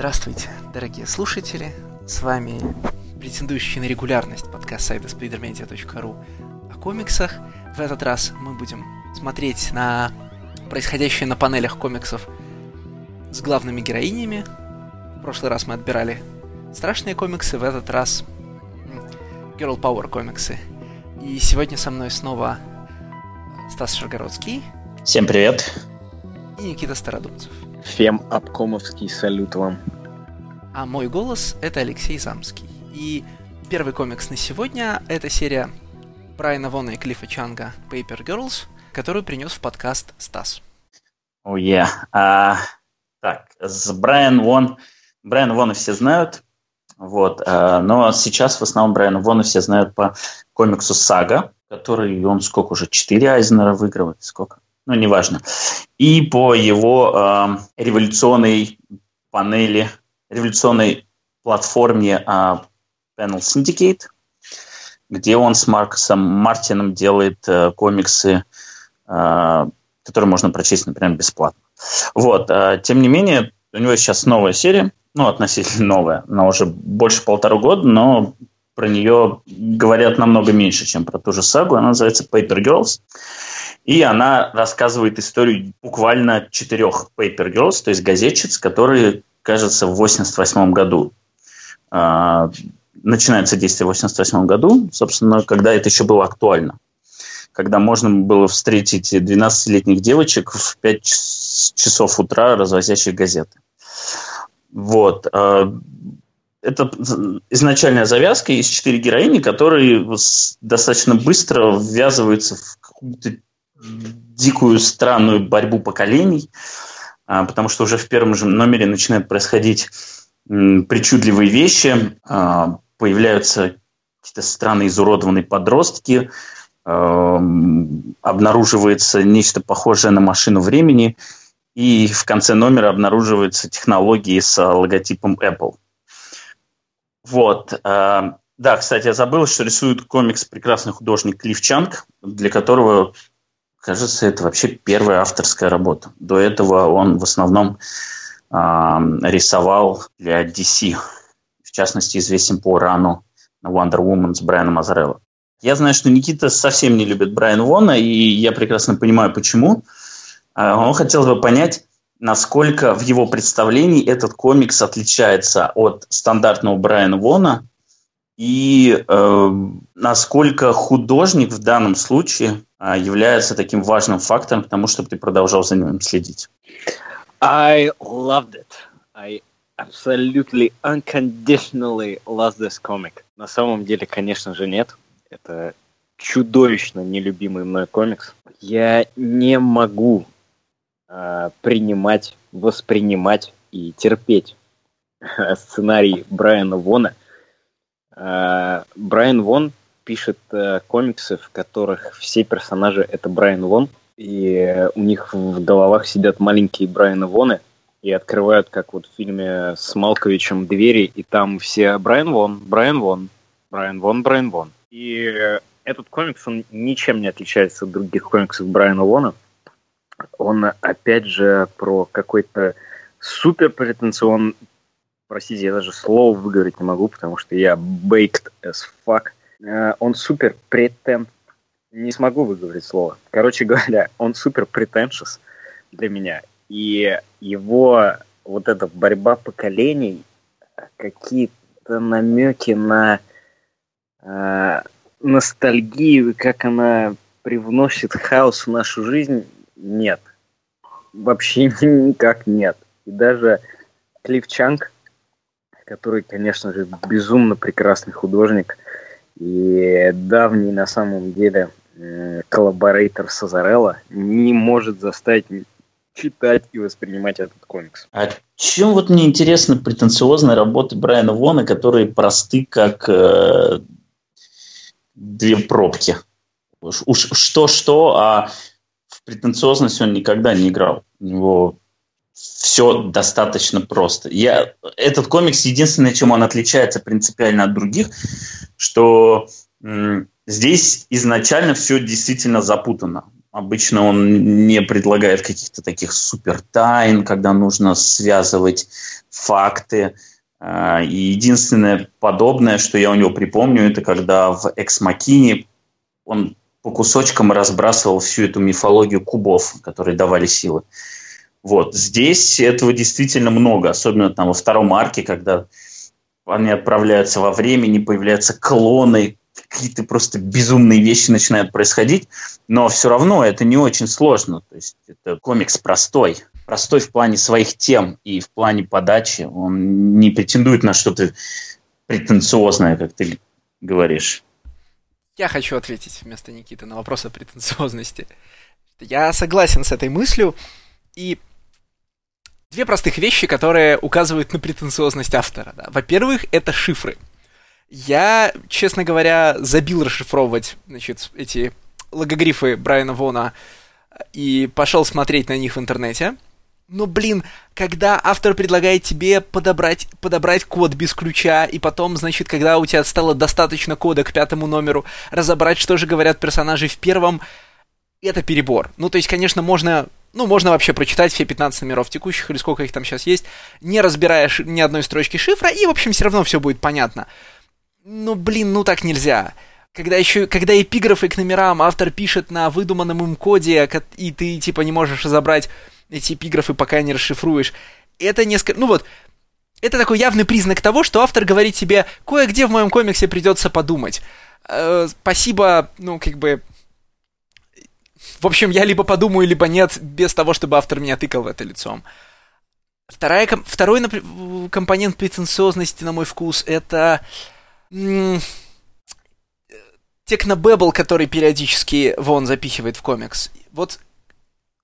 Здравствуйте, дорогие слушатели. С вами претендующий на регулярность подкаст сайта spidermedia.ru о комиксах. В этот раз мы будем смотреть на происходящее на панелях комиксов с главными героинями. В прошлый раз мы отбирали страшные комиксы, в этот раз Girl Power комиксы. И сегодня со мной снова Стас Шаргородский. Всем привет. И Никита Стародубцев. Фем обкомовский салют вам. А мой голос — это Алексей Замский. И первый комикс на сегодня — это серия Брайана Вона и Клиффа Чанга Paper Girls, которую принес в подкаст Стас. О, oh, yeah. uh, так, с Брайан Вон... Брайан Вона все знают, вот, uh, но сейчас в основном Брайана Вона все знают по комиксу «Сага», который он сколько уже, четыре Айзнера выигрывает, сколько? Ну, неважно. И по его э, революционной панели, революционной платформе э, Panel Syndicate, где он с Маркосом Мартином делает э, комиксы, э, которые можно прочесть, например, бесплатно. Вот, э, тем не менее, у него сейчас новая серия, ну, относительно новая, она уже больше полтора года, но про нее говорят намного меньше, чем про ту же сагу. Она называется Paper Girls. И она рассказывает историю буквально четырех Paper Girls, то есть газетчиц, которые, кажется, в 88 году э, начинается действие в 88 году, собственно, когда это еще было актуально. Когда можно было встретить 12-летних девочек в 5 часов утра, развозящих газеты. Вот. Э, это изначальная завязка из четыре героини, которые достаточно быстро ввязываются в какую-то дикую странную борьбу поколений, а, потому что уже в первом же номере начинают происходить причудливые вещи, а, появляются какие-то странные изуродованные подростки, а, обнаруживается нечто похожее на машину времени, и в конце номера обнаруживаются технологии с логотипом Apple. Вот. Да, кстати, я забыл, что рисует комикс прекрасный художник Клифф Чанг, для которого Кажется, это вообще первая авторская работа. До этого он в основном э, рисовал для DC. В частности, известен по рану на Wonder Woman с Брайаном Азарелло. Я знаю, что Никита совсем не любит Брайана Вона, и я прекрасно понимаю, почему. Э, он хотел бы понять, насколько в его представлении этот комикс отличается от стандартного Брайана Вона, и э, насколько художник в данном случае является таким важным фактором, потому чтобы ты продолжал за ним следить. I loved it. I absolutely unconditionally loved this comic. На самом деле, конечно же, нет. Это чудовищно нелюбимый мной комикс. Я не могу э, принимать, воспринимать и терпеть сценарий Брайана Вона – Э, Брайан Вон пишет э, комиксы, в которых все персонажи это Брайан Вон, и у них в головах сидят маленькие Брайана Воны и открывают, как вот в фильме с Малковичем, двери, и там все Брайан Вон, Брайан Вон, Брайан Вон, Брайан Вон. И этот комикс, он ничем не отличается от других комиксов Брайана Вона. Он, опять же, про какой-то супер претенцион, простите, я даже слово выговорить не могу, потому что я baked as fuck. Uh, он супер претен... Не смогу выговорить слово. Короче говоря, он супер pretentious для меня. И его вот эта борьба поколений, какие-то намеки на э, ностальгию, как она привносит хаос в нашу жизнь, нет. Вообще никак нет. И даже Клифф Чанг, который, конечно же, безумно прекрасный художник и давний на самом деле коллаборейтор Сазарелла, не может заставить читать и воспринимать этот комикс. А чем вот мне интересно претенциозные работы Брайана Вона, которые просты как э, две пробки? Уж что-что, а в претенциозность он никогда не играл. У него все достаточно просто. Я, этот комикс, единственное, чем он отличается принципиально от других, что здесь изначально все действительно запутано. Обычно он не предлагает каких-то таких супер тайн, когда нужно связывать факты. А, и единственное подобное, что я у него припомню, это когда в Экс Макине он по кусочкам разбрасывал всю эту мифологию кубов, которые давали силы. Вот. Здесь этого действительно много, особенно там во втором арке, когда они отправляются во времени, появляются клоны, какие-то просто безумные вещи начинают происходить, но все равно это не очень сложно. То есть это комикс простой. Простой в плане своих тем и в плане подачи. Он не претендует на что-то претенциозное, как ты говоришь. Я хочу ответить вместо Никиты на вопрос о претенциозности. Я согласен с этой мыслью. И две простых вещи, которые указывают на претенциозность автора. Да. Во-первых, это шифры. Я, честно говоря, забил расшифровывать, значит, эти логогрифы Брайана Вона и пошел смотреть на них в интернете. Но, блин, когда автор предлагает тебе подобрать, подобрать код без ключа, и потом, значит, когда у тебя стало достаточно кода к пятому номеру, разобрать, что же говорят персонажи в первом, это перебор. Ну, то есть, конечно, можно ну, можно вообще прочитать все 15 номеров текущих, или сколько их там сейчас есть, не разбирая ни одной строчки шифра, и, в общем, все равно все будет понятно. Ну, блин, ну так нельзя. Когда еще, когда эпиграфы к номерам автор пишет на выдуманном им коде, и ты, типа, не можешь разобрать эти эпиграфы, пока не расшифруешь, это несколько... Ну вот, это такой явный признак того, что автор говорит тебе, кое-где в моем комиксе придется подумать. Э, спасибо, ну, как бы... В общем, я либо подумаю, либо нет, без того, чтобы автор меня тыкал в это лицом. Вторая, второй компонент претенциозности, на мой вкус, это Технобэбл, который периодически Вон запихивает в комикс. Вот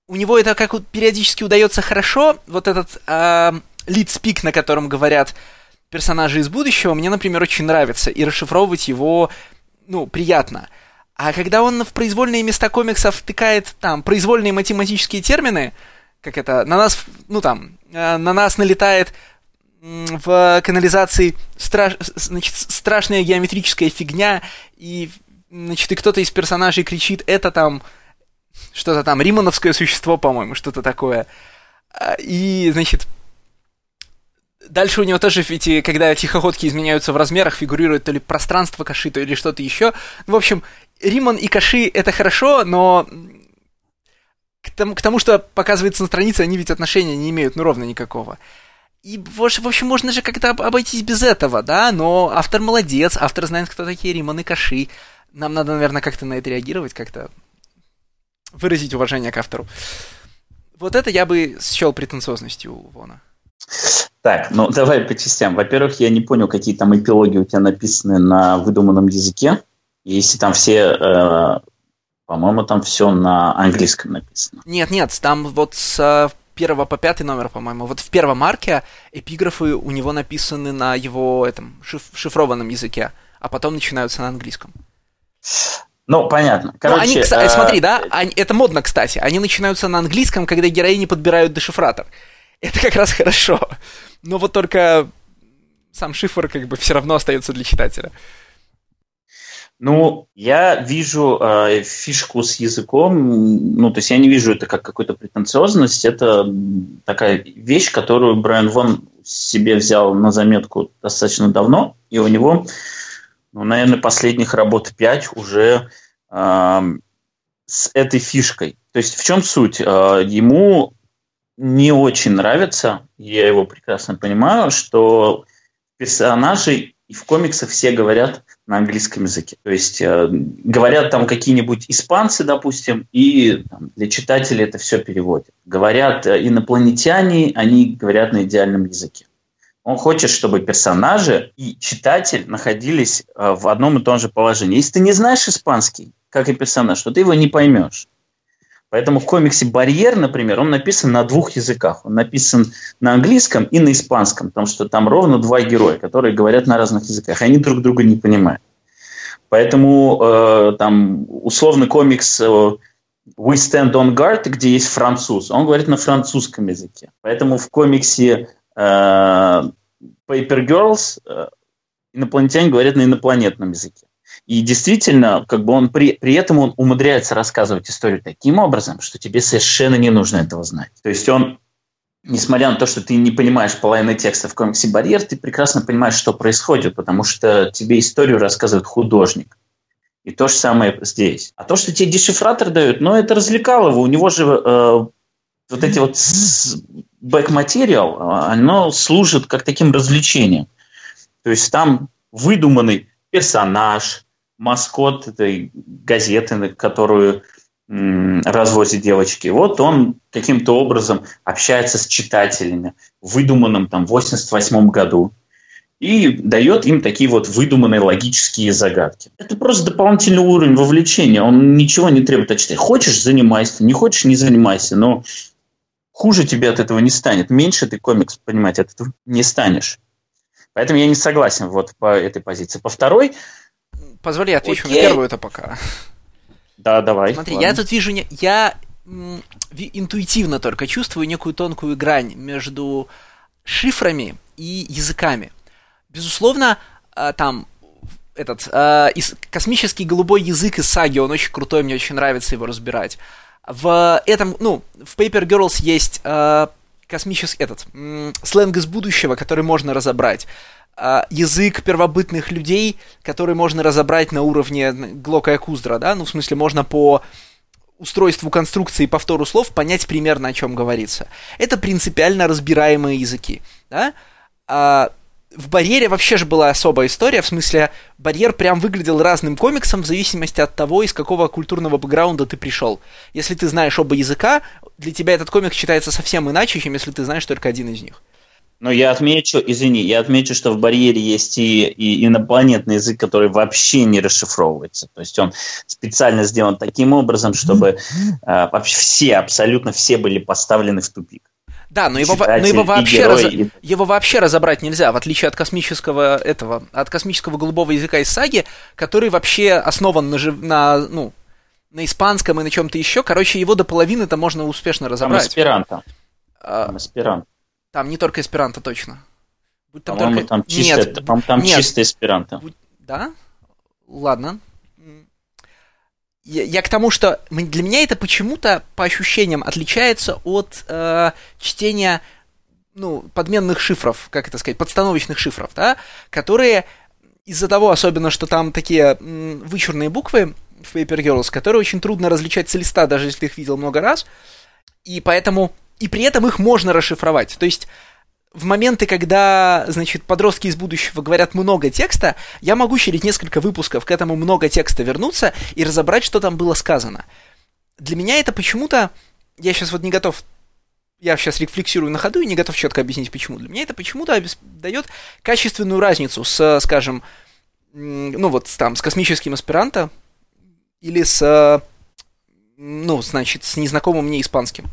у него это как периодически удается хорошо. Вот этот э, лид-спик, на котором говорят персонажи из будущего, мне, например, очень нравится. И расшифровывать его, ну, приятно. А когда он в произвольные места комиксов втыкает там произвольные математические термины, как это, на нас, ну там, э, на нас налетает в канализации страш... значит, страшная геометрическая фигня, и, значит, и кто-то из персонажей кричит, это там что-то там, римановское существо, по-моему, что-то такое. А, и, значит, дальше у него тоже, ведь, когда тихоходки изменяются в размерах, фигурирует то ли пространство Каши, то или что-то еще. В общем, Риман и Каши это хорошо, но к тому, к тому, что показывается на странице, они ведь отношения не имеют, ну, ровно никакого. И, в общем, можно же как-то обойтись без этого, да, но автор молодец, автор знает, кто такие Риман и Каши. Нам надо, наверное, как-то на это реагировать, как-то выразить уважение к автору. Вот это я бы счел претенциозностью у Вона. Так, ну давай по частям. Во-первых, я не понял, какие там эпилоги у тебя написаны на выдуманном языке. Если там все, э, по-моему, там все на английском написано. Нет, нет, там вот с первого по пятый номер, по-моему. Вот в первом арке эпиграфы у него написаны на его этом шиф- шифрованном языке, а потом начинаются на английском. Ну, понятно. Короче, ну, они, э... смотри, да, они, это модно, кстати. Они начинаются на английском, когда героини подбирают дешифратор. Это как раз хорошо. Но вот только сам шифр как бы все равно остается для читателя. Ну, я вижу э, фишку с языком, ну, то есть я не вижу это как какую-то претенциозность, это такая вещь, которую Брайан Вон себе взял на заметку достаточно давно, и у него, ну, наверное, последних работ пять уже э, с этой фишкой. То есть в чем суть? Э, ему не очень нравится, я его прекрасно понимаю, что персонажи и в комиксах все говорят на английском языке. То есть э, говорят там какие-нибудь испанцы, допустим, и там, для читателей это все переводят. Говорят э, инопланетяне, они говорят на идеальном языке. Он хочет, чтобы персонажи и читатель находились э, в одном и том же положении. Если ты не знаешь испанский, как и персонаж, то ты его не поймешь. Поэтому в комиксе «Барьер», например, он написан на двух языках. Он написан на английском и на испанском, потому что там ровно два героя, которые говорят на разных языках, и они друг друга не понимают. Поэтому э, там условный комикс э, «We Stand on Guard», где есть француз, он говорит на французском языке. Поэтому в комиксе э, «Paper Girls» э, инопланетяне говорят на инопланетном языке. И действительно, как бы он при, при этом он умудряется рассказывать историю таким образом, что тебе совершенно не нужно этого знать. То есть он, несмотря на то, что ты не понимаешь половины текста в комиксе «Барьер», ты прекрасно понимаешь, что происходит, потому что тебе историю рассказывает художник. И то же самое здесь. А то, что тебе дешифратор дают, ну, это развлекало его. У него же э, вот эти вот бэк-материал, оно служит как таким развлечением. То есть там выдуманный персонаж, маскот этой газеты, которую развозят девочки. Вот он каким-то образом общается с читателями, выдуманным там в 88 году, и дает им такие вот выдуманные логические загадки. Это просто дополнительный уровень вовлечения, он ничего не требует от читателя. Хочешь – занимайся, не хочешь – не занимайся, но хуже тебе от этого не станет, меньше ты комикс понимать от этого не станешь. Поэтому я не согласен вот по этой позиции. По второй... Позволь, я отвечу Окей. на первую это пока. Да, давай. Смотри, ладно. я тут вижу... Не... Я интуитивно только чувствую некую тонкую грань между шифрами и языками. Безусловно, а, там этот э, космический голубой язык из саги, он очень крутой, мне очень нравится его разбирать. В этом, ну, в Paper Girls есть э, космический этот сленг из будущего, который можно разобрать. А, язык первобытных людей, который можно разобрать на уровне Глока и Куздра, да, ну, в смысле, можно по устройству конструкции и повтору слов понять примерно, о чем говорится. Это принципиально разбираемые языки, да. А, в барьере вообще же была особая история, в смысле, барьер прям выглядел разным комиксом в зависимости от того, из какого культурного бэкграунда ты пришел. Если ты знаешь оба языка, для тебя этот комикс читается совсем иначе, чем если ты знаешь только один из них. Но я отмечу, извини, я отмечу, что в барьере есть и, и инопланетный язык, который вообще не расшифровывается. То есть он специально сделан таким образом, чтобы э, вообще все, абсолютно все были поставлены в тупик. Да, но его, но его, вообще герой, раз, и... его вообще разобрать нельзя, в отличие от космического этого, от космического голубого языка из саги, который вообще основан на, на ну, на испанском и на чем-то еще. Короче, его до половины это можно успешно разобрать. Там эсперанто. А, там эсперанто. Там не только эсперанто, точно. Будь там По-моему, только... там чисто, нет, там, там нет. чисто эсперанто. Будь... Да? Ладно я, я к тому, что для меня это почему-то по ощущениям отличается от э, чтения ну, подменных шифров, как это сказать, подстановочных шифров, да, которые из-за того, особенно, что там такие м, вычурные буквы в Paper Girls, которые очень трудно различать с листа, даже если ты их видел много раз, и поэтому, и при этом их можно расшифровать. То есть в моменты, когда, значит, подростки из будущего говорят много текста, я могу через несколько выпусков к этому много текста вернуться и разобрать, что там было сказано. Для меня это почему-то... Я сейчас вот не готов... Я сейчас рефлексирую на ходу и не готов четко объяснить, почему. Для меня это почему-то дает качественную разницу с, скажем, ну вот там, с космическим аспиранто или с, ну, значит, с незнакомым мне испанским.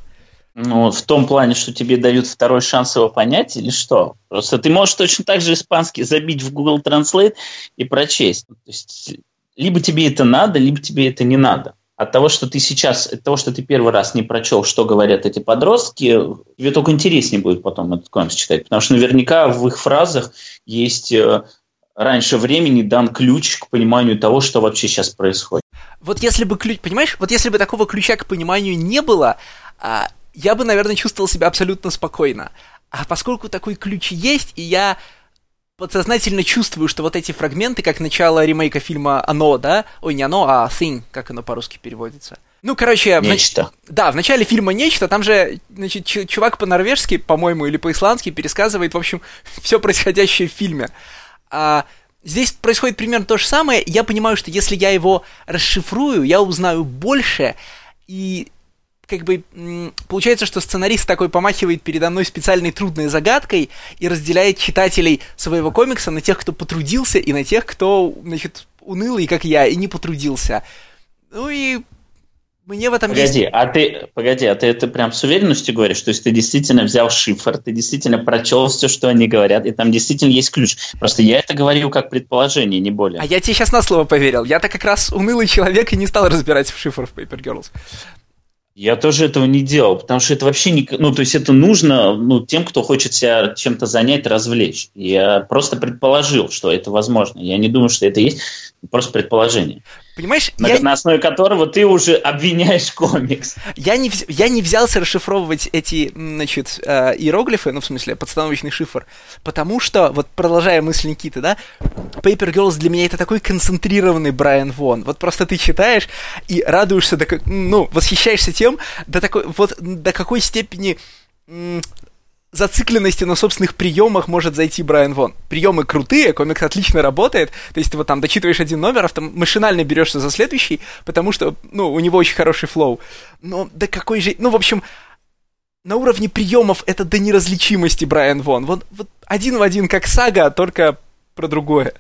Ну, в том плане, что тебе дают второй шанс его понять или что? Просто ты можешь точно так же испанский забить в Google Translate и прочесть. То есть, либо тебе это надо, либо тебе это не надо. От того, что ты сейчас, от того, что ты первый раз не прочел, что говорят эти подростки, тебе только интереснее будет потом этот комикс читать. Потому что наверняка в их фразах есть э, раньше времени дан ключ к пониманию того, что вообще сейчас происходит. Вот если бы ключ, понимаешь, вот если бы такого ключа к пониманию не было, а, я бы, наверное, чувствовал себя абсолютно спокойно. А поскольку такой ключ есть, и я подсознательно чувствую, что вот эти фрагменты, как начало ремейка фильма «Оно», да? Ой, не «Оно», а «Thing», как оно по-русски переводится. Ну, короче... Нечто. В... Да, в начале фильма «Нечто», там же, значит, чувак по-норвежски, по-моему, или по-исландски пересказывает, в общем, все происходящее в фильме. А здесь происходит примерно то же самое. Я понимаю, что если я его расшифрую, я узнаю больше, и как бы получается, что сценарист такой помахивает передо мной специальной трудной загадкой и разделяет читателей своего комикса на тех, кто потрудился, и на тех, кто, значит, унылый, как я, и не потрудился. Ну и мне в этом погоди, есть... а ты, погоди, а ты это прям с уверенностью говоришь? То есть ты действительно взял шифр, ты действительно прочел все, что они говорят, и там действительно есть ключ. Просто я это говорил как предположение, не более. А я тебе сейчас на слово поверил. Я-то как раз унылый человек и не стал разбирать в шифр в Paper Girls. Я тоже этого не делал, потому что это вообще не... Ну, то есть это нужно ну, тем, кто хочет себя чем-то занять, развлечь. Я просто предположил, что это возможно. Я не думаю, что это есть. просто предположение. Понимаешь, на, я... на основе которого ты уже обвиняешь комикс. Я не, я не взялся расшифровывать эти, значит, э, иероглифы, ну, в смысле, подстановочный шифр, потому что, вот продолжая мысль Никиты, да, Paper Girls для меня это такой концентрированный Брайан Вон. Вот просто ты читаешь и радуешься, до, ну, восхищаешься тем, до такой, вот, до какой степени зацикленности на собственных приемах может зайти Брайан Вон. Приемы крутые, комикс отлично работает, то есть ты вот там дочитываешь один номер, а там машинально берешься за следующий, потому что, ну, у него очень хороший флоу. Но да какой же... Ну, в общем, на уровне приемов это до неразличимости Брайан Вон. Вот, вот один в один как сага, только про другое.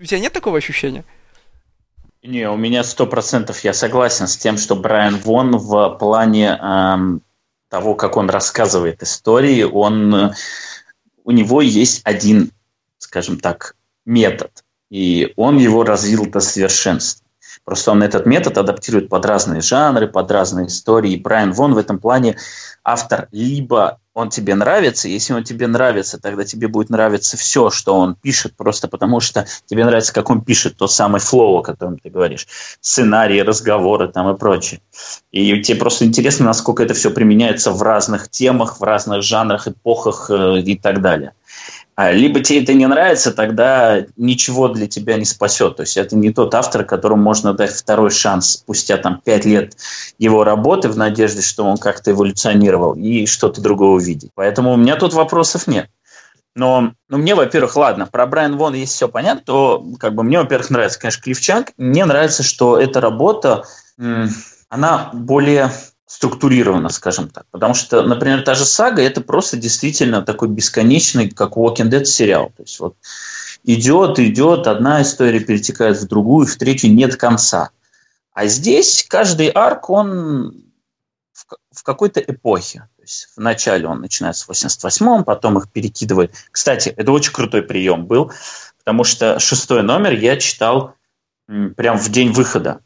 У тебя нет такого ощущения? Не, у меня сто процентов я согласен с тем, что Брайан Вон в плане эм, того, как он рассказывает истории, он, у него есть один, скажем так, метод, и он его развил до совершенства. Просто он этот метод адаптирует под разные жанры, под разные истории. И Брайан Вон в этом плане автор либо он тебе нравится, если он тебе нравится, тогда тебе будет нравиться все, что он пишет, просто потому что тебе нравится, как он пишет, то самый флоу, о котором ты говоришь, сценарии, разговоры там и прочее. И тебе просто интересно, насколько это все применяется в разных темах, в разных жанрах, эпохах э, и так далее. А, либо тебе это не нравится, тогда ничего для тебя не спасет. То есть это не тот автор, которому можно дать второй шанс спустя там пять лет его работы в надежде, что он как-то эволюционировал и что-то другое увидеть. Поэтому у меня тут вопросов нет. Но ну, мне, во-первых, ладно, про Брайан Вон, если все понятно, то как бы мне, во-первых, нравится, конечно, Клифчанг. Мне нравится, что эта работа, она более структурировано, скажем так. Потому что, например, та же сага – это просто действительно такой бесконечный, как Walking Dead сериал. То есть вот идет, идет, одна история перетекает в другую, в третью нет конца. А здесь каждый арк, он в, какой-то эпохе. То есть вначале он начинается в 88-м, потом их перекидывает. Кстати, это очень крутой прием был, потому что шестой номер я читал прям в день выхода.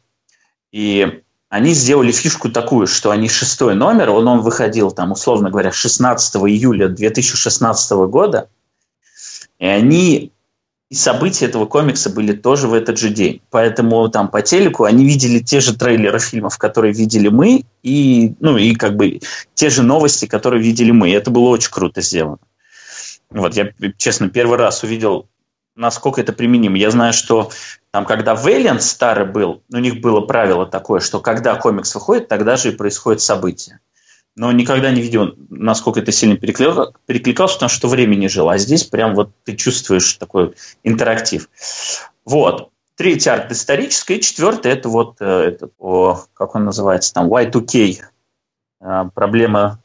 И они сделали фишку такую, что они шестой номер, он, он выходил там, условно говоря, 16 июля 2016 года, и они и события этого комикса были тоже в этот же день. Поэтому там по телеку они видели те же трейлеры фильмов, которые видели мы, и, ну, и как бы те же новости, которые видели мы. И это было очень круто сделано. Вот, я, честно, первый раз увидел насколько это применимо. Я знаю, что там, когда Valiant старый был, у них было правило такое, что когда комикс выходит, тогда же и происходит событие. Но никогда не видел, насколько это сильно перекликалось, потому что время не жило. А здесь прям вот ты чувствуешь такой интерактив. Вот. Третий арт исторический, четвертый это вот, э, этот, о, как он называется, там, Y2K, э, проблема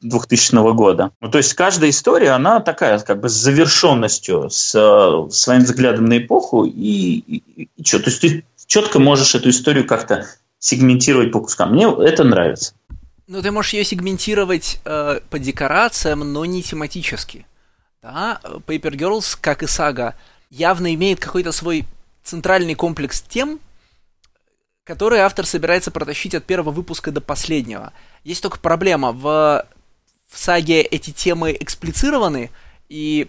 2000 года. Ну, то есть каждая история, она такая, как бы с завершенностью, с э, своим взглядом на эпоху, и, и, и что? То есть ты четко можешь эту историю как-то сегментировать по кускам. Мне это нравится. Ну, ты можешь ее сегментировать э, по декорациям, но не тематически. Да? Paper Girls, как и сага, явно имеет какой-то свой центральный комплекс тем, который автор собирается протащить от первого выпуска до последнего. Есть только проблема, в, в саге эти темы эксплицированы, и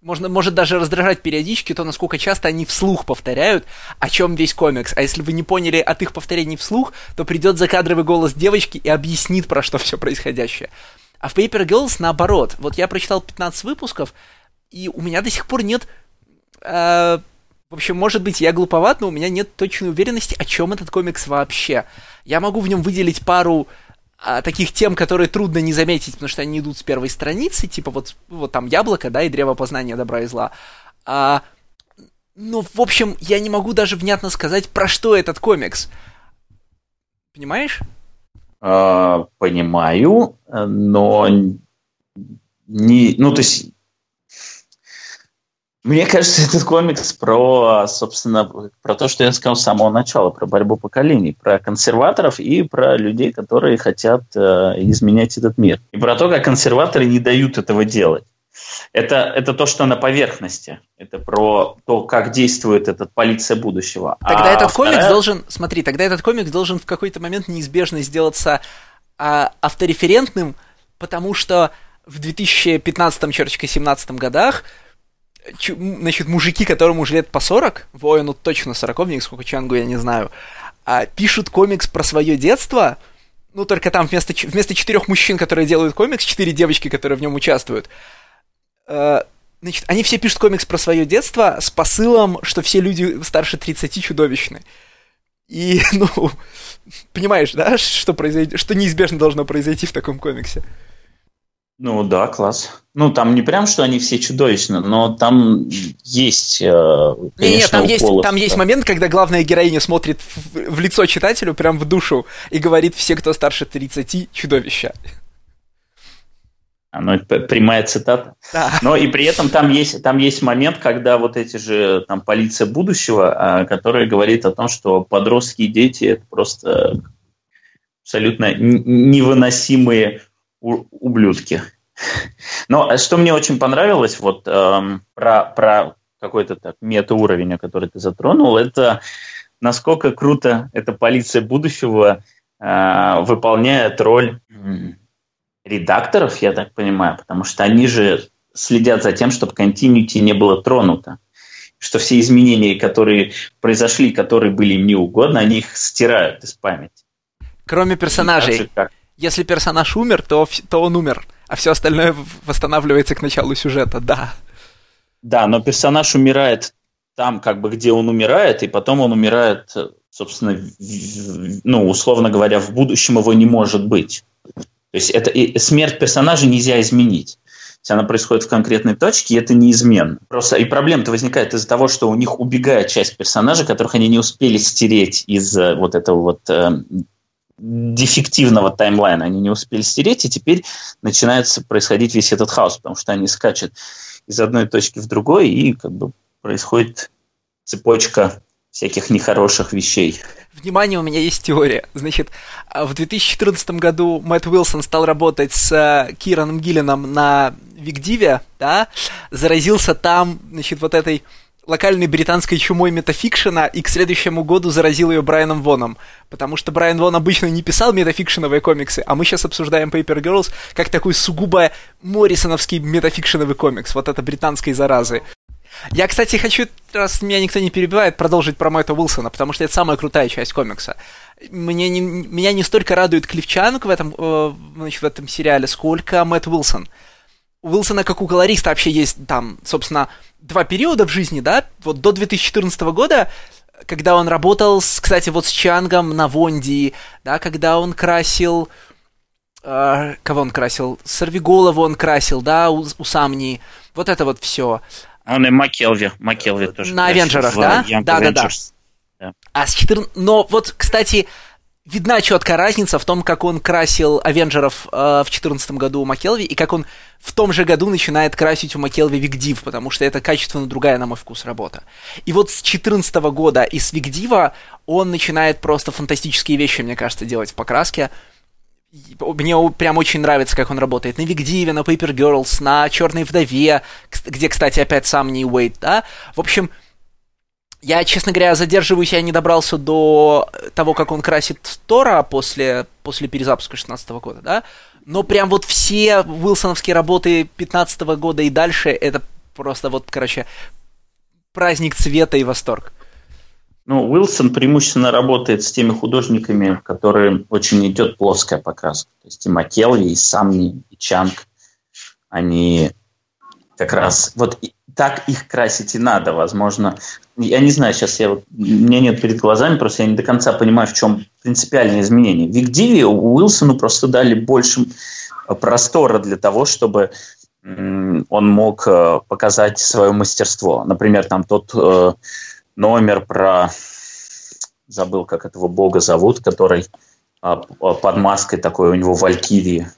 можно, может даже раздражать периодически то, насколько часто они вслух повторяют, о чем весь комикс. А если вы не поняли от их повторений вслух, то придет закадровый голос девочки и объяснит, про что все происходящее. А в Paper Girls наоборот. Вот я прочитал 15 выпусков, и у меня до сих пор нет э, в общем, может быть, я глуповат, но у меня нет точной уверенности, о чем этот комикс вообще. Я могу в нем выделить пару а, таких тем, которые трудно не заметить, потому что они идут с первой страницы, типа вот, вот там яблоко, да, и древо познания добра и зла. А, ну, в общем, я не могу даже внятно сказать, про что этот комикс. Понимаешь? А, понимаю, но не, ну, то есть мне кажется, этот комикс про, собственно, про то, что я сказал с самого начала, про борьбу поколений, про консерваторов и про людей, которые хотят э, изменять этот мир. И про то, как консерваторы не дают этого делать. Это, это то, что на поверхности. Это про то, как действует этот полиция будущего. Тогда а этот вторая... комикс должен, смотри, тогда этот комикс должен в какой-то момент неизбежно сделаться а, автореферентным, потому что в 2015-17 годах значит, мужики, которым уже лет по 40, воину точно 40, сколько Чангу я не знаю, а, пишут комикс про свое детство, ну, только там вместо, вместо четырех мужчин, которые делают комикс, четыре девочки, которые в нем участвуют. Э, значит, они все пишут комикс про свое детство с посылом, что все люди старше 30 чудовищны. И, ну, понимаешь, да, что произойдет, что неизбежно должно произойти в таком комиксе. Ну да, класс. Ну там не прям, что они все чудовищны, но там есть, э, конечно, Нет, там есть, там есть момент, когда главная героиня смотрит в, в лицо читателю, прям в душу, и говорит, все, кто старше 30, чудовища. А, ну, прямая цитата. Да. Но и при этом там есть, там есть момент, когда вот эти же там полиция будущего, а, которая говорит о том, что подростки и дети это просто абсолютно невыносимые ублюдки. Но что мне очень понравилось, вот эм, про, про какой-то так мета-уровень, который ты затронул, это насколько круто эта полиция будущего э, выполняет роль редакторов, я так понимаю, потому что они же следят за тем, чтобы континьюти не было тронуто. Что все изменения, которые произошли, которые были им не угодно, они их стирают из памяти. Кроме персонажей. Как, если персонаж умер, то, то он умер, а все остальное восстанавливается к началу сюжета, да. Да, но персонаж умирает там, как бы, где он умирает, и потом он умирает, собственно, ну, условно говоря, в будущем его не может быть. То есть это и смерть персонажа нельзя изменить. Если она происходит в конкретной точке, это неизменно. Просто и проблема-то возникает из-за того, что у них убегает часть персонажей, которых они не успели стереть из э, вот этого вот э, дефективного таймлайна они не успели стереть, и теперь начинается происходить весь этот хаос, потому что они скачут из одной точки в другой, и как бы происходит цепочка всяких нехороших вещей. Внимание, у меня есть теория. Значит, в 2014 году Мэтт Уилсон стал работать с э, Кираном Гиллином на Викдиве, да, заразился там, значит, вот этой локальной британской чумой метафикшена и к следующему году заразил ее Брайаном Воном. Потому что Брайан Вон обычно не писал метафикшеновые комиксы, а мы сейчас обсуждаем Paper Girls как такой сугубо моррисоновский метафикшеновый комикс, вот это британской заразы. Я, кстати, хочу, раз меня никто не перебивает, продолжить про Мэтта Уилсона, потому что это самая крутая часть комикса. Мне не, меня не столько радует Клифчанг в этом, э, значит, в этом сериале, сколько Мэтт Уилсон. У Уилсона, как у колориста, вообще есть там, собственно, два периода в жизни, да, вот до 2014 года, когда он работал, с, кстати, вот с Чангом на Вонди, да, когда он красил... Э, кого он красил? Сорвиголову он красил, да, у, у Самни. Вот это вот все. Он и Макелви, Макелви тоже. На Авенджерах, да? Да, да, да. А с 14... Но вот, кстати, видна четкая разница в том, как он красил Авенджеров э, в 2014 году у Маккелви, и как он в том же году начинает красить у Маккелви Викдив, потому что это качественно другая, на мой вкус, работа. И вот с 2014 года и с Викдива он начинает просто фантастические вещи, мне кажется, делать в покраске. Мне прям очень нравится, как он работает на Викдиве, на Paper Girls, на Черной вдове, где, кстати, опять сам не Уэйт, да. В общем, я, честно говоря, задерживаюсь, я не добрался до того, как он красит Тора после, после перезапуска 16 года, да? Но прям вот все Уилсоновские работы 15 года и дальше, это просто вот, короче, праздник цвета и восторг. Ну, Уилсон преимущественно работает с теми художниками, которые очень идет плоская покраска. То есть и Маккелви, и Самни, и Чанг, они как раз вот так их красить и надо, возможно. Я не знаю, сейчас я вот, у меня нет перед глазами, просто я не до конца понимаю, в чем принципиальное изменение. В Викдиве Уилсону просто дали больше простора для того, чтобы он мог э, показать свое мастерство. Например, там тот э, номер про забыл, как этого бога зовут, который э, под маской такой у него Валькирии.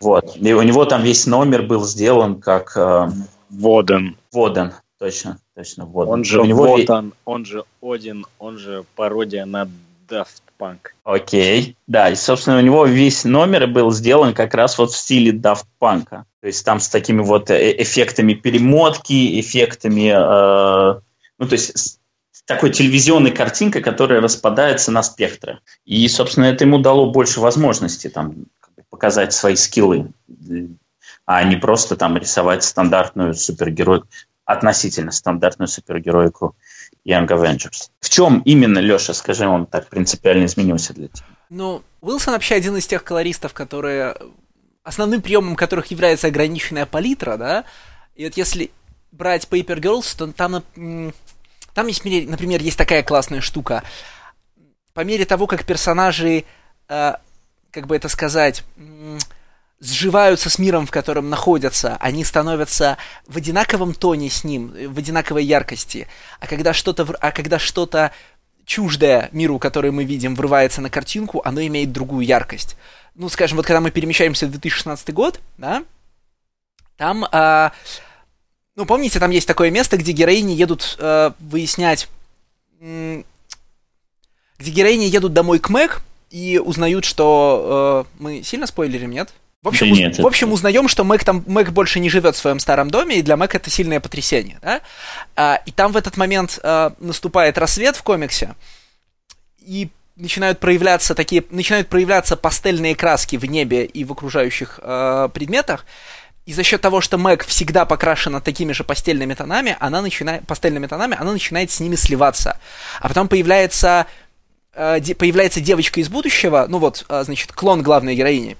Вот. И у него там весь номер был сделан как э, Воден. Воден, точно, точно, Воден. Он же него Вотан, он же Один, он же пародия на Daft Punk. Окей, да, и, собственно, у него весь номер был сделан как раз вот в стиле Daft Punk. То есть там с такими вот э, эффектами перемотки, эффектами, э, ну, то есть такой телевизионной картинкой, которая распадается на спектры. И, собственно, это ему дало больше возможностей там показать свои скиллы а не просто там рисовать стандартную супергерой, относительно стандартную супергеройку Young Avengers. В чем именно, Леша, скажи, он так принципиально изменился для тебя? Ну, Уилсон вообще один из тех колористов, которые... Основным приемом которых является ограниченная палитра, да? И вот если брать Paper Girls, то там, там есть, например, есть такая классная штука. По мере того, как персонажи, э, как бы это сказать, сживаются с миром, в котором находятся, они становятся в одинаковом тоне с ним, в одинаковой яркости. А когда что-то, а когда что-то чуждое миру, который мы видим, врывается на картинку, оно имеет другую яркость. Ну, скажем, вот когда мы перемещаемся в 2016 год, да, там, э, ну, помните, там есть такое место, где героини едут э, выяснять, где героини едут домой к Мэг и узнают, что э, мы сильно спойлерим, нет? В общем, да нет, в общем узнаем, что Мэг там Мэг больше не живет в своем старом доме, и для Мэг это сильное потрясение, да? А, и там в этот момент а, наступает рассвет в комиксе, и начинают проявляться такие, начинают проявляться пастельные краски в небе и в окружающих а, предметах. И за счет того, что Мэг всегда покрашена такими же пастельными тонами, она начинает, пастельными тонами, она начинает с ними сливаться. А потом появляется, э, появляется девочка из будущего, ну вот, э, значит, клон главной героини,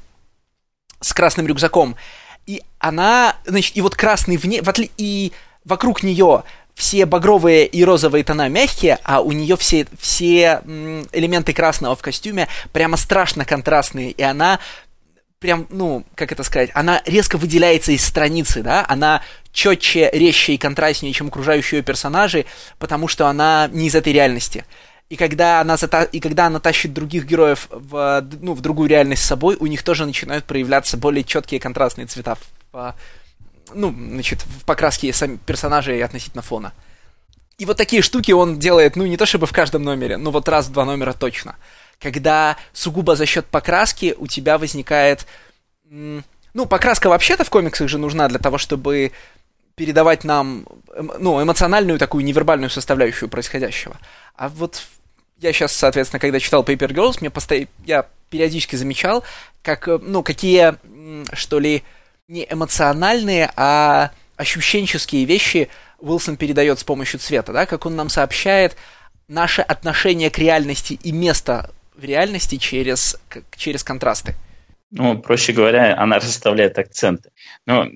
с красным рюкзаком. И она, значит, и вот красный вне, в отли... и вокруг нее все багровые и розовые тона мягкие, а у нее все, все элементы красного в костюме прямо страшно контрастные, и она прям, ну, как это сказать, она резко выделяется из страницы, да, она четче, резче и контрастнее, чем окружающие ее персонажи, потому что она не из этой реальности. И когда она, зата... и когда она тащит других героев в, ну, в другую реальность с собой, у них тоже начинают проявляться более четкие контрастные цвета в, ну, значит, в покраске сами персонажей относительно фона. И вот такие штуки он делает, ну, не то чтобы в каждом номере, но вот раз в два номера точно. Когда сугубо за счет покраски у тебя возникает... Ну, покраска вообще-то в комиксах же нужна для того, чтобы передавать нам ну, эмоциональную такую невербальную составляющую происходящего. А вот я сейчас, соответственно, когда читал Paper Girls, мне постоянно, я периодически замечал, как, э, ну, какие, что ли, не эмоциональные, а ощущенческие вещи Уилсон передает с помощью цвета, да, как он нам сообщает наше отношение к реальности и место в реальности через, через контрасты. Ну, проще говоря, она расставляет акценты. Но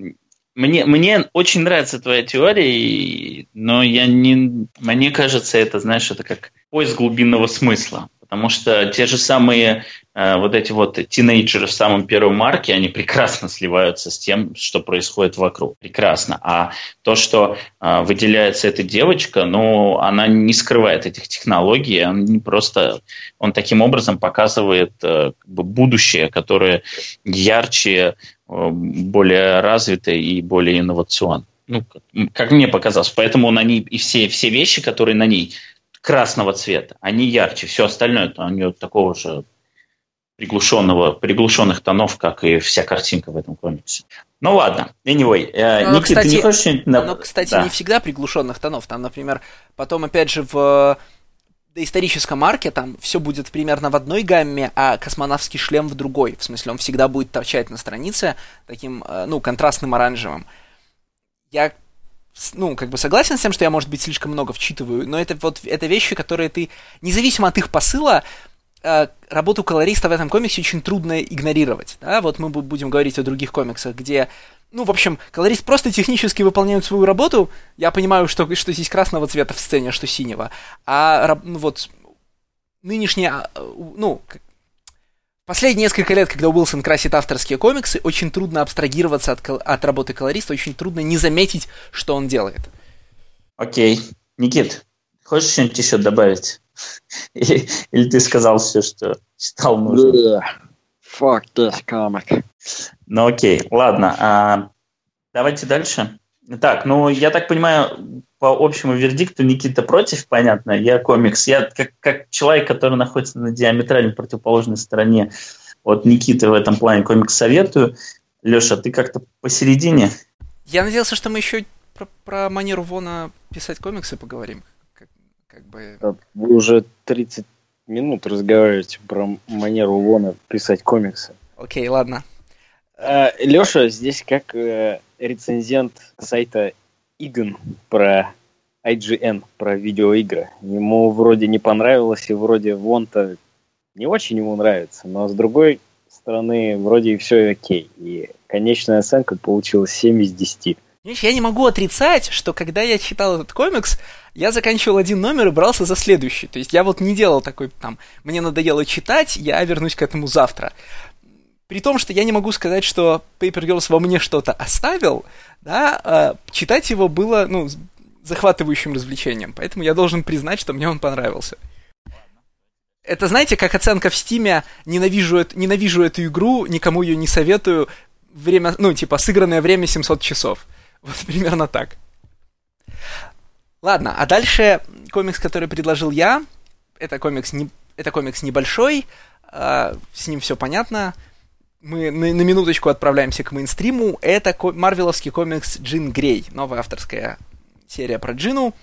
мне, мне очень нравится твоя теория, но я не, мне кажется, это, знаешь, это как поиск глубинного смысла. Потому что те же самые э, вот эти вот тинейджеры в самом первом марке, они прекрасно сливаются с тем, что происходит вокруг. Прекрасно. А то, что э, выделяется эта девочка, ну, она не скрывает этих технологий, он не просто, он таким образом показывает э, как бы будущее, которое ярче, более развитое и более инновационное. Ну, как мне показалось. Поэтому на ней и все, все вещи, которые на ней красного цвета, они ярче. Все остальное у нее такого же приглушенного, приглушенных тонов, как и вся картинка в этом комиксе. Ну ладно, anyway. Э, но, Никита, кстати, ты не хочешь. Но, кстати, да. не всегда приглушенных тонов. Там, например, потом, опять же, в доисторическом арке там все будет примерно в одной гамме, а космонавтский шлем в другой. В смысле, он всегда будет торчать на странице таким, э, ну, контрастным оранжевым. Я ну, как бы согласен с тем, что я, может быть, слишком много вчитываю, но это вот это вещи, которые ты, независимо от их посыла, э, работу колориста в этом комиксе очень трудно игнорировать. Да? Вот мы будем говорить о других комиксах, где, ну, в общем, колорист просто технически выполняет свою работу. Я понимаю, что, что здесь красного цвета в сцене, что синего. А ну, вот нынешние, а, ну, Последние несколько лет, когда Уилсон красит авторские комиксы, очень трудно абстрагироваться от, от работы колориста, очень трудно не заметить, что он делает. Окей. Никит, хочешь что-нибудь еще добавить? Или, или ты сказал все, что считал нужным? Fuck this comic. Ну окей, ладно. А, давайте дальше. Так, ну я так понимаю, по общему вердикту Никита против, понятно, я комикс. Я как, как человек, который находится на диаметрально противоположной стороне от Никиты в этом плане комикс советую. Леша, ты как-то посередине? Я надеялся, что мы еще про, про манеру Вона писать комиксы поговорим. Как, как бы... Вы уже 30 минут разговариваете про манеру Вона писать комиксы. Окей, ладно. Э, Леша здесь как э, рецензент сайта IGN про IGN, про видеоигры. Ему вроде не понравилось, и вроде вон-то не очень ему нравится, но с другой стороны, вроде и все окей. И конечная оценка получилась 7 из 10. Я не могу отрицать, что когда я читал этот комикс, я заканчивал один номер и брался за следующий. То есть я вот не делал такой там, мне надоело читать, я вернусь к этому завтра. При том, что я не могу сказать, что Paper Girls во мне что-то оставил, да, а читать его было, ну, захватывающим развлечением. Поэтому я должен признать, что мне он понравился. Это, знаете, как оценка в Стиме «Ненавижу, ненавижу эту игру, никому ее не советую, время, ну, типа, сыгранное время 700 часов». Вот примерно так. Ладно, а дальше комикс, который предложил я, это комикс, не, это комикс небольшой, э, с ним все понятно. Мы на, на минуточку отправляемся к мейнстриму. Это ко- марвеловский комикс Джин Грей, новая авторская серия про Джину,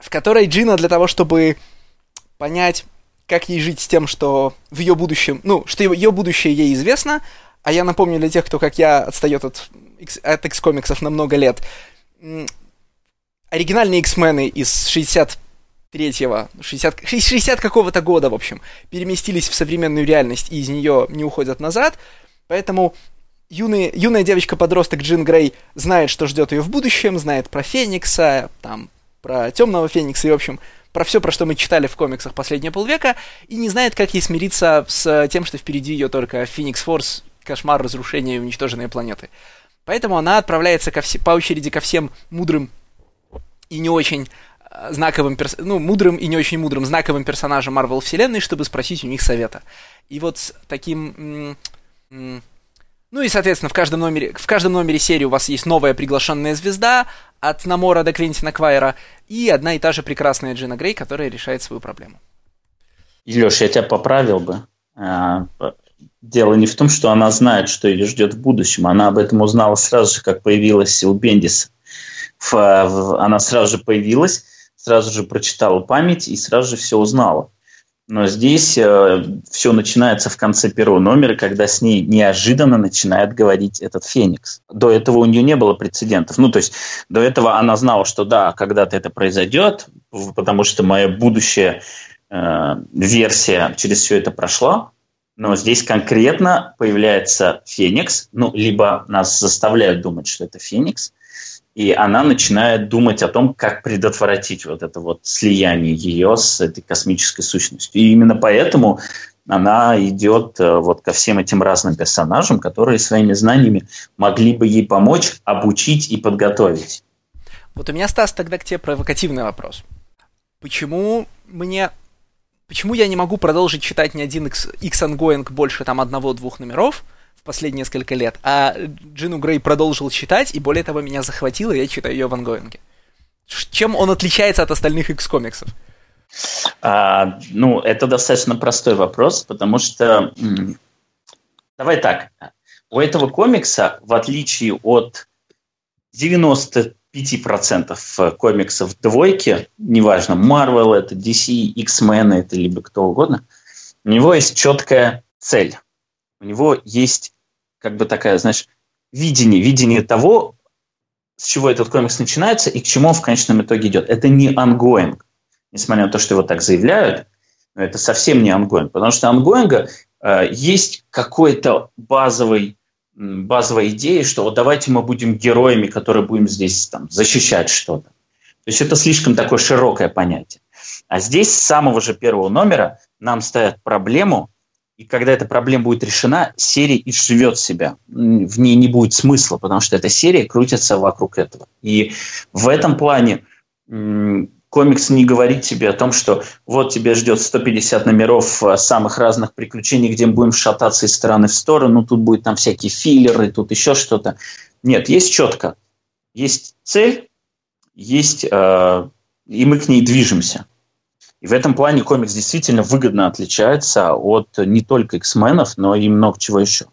в которой Джина для того, чтобы понять, как ей жить с тем, что в ее будущем, ну, что ее будущее ей известно, а я напомню для тех, кто, как я, отстает от, от X-комиксов на много лет, оригинальные X-мены из 63-го, 60, 60 какого-то года, в общем, переместились в современную реальность и из нее не уходят назад, поэтому юный, юная девочка-подросток Джин Грей знает, что ждет ее в будущем, знает про Феникса, там, про Темного Феникса и, в общем, про все, про что мы читали в комиксах последние полвека, и не знает, как ей смириться с тем, что впереди ее только Феникс Форс, кошмар, разрушение и уничтоженные планеты. Поэтому она отправляется ко все, по очереди ко всем мудрым и не очень знаковым, перс... ну, мудрым и не очень мудрым знаковым персонажам Марвел Вселенной, чтобы спросить у них совета. И вот с таким... Ну и, соответственно, в каждом номере, в каждом номере серии у вас есть новая приглашенная звезда, от Намора до Квентина Квайера, и одна и та же прекрасная Джина Грей, которая решает свою проблему. Леш, я тебя поправил бы. А, дело не в том, что она знает, что ее ждет в будущем. Она об этом узнала сразу же, как появилась у Бендиса она сразу же появилась, сразу же прочитала память и сразу же все узнала. Но здесь э, все начинается в конце первого номера, когда с ней неожиданно начинает говорить этот Феникс. До этого у нее не было прецедентов. Ну, то есть до этого она знала, что да, когда-то это произойдет, потому что моя будущая э, версия через все это прошла. Но здесь конкретно появляется Феникс, ну, либо нас заставляют думать, что это Феникс, и она начинает думать о том, как предотвратить вот это вот слияние ее с этой космической сущностью. И именно поэтому она идет э, вот ко всем этим разным персонажам, которые своими знаниями могли бы ей помочь, обучить и подготовить. Вот у меня, Стас, тогда к тебе провокативный вопрос. Почему мне... Почему я не могу продолжить читать ни один X, X ongoing больше там одного-двух номеров, в последние несколько лет. А Джину Грей продолжил читать, и более того, меня захватило, я читаю ее в ангоинге. Чем он отличается от остальных X-комиксов? А, ну, это достаточно простой вопрос, потому что... Давай так. У этого комикса, в отличие от 95% комиксов двойки, неважно, Marvel, это DC, X-Men, это либо кто угодно, у него есть четкая цель у него есть как бы такая, знаешь, видение, видение того, с чего этот комикс начинается и к чему он в конечном итоге идет. Это не ongoing. Несмотря на то, что его так заявляют, но это совсем не ongoing. Потому что ongoing э, есть какой-то базовый базовая идея, что вот давайте мы будем героями, которые будем здесь там, защищать что-то. То есть это слишком такое широкое понятие. А здесь с самого же первого номера нам ставят проблему, и когда эта проблема будет решена, серия изживет себя. В ней не будет смысла, потому что эта серия крутится вокруг этого. И в этом плане комикс не говорит тебе о том, что вот тебе ждет 150 номеров э, самых разных приключений, где мы будем шататься из стороны в сторону, тут будет там всякие филлеры, тут еще что-то. Нет, есть четко. Есть цель, есть, э, и мы к ней движемся. И в этом плане комикс действительно выгодно отличается от не только X-менов, но и много чего еще.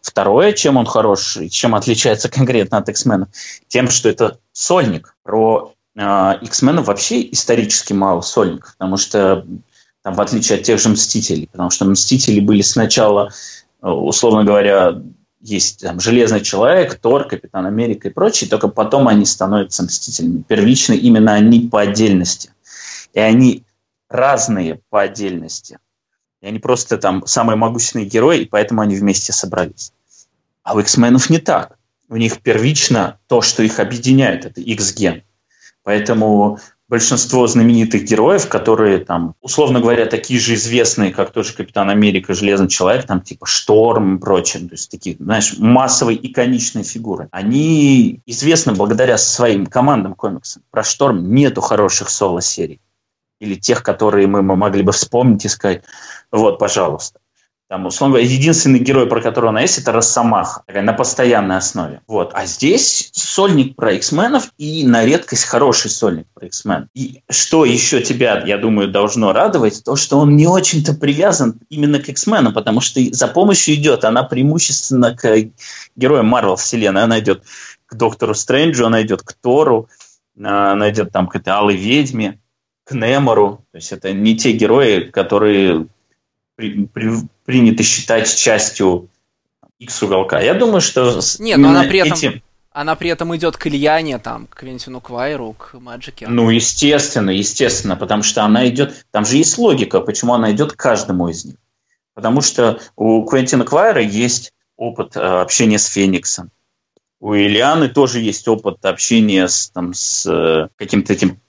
Второе, чем он хорош, чем отличается конкретно от X-менов, тем, что это сольник. Про э, X-менов вообще исторически мало сольников, потому что там, в отличие от тех же Мстителей, потому что Мстители были сначала, э, условно говоря, есть там, Железный Человек, Тор, Капитан Америка и прочие, только потом они становятся Мстителями. Первично именно они по отдельности. И они разные по отдельности. И они просто там самые могущественные герои, и поэтому они вместе собрались. А у X-менов не так. У них первично то, что их объединяет, это X-ген. Поэтому большинство знаменитых героев, которые там, условно говоря, такие же известные, как тоже Капитан Америка, Железный Человек, там типа Шторм и прочее, то есть такие, знаешь, массовые иконичные фигуры, они известны благодаря своим командам комиксов. Про Шторм нету хороших соло-серий. Или тех, которые мы могли бы вспомнить и сказать, вот, пожалуйста. Там, условно говоря, единственный герой, про которого она есть, это Росомаха, на постоянной основе. Вот. А здесь сольник про X-менов и на редкость хороший сольник про X-мен. И что еще тебя, я думаю, должно радовать, то, что он не очень-то привязан именно к X-менам, потому что за помощью идет она преимущественно к героям Марвел вселенной. Она идет к Доктору Стрэнджу, она идет к Тору, она идет там к этой Алой Ведьме, к Немору. То есть это не те герои, которые при, при, принято считать частью X уголка. Я думаю, что Нет, но она при этом... Этим... Она при этом идет к Ильяне, там, к Квентину Квайру, к Маджике. Ну, естественно, естественно, потому что она идет... Там же есть логика, почему она идет к каждому из них. Потому что у Квентина Квайра есть опыт э, общения с Фениксом. У Ильяны тоже есть опыт общения с, там, с э, каким-то этим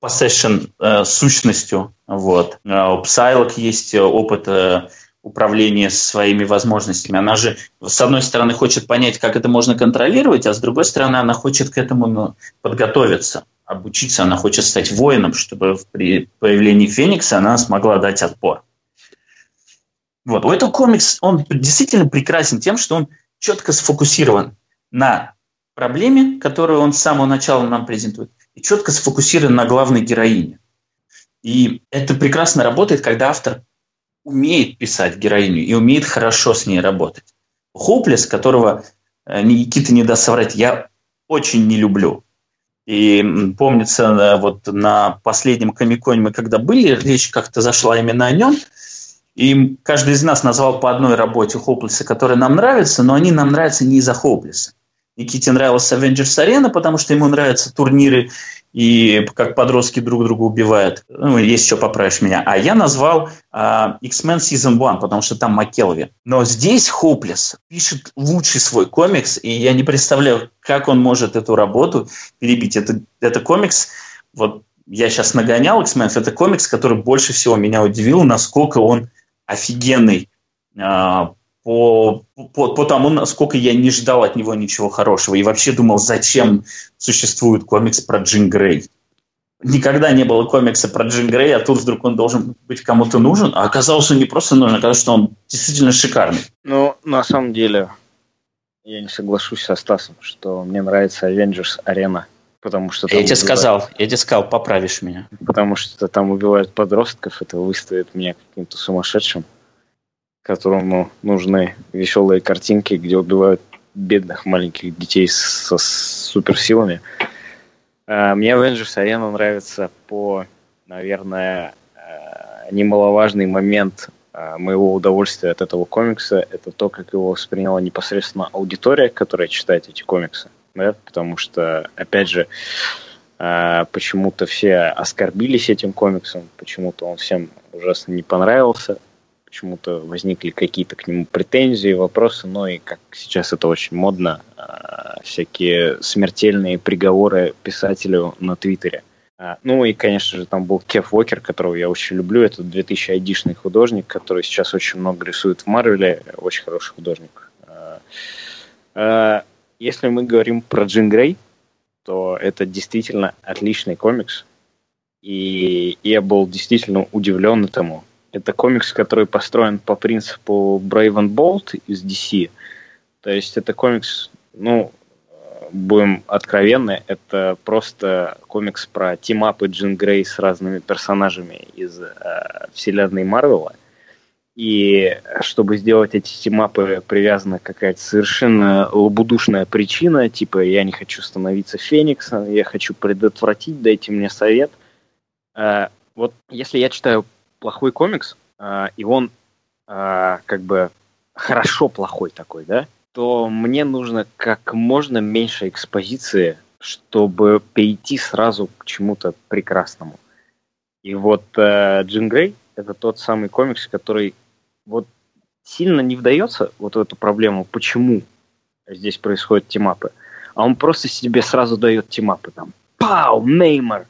possession э, сущностью. Вот. А у Psylocke есть опыт э, управления своими возможностями. Она же, с одной стороны, хочет понять, как это можно контролировать, а с другой стороны, она хочет к этому ну, подготовиться, обучиться. Она хочет стать воином, чтобы при появлении Феникса она смогла дать отпор. Вот. У этого комикс, он действительно прекрасен тем, что он четко сфокусирован на проблеме, которую он с самого начала нам презентует, и четко сфокусирован на главной героине. И это прекрасно работает, когда автор умеет писать героиню и умеет хорошо с ней работать. Хоплес, которого э, Никита не даст соврать, я очень не люблю. И помнится, э, вот на последнем комиконе мы когда были, речь как-то зашла именно о нем, и каждый из нас назвал по одной работе Хоплеса, которая нам нравится, но они нам нравятся не из-за Хоплеса. Никите нравилась Avengers Arena, потому что ему нравятся турниры и как подростки друг друга убивают. Ну, есть еще поправишь меня. А я назвал uh, X-Men Season 1, потому что там Маккелви. Но здесь Хоплес пишет лучший свой комикс, и я не представляю, как он может эту работу перебить. Это, это комикс, вот я сейчас нагонял X-Men, это комикс, который больше всего меня удивил, насколько он офигенный uh, по, по, по тому, насколько я не ждал от него ничего хорошего. И вообще думал, зачем существует комикс про Джин Грей. Никогда не было комикса про Джин Грей, а тут вдруг он должен быть кому-то нужен. А оказалось, он не просто нужен, оказалось, что он действительно шикарный. Ну, на самом деле, я не соглашусь со Стасом, что мне нравится Avengers Arena. Потому что я тебе убивают... сказал, я тебе сказал, поправишь меня. Потому что там убивают подростков, это выставит меня каким-то сумасшедшим которому нужны веселые картинки, где убивают бедных маленьких детей со суперсилами. А, мне Avengers Arena нравится по, наверное, а, немаловажный момент а, моего удовольствия от этого комикса. Это то, как его восприняла непосредственно аудитория, которая читает эти комиксы. Да? Потому что, опять же, почему-то все оскорбились этим комиксом, почему-то он всем ужасно не понравился почему-то возникли какие-то к нему претензии, вопросы, но и как сейчас это очень модно, а, всякие смертельные приговоры писателю на Твиттере. А, ну и, конечно же, там был Кеф Уокер, которого я очень люблю. Это 2000 айдишный художник, который сейчас очень много рисует в Марвеле. Очень хороший художник. А, если мы говорим про Джин Грей, то это действительно отличный комикс. И я был действительно удивлен этому. Это комикс, который построен по принципу Brave and Bold из DC. То есть это комикс, ну, будем откровенны, это просто комикс про тимапы Джин Грей с разными персонажами из э, вселенной Марвела. И чтобы сделать эти тимапы, привязана какая-то совершенно лобудушная причина, типа я не хочу становиться Фениксом, я хочу предотвратить, дайте мне совет. Э, вот если я читаю плохой комикс, э, и он э, как бы хорошо плохой такой, да, то мне нужно как можно меньше экспозиции, чтобы перейти сразу к чему-то прекрасному. И вот э, Джин Грей — это тот самый комикс, который вот сильно не вдается вот в эту проблему, почему здесь происходят тимапы, а он просто себе сразу дает тимапы там. Пау, Неймар,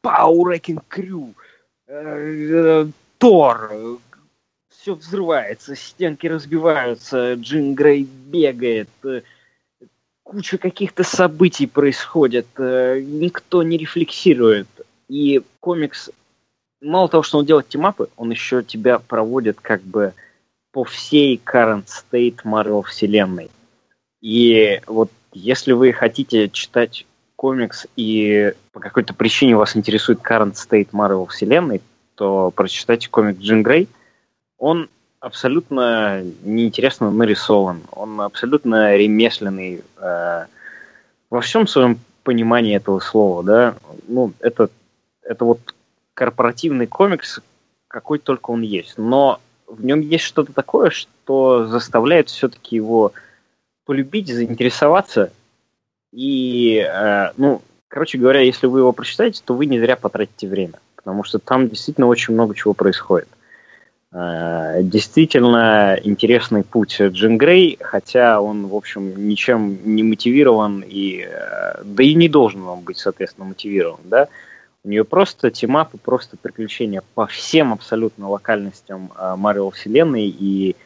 Пау, Рекин Крю, Тор, все взрывается, стенки разбиваются, Джин Грей бегает, э, куча каких-то событий происходит, э, никто не рефлексирует. И комикс, мало того, что он делает тимапы, он еще тебя проводит как бы по всей current state Marvel вселенной. И вот если вы хотите читать комикс и по какой-то причине вас интересует current state Marvel вселенной, то прочитайте комик Джин Грей. Он абсолютно неинтересно нарисован, он абсолютно ремесленный э, во всем своем понимании этого слова, да. Ну, это, это вот корпоративный комикс, какой только он есть. Но в нем есть что-то такое, что заставляет все-таки его полюбить, заинтересоваться. И, э, ну, короче говоря, если вы его прочитаете, то вы не зря потратите время, потому что там действительно очень много чего происходит. Э, действительно интересный путь Джин Грей, хотя он, в общем, ничем не мотивирован, и, э, да и не должен он быть, соответственно, мотивирован, да. У нее просто тимапы, просто приключения по всем абсолютно локальностям Марио вселенной, и,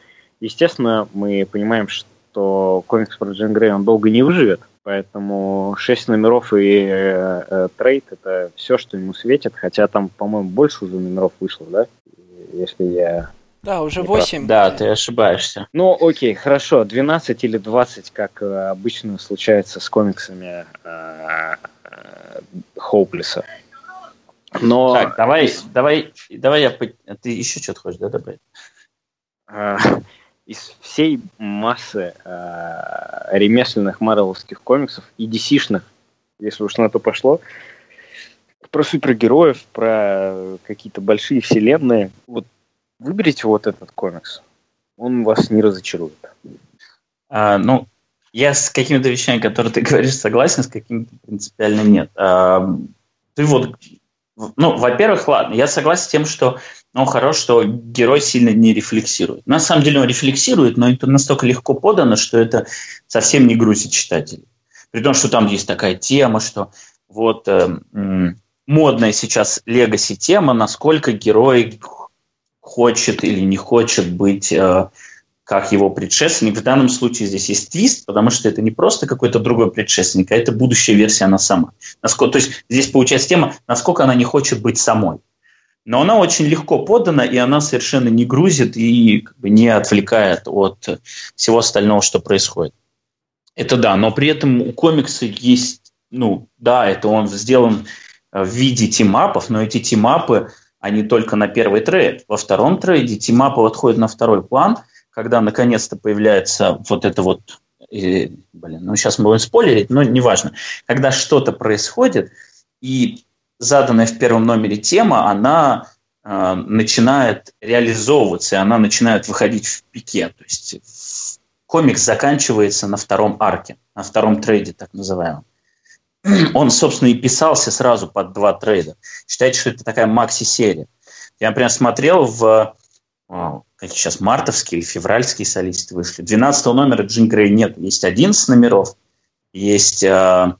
естественно, мы понимаем, что комикс про Джин Грей, он долго не выживет, поэтому 6 номеров и э, э, трейд – это все, что ему светит, хотя там, по-моему, больше уже номеров вышло, да, если я да, уже 8. Да, ты ошибаешься. Ну, окей, хорошо, 12 или 20, как э, обычно случается с комиксами э, Хоуплеса. Но... Так, давай, давай, давай я... Ты еще что-то хочешь, да, добавить? Из всей массы э, ремесленных марвеловских комиксов и DC-шных, если уж на то пошло, про супергероев, про какие-то большие вселенные, вот выберите вот этот комикс. Он вас не разочарует. А, ну, я с какими-то вещами, которые ты говоришь, согласен, с какими-то принципиально нет. А, ты вот ну, во-первых, ладно, я согласен с тем, что ну, хорошо, что герой сильно не рефлексирует. На самом деле он рефлексирует, но это настолько легко подано, что это совсем не грузит читателей. При том, что там есть такая тема, что вот э, модная сейчас легаси тема, насколько герой хочет или не хочет быть э, как его предшественник. В данном случае здесь есть твист, потому что это не просто какой-то другой предшественник, а это будущая версия она сама. Насколько, то есть здесь получается тема, насколько она не хочет быть самой. Но она очень легко подана, и она совершенно не грузит и как бы, не отвлекает от всего остального, что происходит. Это да, но при этом у комикса есть, ну да, это он сделан в виде тимапов, но эти тимапы, они только на первый трейд. Во втором трейде тимапы отходят на второй план – когда наконец-то появляется вот это вот, э, блин, ну сейчас мы будем спойлерить, но неважно, когда что-то происходит, и заданная в первом номере тема, она э, начинает реализовываться, и она начинает выходить в пике. То есть комикс заканчивается на втором арке, на втором трейде, так называемом. Он, собственно, и писался сразу под два трейда. Считайте, что это такая макси-серия. Я, например, смотрел в какие сейчас мартовские или февральские солисты вышли. 12 номера Джин Грей нет. Есть 11 номеров, есть э,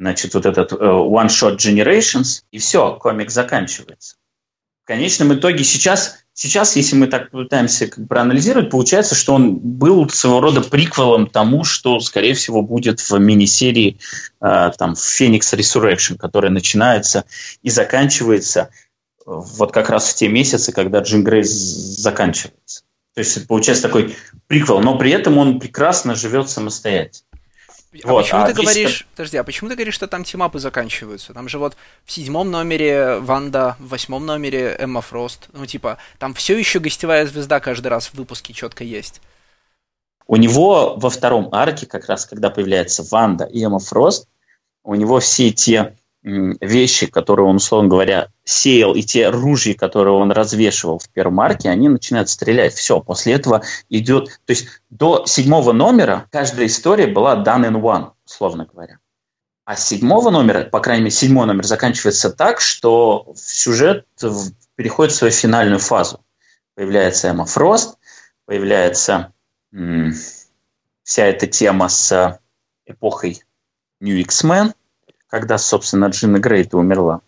значит, вот этот э, One Shot Generations, и все, комик заканчивается. В конечном итоге сейчас, сейчас если мы так пытаемся как проанализировать, получается, что он был своего рода приквелом тому, что, скорее всего, будет в мини-серии э, там, Phoenix Resurrection, которая начинается и заканчивается вот как раз в те месяцы, когда Джим Грейс заканчивается. То есть получается такой приквел, но при этом он прекрасно живет самостоятельно. А вот, почему а ты говоришь, что... подожди, а почему ты говоришь, что там тимапы заканчиваются? Там же вот в седьмом номере Ванда, в восьмом номере Эмма Фрост. Ну, типа, там все еще гостевая звезда каждый раз в выпуске четко есть. У него во втором арке, как раз когда появляется Ванда и Эмма Фрост, у него все те вещи, которые он, условно говоря, сеял, и те ружья, которые он развешивал в первом арке, они начинают стрелять. Все, после этого идет... То есть до седьмого номера каждая история была done in one, условно говоря. А седьмого номера, по крайней мере, седьмой номер заканчивается так, что сюжет переходит в свою финальную фазу. Появляется Эмма Фрост, появляется м- вся эта тема с эпохой New X-Men, когда, собственно, Джина Грейта умерла.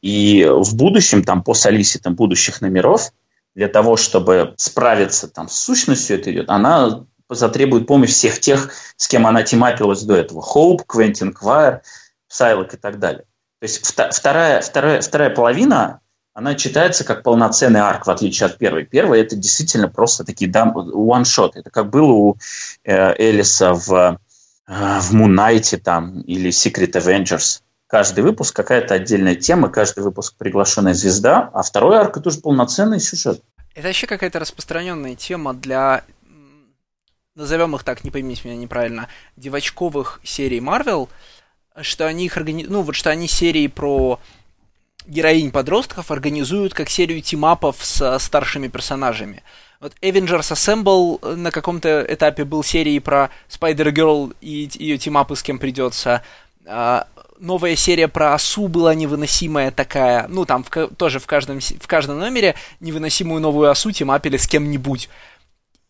И в будущем, там, по Алисе, там, будущих номеров, для того, чтобы справиться там, с сущностью это идет, она затребует помощь всех тех, с кем она темапилась до этого. Хоуп, Квентин Квайр, Сайлок и так далее. То есть вторая, вторая, вторая половина, она читается как полноценный арк, в отличие от первой. Первая – это действительно просто такие да, one-shot. Это как было у э, Элиса в в Moon Knight там, или Secret Avengers. Каждый выпуск какая-то отдельная тема, каждый выпуск приглашенная звезда, а второй арк это уже полноценный сюжет. Это вообще какая-то распространенная тема для, назовем их так, не поймите меня неправильно, девочковых серий Marvel, что они их органи... ну вот что они серии про героинь подростков организуют как серию тимапов с старшими персонажами. Вот Avengers Assemble э, на каком-то этапе был серией про Spider-Girl и ее тимапы с кем придется. А, новая серия про Асу была невыносимая такая. Ну, там в, тоже в каждом, в каждом номере невыносимую новую Асу тимапили с кем-нибудь.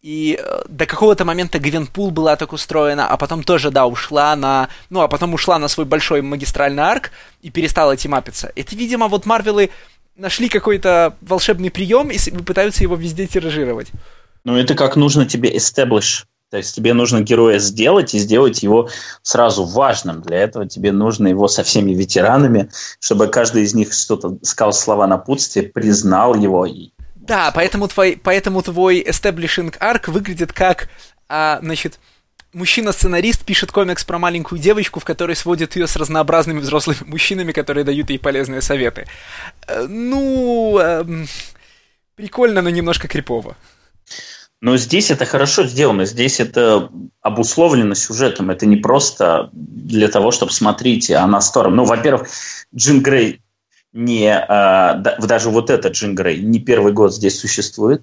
И э, до какого-то момента Гвенпул была так устроена, а потом тоже, да, ушла на... Ну, а потом ушла на свой большой магистральный арк и перестала тимапиться. Это, видимо, вот Марвелы нашли какой-то волшебный прием и пытаются его везде тиражировать. Ну, это как нужно тебе establish. То есть тебе нужно героя сделать и сделать его сразу важным. Для этого тебе нужно его со всеми ветеранами, чтобы каждый из них что-то сказал слова напутствия, признал его. Да, поэтому твой, поэтому твой establishing arc выглядит как, а, значит, мужчина-сценарист пишет комикс про маленькую девочку, в которой сводит ее с разнообразными взрослыми мужчинами, которые дают ей полезные советы. Э, ну, эм, прикольно, но немножко крипово. Но здесь это хорошо сделано, здесь это обусловлено сюжетом, это не просто для того, чтобы смотрите, а на сторону. Ну, во-первых, Джин Грей не, а, даже вот этот Джин Грей не первый год здесь существует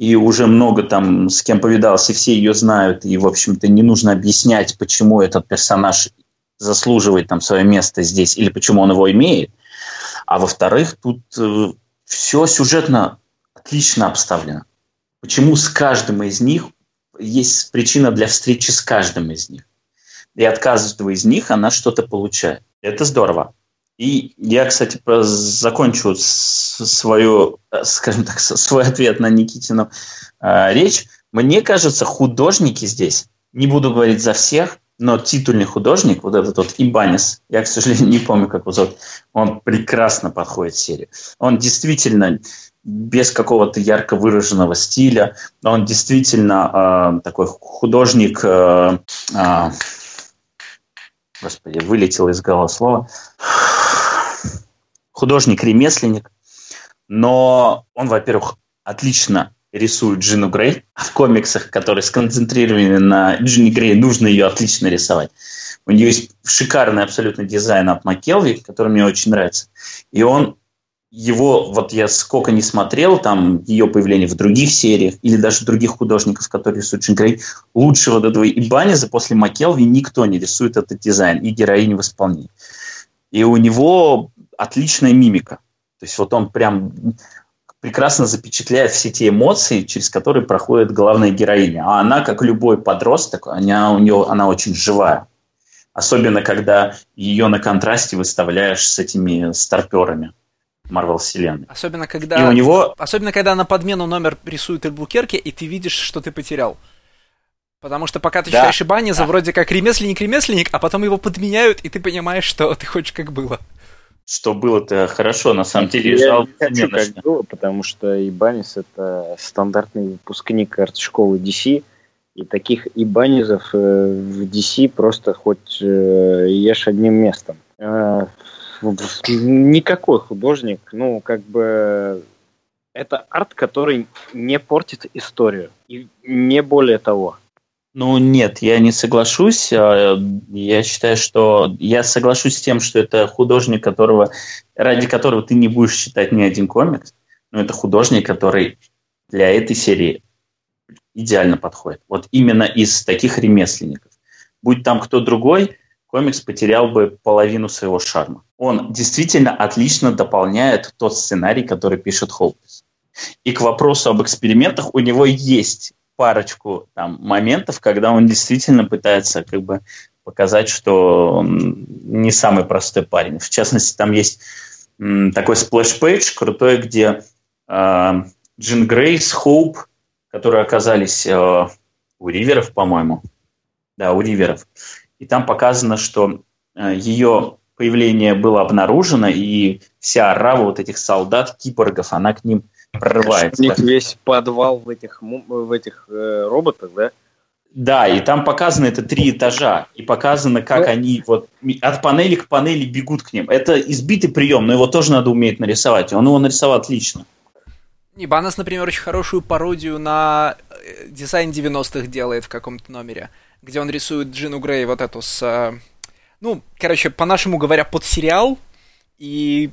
и уже много там с кем повидался, и все ее знают, и, в общем-то, не нужно объяснять, почему этот персонаж заслуживает там свое место здесь, или почему он его имеет. А во-вторых, тут э, все сюжетно отлично обставлено. Почему с каждым из них есть причина для встречи с каждым из них. И от каждого из них она что-то получает. Это здорово. И я, кстати, закончу свою, скажем так, свой ответ на Никитину э, речь. Мне кажется, художники здесь, не буду говорить за всех, но титульный художник, вот этот вот Ибанис, я, к сожалению, не помню, как его зовут, он прекрасно подходит серии. Он действительно без какого-то ярко выраженного стиля, он действительно э, такой художник, э, э, господи, вылетело из головы слово, художник-ремесленник, но он, во-первых, отлично рисует Джину Грей. В комиксах, которые сконцентрированы на Джинни Грей, нужно ее отлично рисовать. У нее есть шикарный абсолютно дизайн от Маккелви, который мне очень нравится. И он его, вот я сколько не смотрел, там, ее появление в других сериях, или даже других художников, которые рисуют Джин Грей, лучше вот этого Ибаниза после Маккелви никто не рисует этот дизайн, и героини в исполнении. И у него отличная мимика. То есть вот он прям прекрасно запечатляет все те эмоции, через которые проходит главная героиня. А она, как любой подросток, она, у нее, она очень живая. Особенно, когда ее на контрасте выставляешь с этими старперами. Марвел вселенной. Особенно когда, и у него... особенно когда на подмену номер рисует Эльбукерки, и ты видишь, что ты потерял. Потому что пока ты да, читаешь Ибаниза, да. вроде как ремесленник-ремесленник, а потом его подменяют, и ты понимаешь, что ты хочешь как было. Что было-то хорошо, на самом деле, Я жалко не хочу, как было, потому что Ибанис это стандартный выпускник арт-школы DC, и таких Ибанизов э, в DC просто хоть э, ешь одним местом. Э, никакой художник, ну, как бы это арт, который не портит историю. И не более того. Ну, нет, я не соглашусь. А, я считаю, что я соглашусь с тем, что это художник, которого, ради которого ты не будешь читать ни один комикс, но это художник, который для этой серии идеально подходит. Вот именно из таких ремесленников. Будь там кто другой, комикс потерял бы половину своего шарма. Он действительно отлично дополняет тот сценарий, который пишет Холпис. И к вопросу об экспериментах у него есть парочку там, моментов, когда он действительно пытается как бы показать, что он не самый простой парень. В частности, там есть м, такой splash page крутой, где э, Джин Грей с Хоуп, которые оказались э, у Риверов, по-моему, да, у Риверов, и там показано, что э, ее появление было обнаружено, и вся орава вот этих солдат, киборгов, она к ним прорывается. У них весь подвал в этих, в этих э, роботах, да? Да, и там показано это три этажа, и показано, как ну, они вот от панели к панели бегут к ним. Это избитый прием, но его тоже надо уметь нарисовать. Он его нарисовал отлично. Ибанас, например, очень хорошую пародию на э, дизайн 90-х делает в каком-то номере, где он рисует Джину Грей вот эту с... Э, ну, короче, по-нашему говоря, под сериал, и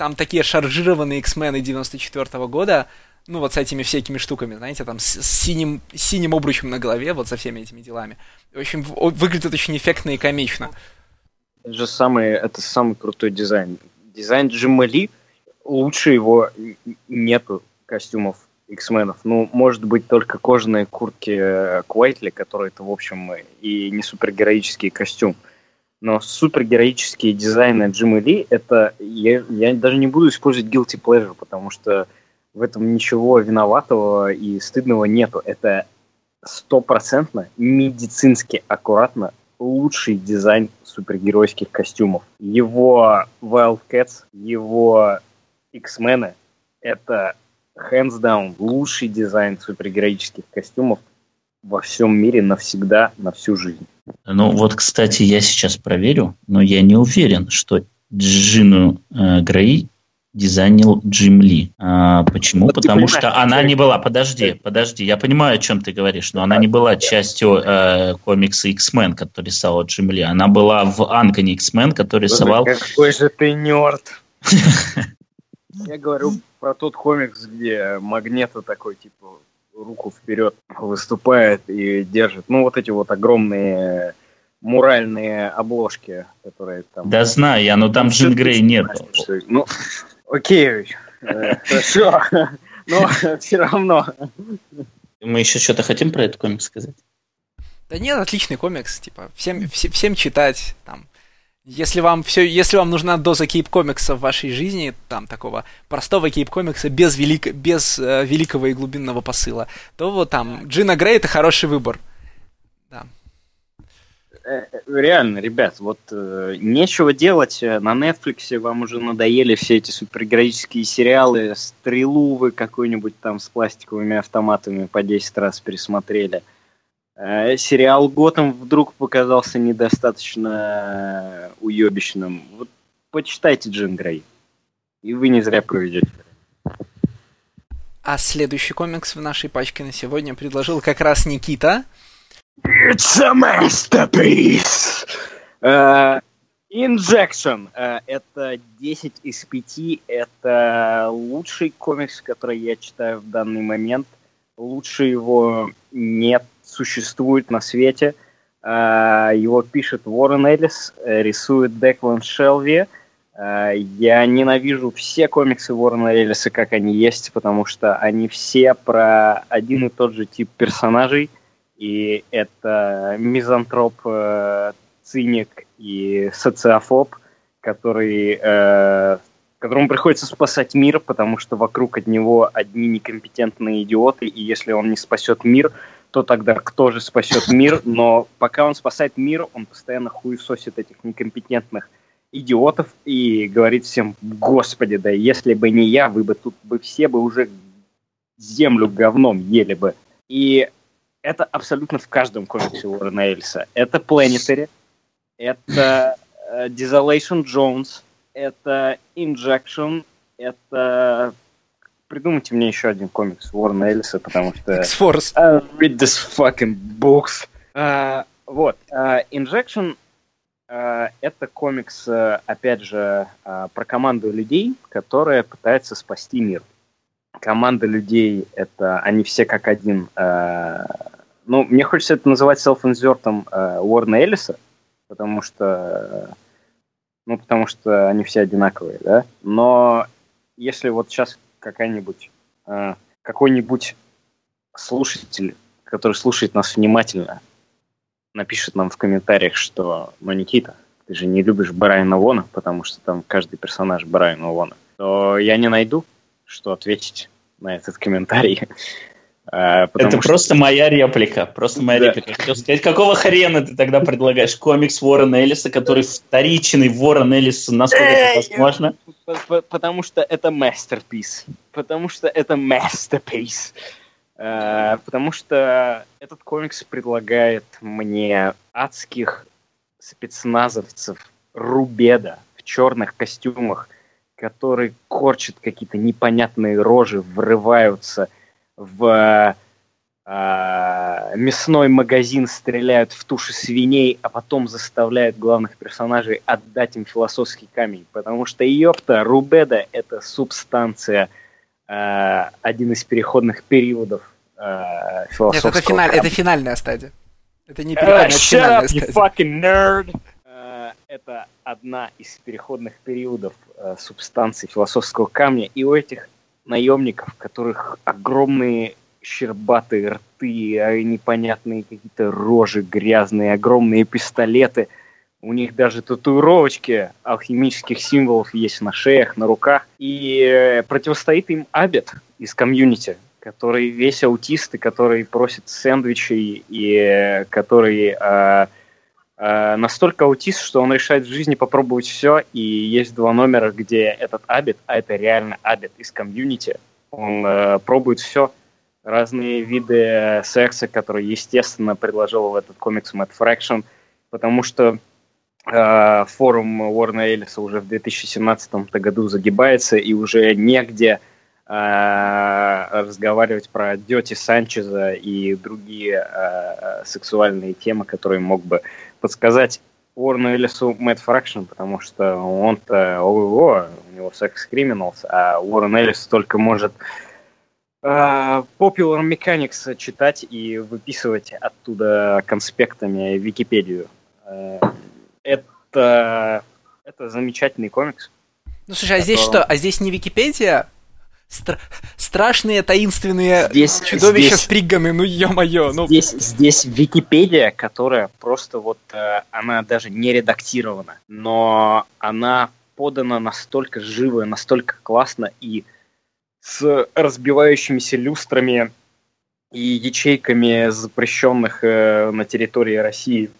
там такие шаржированные X-мены 94 -го года, ну, вот с этими всякими штуками, знаете, там с, синим, синим обручем на голове, вот со всеми этими делами. В общем, выглядит очень эффектно и комично. Это же самый, это самый крутой дизайн. Дизайн Джимали, лучше его нету костюмов X-менов. Ну, может быть, только кожаные куртки э, Куайтли, которые это, в общем, и не супергероический костюм но супергероические дизайны Джима Ли, это я, я даже не буду использовать guilty pleasure, потому что в этом ничего виноватого и стыдного нету. Это стопроцентно медицински аккуратно лучший дизайн супергеройских костюмов. Его Wildcats, его X-Men это hands down лучший дизайн супергероических костюмов во всем мире навсегда, на всю жизнь. Ну вот, кстати, я сейчас проверю, но я не уверен, что Джину э, Грей дизайнил Джим Ли. А, почему? Вот Потому что она не была... Подожди, подожди. Я понимаю, о чем ты говоришь, но она не была частью э, комикса X-Men, который рисовал Джим Ли. Она была в Ангоне X-Men, который рисовал... Какой же ты нерд! Я говорю про тот комикс, где Магнета такой, типа, руку вперед выступает и держит. Ну, вот эти вот огромные муральные обложки, которые там... Да знаю я, но там Джин Грей нет. Ну, окей, хорошо, но все равно. Мы еще что-то хотим про этот комикс сказать? Да нет, отличный комикс, типа, всем, всем читать, там, если вам все, если вам нужна доза кейп-комикса в вашей жизни, там такого простого кейп-комикса без, велик, без э, великого и глубинного посыла, то вот там Джина Грей это хороший выбор. Да. Э, э, реально, ребят, вот э, нечего делать э, на Netflix, вам уже надоели все эти супергероические сериалы, стрелу вы какой-нибудь там с пластиковыми автоматами по 10 раз пересмотрели. Э, сериал Готэм вдруг показался недостаточно уебищным. Вот почитайте Джин Грей. И вы не зря проведете. А следующий комикс в нашей пачке на сегодня предложил как раз Никита. It's a masterpiece! Uh, Injection. Uh, это 10 из 5. Это лучший комикс, который я читаю в данный момент. Лучше его нет существует на свете. А, его пишет Уоррен Эллис, э, рисует Деклан Шелви. А, я ненавижу все комиксы Уоррена Эллиса, как они есть, потому что они все про один и тот же тип персонажей. И это мизантроп, э, циник и социофоб, который, э, которому приходится спасать мир, потому что вокруг от него одни некомпетентные идиоты, и если он не спасет мир, то тогда кто же спасет мир? Но пока он спасает мир, он постоянно хуесосит этих некомпетентных идиотов и говорит всем, господи, да если бы не я, вы бы тут бы все бы уже землю говном ели бы. И это абсолютно в каждом комиксе Уоррена Эльса. Это Planetary, это uh, Desolation Jones, это Injection, это придумайте мне еще один комикс Уоррена Эллиса, потому что... X-Force. Uh, read this fucking books. Uh, вот. Uh, Injection uh, это комикс, uh, опять же, uh, про команду людей, которая пытается спасти мир. Команда людей, это они все как один. Uh, ну, мне хочется это называть селф-инзертом uh, Уоррена Эллиса, потому что... Ну, потому что они все одинаковые, да? Но если вот сейчас какая-нибудь, э, какой-нибудь слушатель, который слушает нас внимательно, напишет нам в комментариях, что, ну, Никита, ты же не любишь Брайана Вона, потому что там каждый персонаж Брайана Вона, то я не найду, что ответить на этот комментарий. А, это что... просто моя реплика. Просто моя да. реплика. Хотел сказать, какого хрена ты тогда предлагаешь комикс Уоррена Эллиса, который вторичный Уоррен Эллис, насколько это возможно? Потому что это masterpiece. Потому что это masterpiece. А, потому что этот комикс предлагает мне адских спецназовцев Рубеда в черных костюмах, которые корчат какие-то непонятные рожи, врываются – в э, мясной магазин стреляют в туши свиней, а потом заставляют главных персонажей отдать им философский камень. Потому что, ёпта, Рубеда — это субстанция, э, один из переходных периодов э, философского Нет, это, финаль, это финальная стадия. Это не переходная, uh, это финальная up, стадия. You fucking nerd! Uh, это одна из переходных периодов uh, субстанции философского камня, и у этих наемников, которых огромные щербатые рты, а непонятные какие-то рожи грязные, огромные пистолеты. У них даже татуировочки алхимических символов есть на шеях, на руках. И э, противостоит им Абет из Community, который весь аутист, и который просит сэндвичей, и э, который э, Э, настолько аутист, что он решает в жизни попробовать все, и есть два номера, где этот Абед, а это реально Абед из Community, он э, пробует все, разные виды секса, которые, естественно, предложил в этот комикс Мэтт Фрэкшн, потому что э, форум Уоррена Эллиса уже в 2017 году загибается, и уже негде э, разговаривать про Дети Санчеза и другие э, сексуальные темы, которые мог бы подсказать Уорну Эллису Мэтт Фракшн, потому что он-то, ого, у него секс криминалс, а Уоррен Эллис только может uh, Popular Mechanics читать и выписывать оттуда конспектами Википедию. Uh, это, это замечательный комикс. Ну слушай, а здесь что? А здесь не Википедия, Стра- страшные таинственные здесь, чудовища здесь, сприганы, ну ё-моё. Ну... Здесь, здесь Википедия, которая просто вот, э, она даже не редактирована, но она подана настолько живо, настолько классно и с разбивающимися люстрами и ячейками запрещенных э, на территории России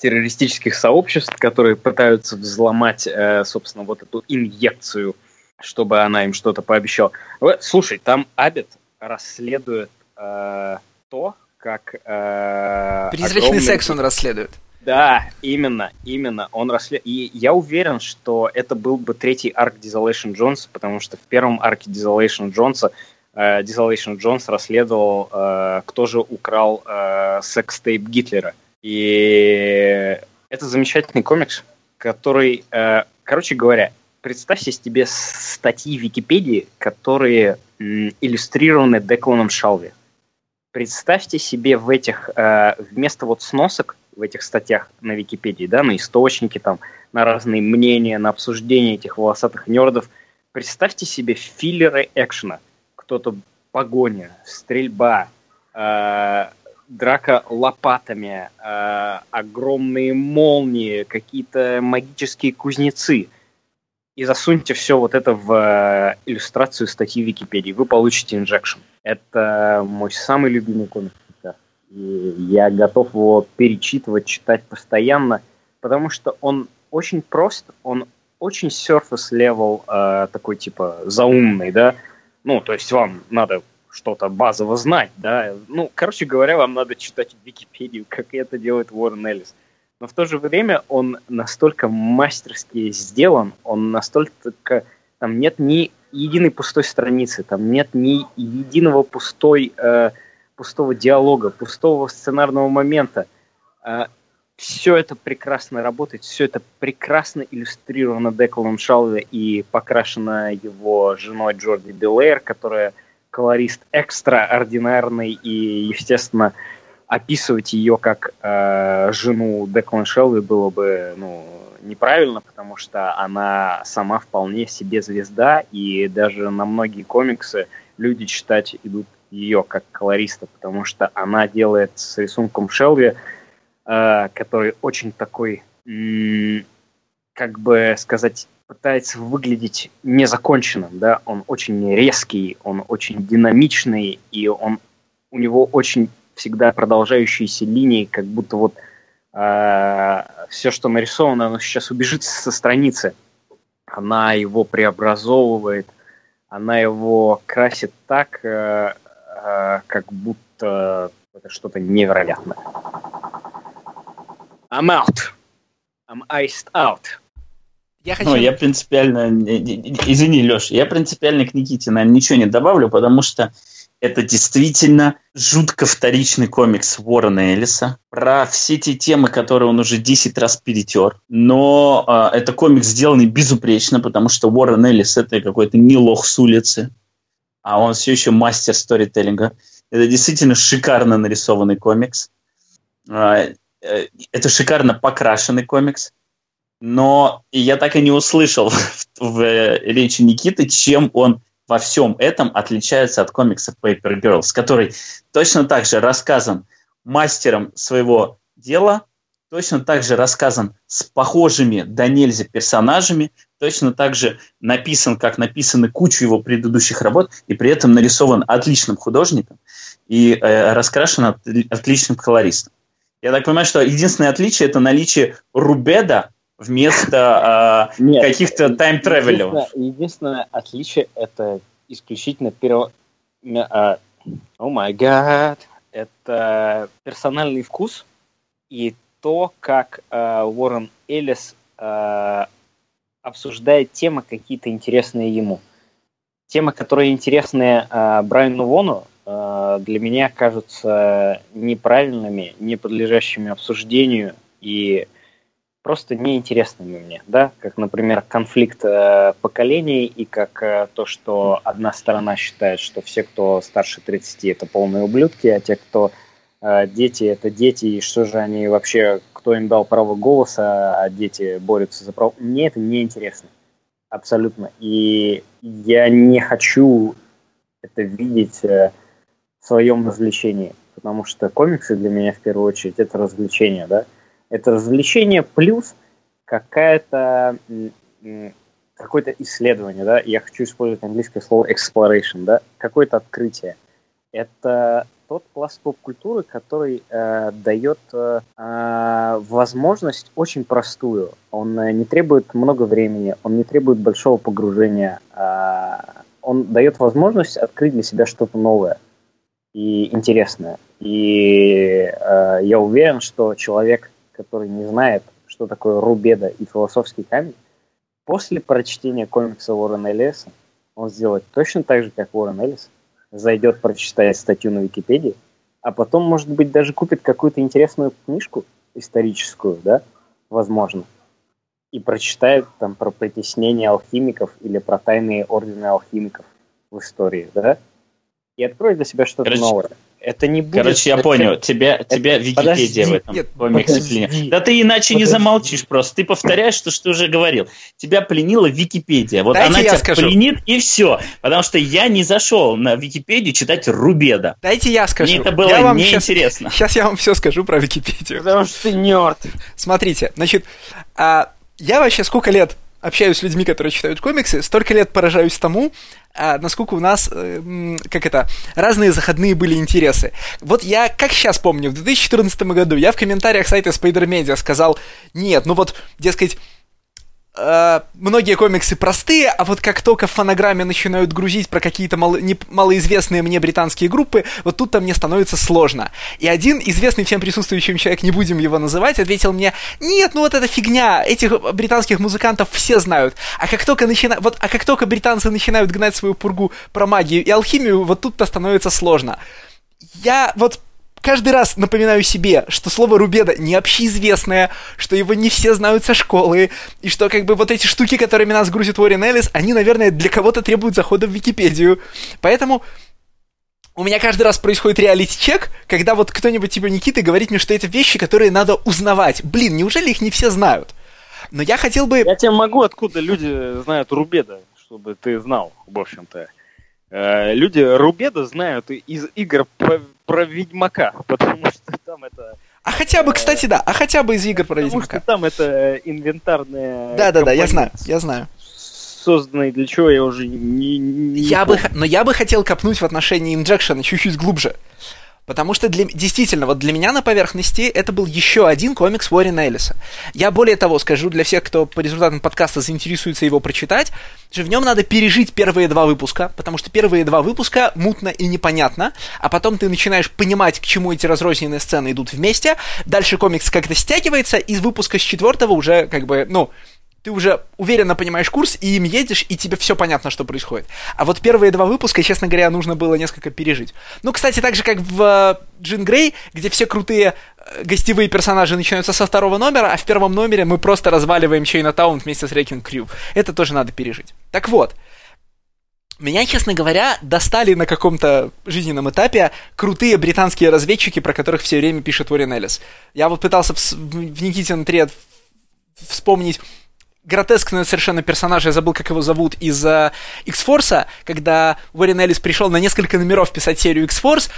террористических сообществ, которые пытаются взломать, э, собственно, вот эту инъекцию чтобы она им что-то пообещала. Слушай, там Абит расследует э, то, как... Э, Призрачный огромный... секс он расследует. Да, именно, именно. Он расслед... И я уверен, что это был бы третий арк Desolation Джонса, потому что в первом арке Desolation Джонса э, Desolation Джонс расследовал, э, кто же украл э, секс-тейп Гитлера. И это замечательный комикс, который, э, короче говоря, представьте себе статьи в Википедии, которые иллюстрированы Декланом Шалви. Представьте себе в этих, э, вместо вот сносок в этих статьях на Википедии, да, на источники, там, на разные мнения, на обсуждение этих волосатых нердов, представьте себе филлеры экшена. Кто-то погоня, стрельба, э, драка лопатами, э, огромные молнии, какие-то магические кузнецы – и засуньте все вот это в э, иллюстрацию статьи Википедии. Вы получите инжекшн. Это мой самый любимый комикс. И я готов его перечитывать, читать постоянно, потому что он очень прост, он очень surface level, э, такой типа заумный, да. Ну, то есть вам надо что-то базово знать, да. Ну, короче говоря, вам надо читать Википедию, как это делает Уоррен Эллис но в то же время он настолько мастерски сделан, он настолько... Там нет ни единой пустой страницы, там нет ни единого пустой, э, пустого диалога, пустого сценарного момента. Э, все это прекрасно работает, все это прекрасно иллюстрировано Декланом Шалве и покрашено его женой Джорди Делейр, которая колорист экстраординарный, и, естественно, описывать ее как э, жену Деклан Шелви было бы ну, неправильно, потому что она сама вполне себе звезда, и даже на многие комиксы люди читать идут ее как колориста, потому что она делает с рисунком Шелви Э, который очень такой, как бы сказать, пытается выглядеть незаконченным, да, он очень резкий, он очень динамичный, и он, у него очень всегда продолжающиеся линии, как будто вот э, все, что нарисовано, оно сейчас убежит со страницы. Она его преобразовывает, она его красит так, э, э, как будто это что-то невероятное. I'm out. I'm iced out. Я хочу... Ну, я принципиально... Извини, Леш, я принципиально к Никите, наверное, ничего не добавлю, потому что это действительно жутко вторичный комикс Уоррена Эллиса про все те темы, которые он уже 10 раз перетер. Но э, это комикс сделанный безупречно, потому что Уоррен Эллис это какой-то не лох с улицы, а он все еще мастер сторителлинга. Это действительно шикарно нарисованный комикс. А, Э, это шикарно покрашенный комикс, но я так и не услышал в, в э, речи Никиты, чем он во всем этом отличается от комикса Paper Girls, который точно так же рассказан мастером своего дела, точно так же рассказан с похожими до нельзя персонажами, точно так же написан, как написаны кучу его предыдущих работ, и при этом нарисован отличным художником и э, раскрашен от, отличным колористом. Я так понимаю, что единственное отличие это наличие рубеда вместо э, каких-то тайм-тревелев. Единственное, единственное отличие это исключительно перво... О май гад. Это персональный вкус и то, как э, Уоррен Эллис э, обсуждает темы какие-то интересные ему. Темы, которые интересны э, Брайану Вону, Э, для меня кажутся неправильными, не подлежащими обсуждению и просто неинтересными мне, да, как, например, конфликт э, поколений и как э, то, что одна сторона считает, что все, кто старше 30, это полные ублюдки, а те, кто э, дети, это дети, и что же они вообще, кто им дал право голоса, а дети борются за право. Мне это неинтересно, абсолютно. И я не хочу это видеть э, своем развлечении. Потому что комиксы для меня в первую очередь это развлечение, да. Это развлечение плюс какая-то какое-то исследование, да, я хочу использовать английское слово exploration, да, какое-то открытие. Это тот пласт поп-культуры, который э, дает э, э, возможность очень простую. Он э, не требует много времени, он не требует большого погружения. Э, он дает возможность открыть для себя что-то новое и интересное. И э, я уверен, что человек, который не знает, что такое рубеда и философский камень, после прочтения комикса Уоррена Эллиса, он сделает точно так же, как Уоррен Эллис, зайдет прочитать статью на Википедии, а потом, может быть, даже купит какую-то интересную книжку историческую, да, возможно, и прочитает там про притеснение алхимиков или про тайные ордены алхимиков в истории, да, и открой для себя что-то новое. Это не будет... Короче, я понял. Тебя, это... тебя Википедия подожди, в этом нет, комиксе пленила. Да ты иначе подожди. не замолчишь просто. Ты повторяешь то, что ты уже говорил. Тебя пленила Википедия. Вот Дайте она тебя скажу. пленит, и все. Потому что я не зашел на Википедию читать Рубеда. Дайте я скажу. Мне это было я вам неинтересно. Сейчас, сейчас я вам все скажу про Википедию. Потому что ты нерд. Смотрите, значит, а, я вообще сколько лет общаюсь с людьми, которые читают комиксы, столько лет поражаюсь тому, насколько у нас, э, как это, разные заходные были интересы. Вот я, как сейчас помню, в 2014 году я в комментариях сайта Spider Media сказал, нет, ну вот, дескать, э, многие комиксы простые, а вот как только в фонограмме начинают грузить про какие-то мало, не, малоизвестные мне британские группы, вот тут-то мне становится сложно. И один известный всем присутствующим человек, не будем его называть, ответил мне, нет, ну вот это фигня, этих британских музыкантов все знают. А как только начина... вот, а как только британцы начинают гнать свою пургу про магию и алхимию, вот тут-то становится сложно. Я вот каждый раз напоминаю себе, что слово Рубеда не общеизвестное, что его не все знают со школы, и что как бы вот эти штуки, которыми нас грузит Уоррен Эллис, они, наверное, для кого-то требуют захода в Википедию. Поэтому у меня каждый раз происходит реалити-чек, когда вот кто-нибудь типа Никиты говорит мне, что это вещи, которые надо узнавать. Блин, неужели их не все знают? Но я хотел бы... Я тебе могу, откуда люди знают Рубеда, чтобы ты знал, в общем-то. Э, люди Рубеда знают из игр про, про Ведьмака, потому что там это... А хотя бы, кстати, да, а хотя бы из игр про потому Ведьмака. Потому что там это инвентарная... Да-да-да, я знаю, я знаю. Созданный для чего, я уже не... не я бы, но я бы хотел копнуть в отношении инжекшена чуть-чуть глубже. Потому что для, действительно, вот для меня на поверхности это был еще один комикс Уоррена Эллиса. Я более того скажу для всех, кто по результатам подкаста заинтересуется его прочитать, что в нем надо пережить первые два выпуска, потому что первые два выпуска мутно и непонятно, а потом ты начинаешь понимать, к чему эти разрозненные сцены идут вместе, дальше комикс как-то стягивается, из выпуска с четвертого уже как бы, ну, ты уже уверенно понимаешь курс, и им едешь, и тебе все понятно, что происходит. А вот первые два выпуска, честно говоря, нужно было несколько пережить. Ну, кстати, так же, как в э, Джин Грей, где все крутые э, гостевые персонажи начинаются со второго номера, а в первом номере мы просто разваливаем Чейна Таун вместе с Рейкинг Крю. Это тоже надо пережить. Так вот, меня, честно говоря, достали на каком-то жизненном этапе крутые британские разведчики, про которых все время пишет Уоррен Эллис. Я вот пытался в, в Никитин тред вспомнить гротескного совершенно персонажа, я забыл, как его зовут, из uh, X-Force, когда Уоррен Эллис пришел на несколько номеров писать серию X-Force,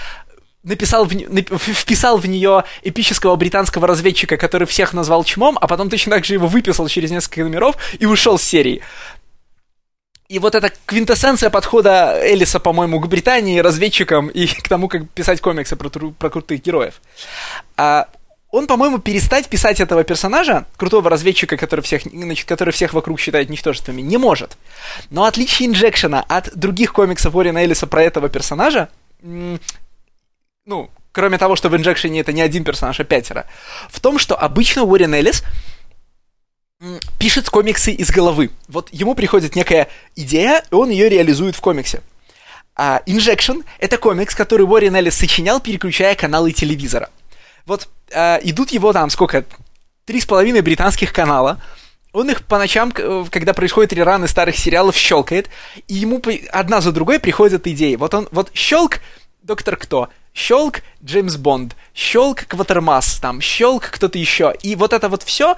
написал в, вписал в нее эпического британского разведчика, который всех назвал чмом, а потом точно так же его выписал через несколько номеров и ушел с серии. И вот эта квинтэссенция подхода Элиса, по-моему, к Британии, разведчикам и к тому, как писать комиксы про, про крутых героев. А он, по-моему, перестать писать этого персонажа, крутого разведчика, который всех, значит, который всех вокруг считает ничтожествами, не может. Но отличие инжекшена от других комиксов Уоррена Эллиса про этого персонажа, ну, кроме того, что в инжекшене это не один персонаж, а пятеро, в том, что обычно Уоррен Эллис пишет комиксы из головы. Вот ему приходит некая идея, и он ее реализует в комиксе. А Injection — это комикс, который Уоррен Эллис сочинял, переключая каналы телевизора. Вот э, идут его там сколько? Три с половиной британских канала. Он их по ночам, э, когда происходят рераны старых сериалов, щелкает, и ему одна за другой приходят идеи. Вот он, вот щелк Доктор Кто, щелк Джеймс Бонд, щелк Кватермас, там, щелк кто-то еще. И вот это вот все,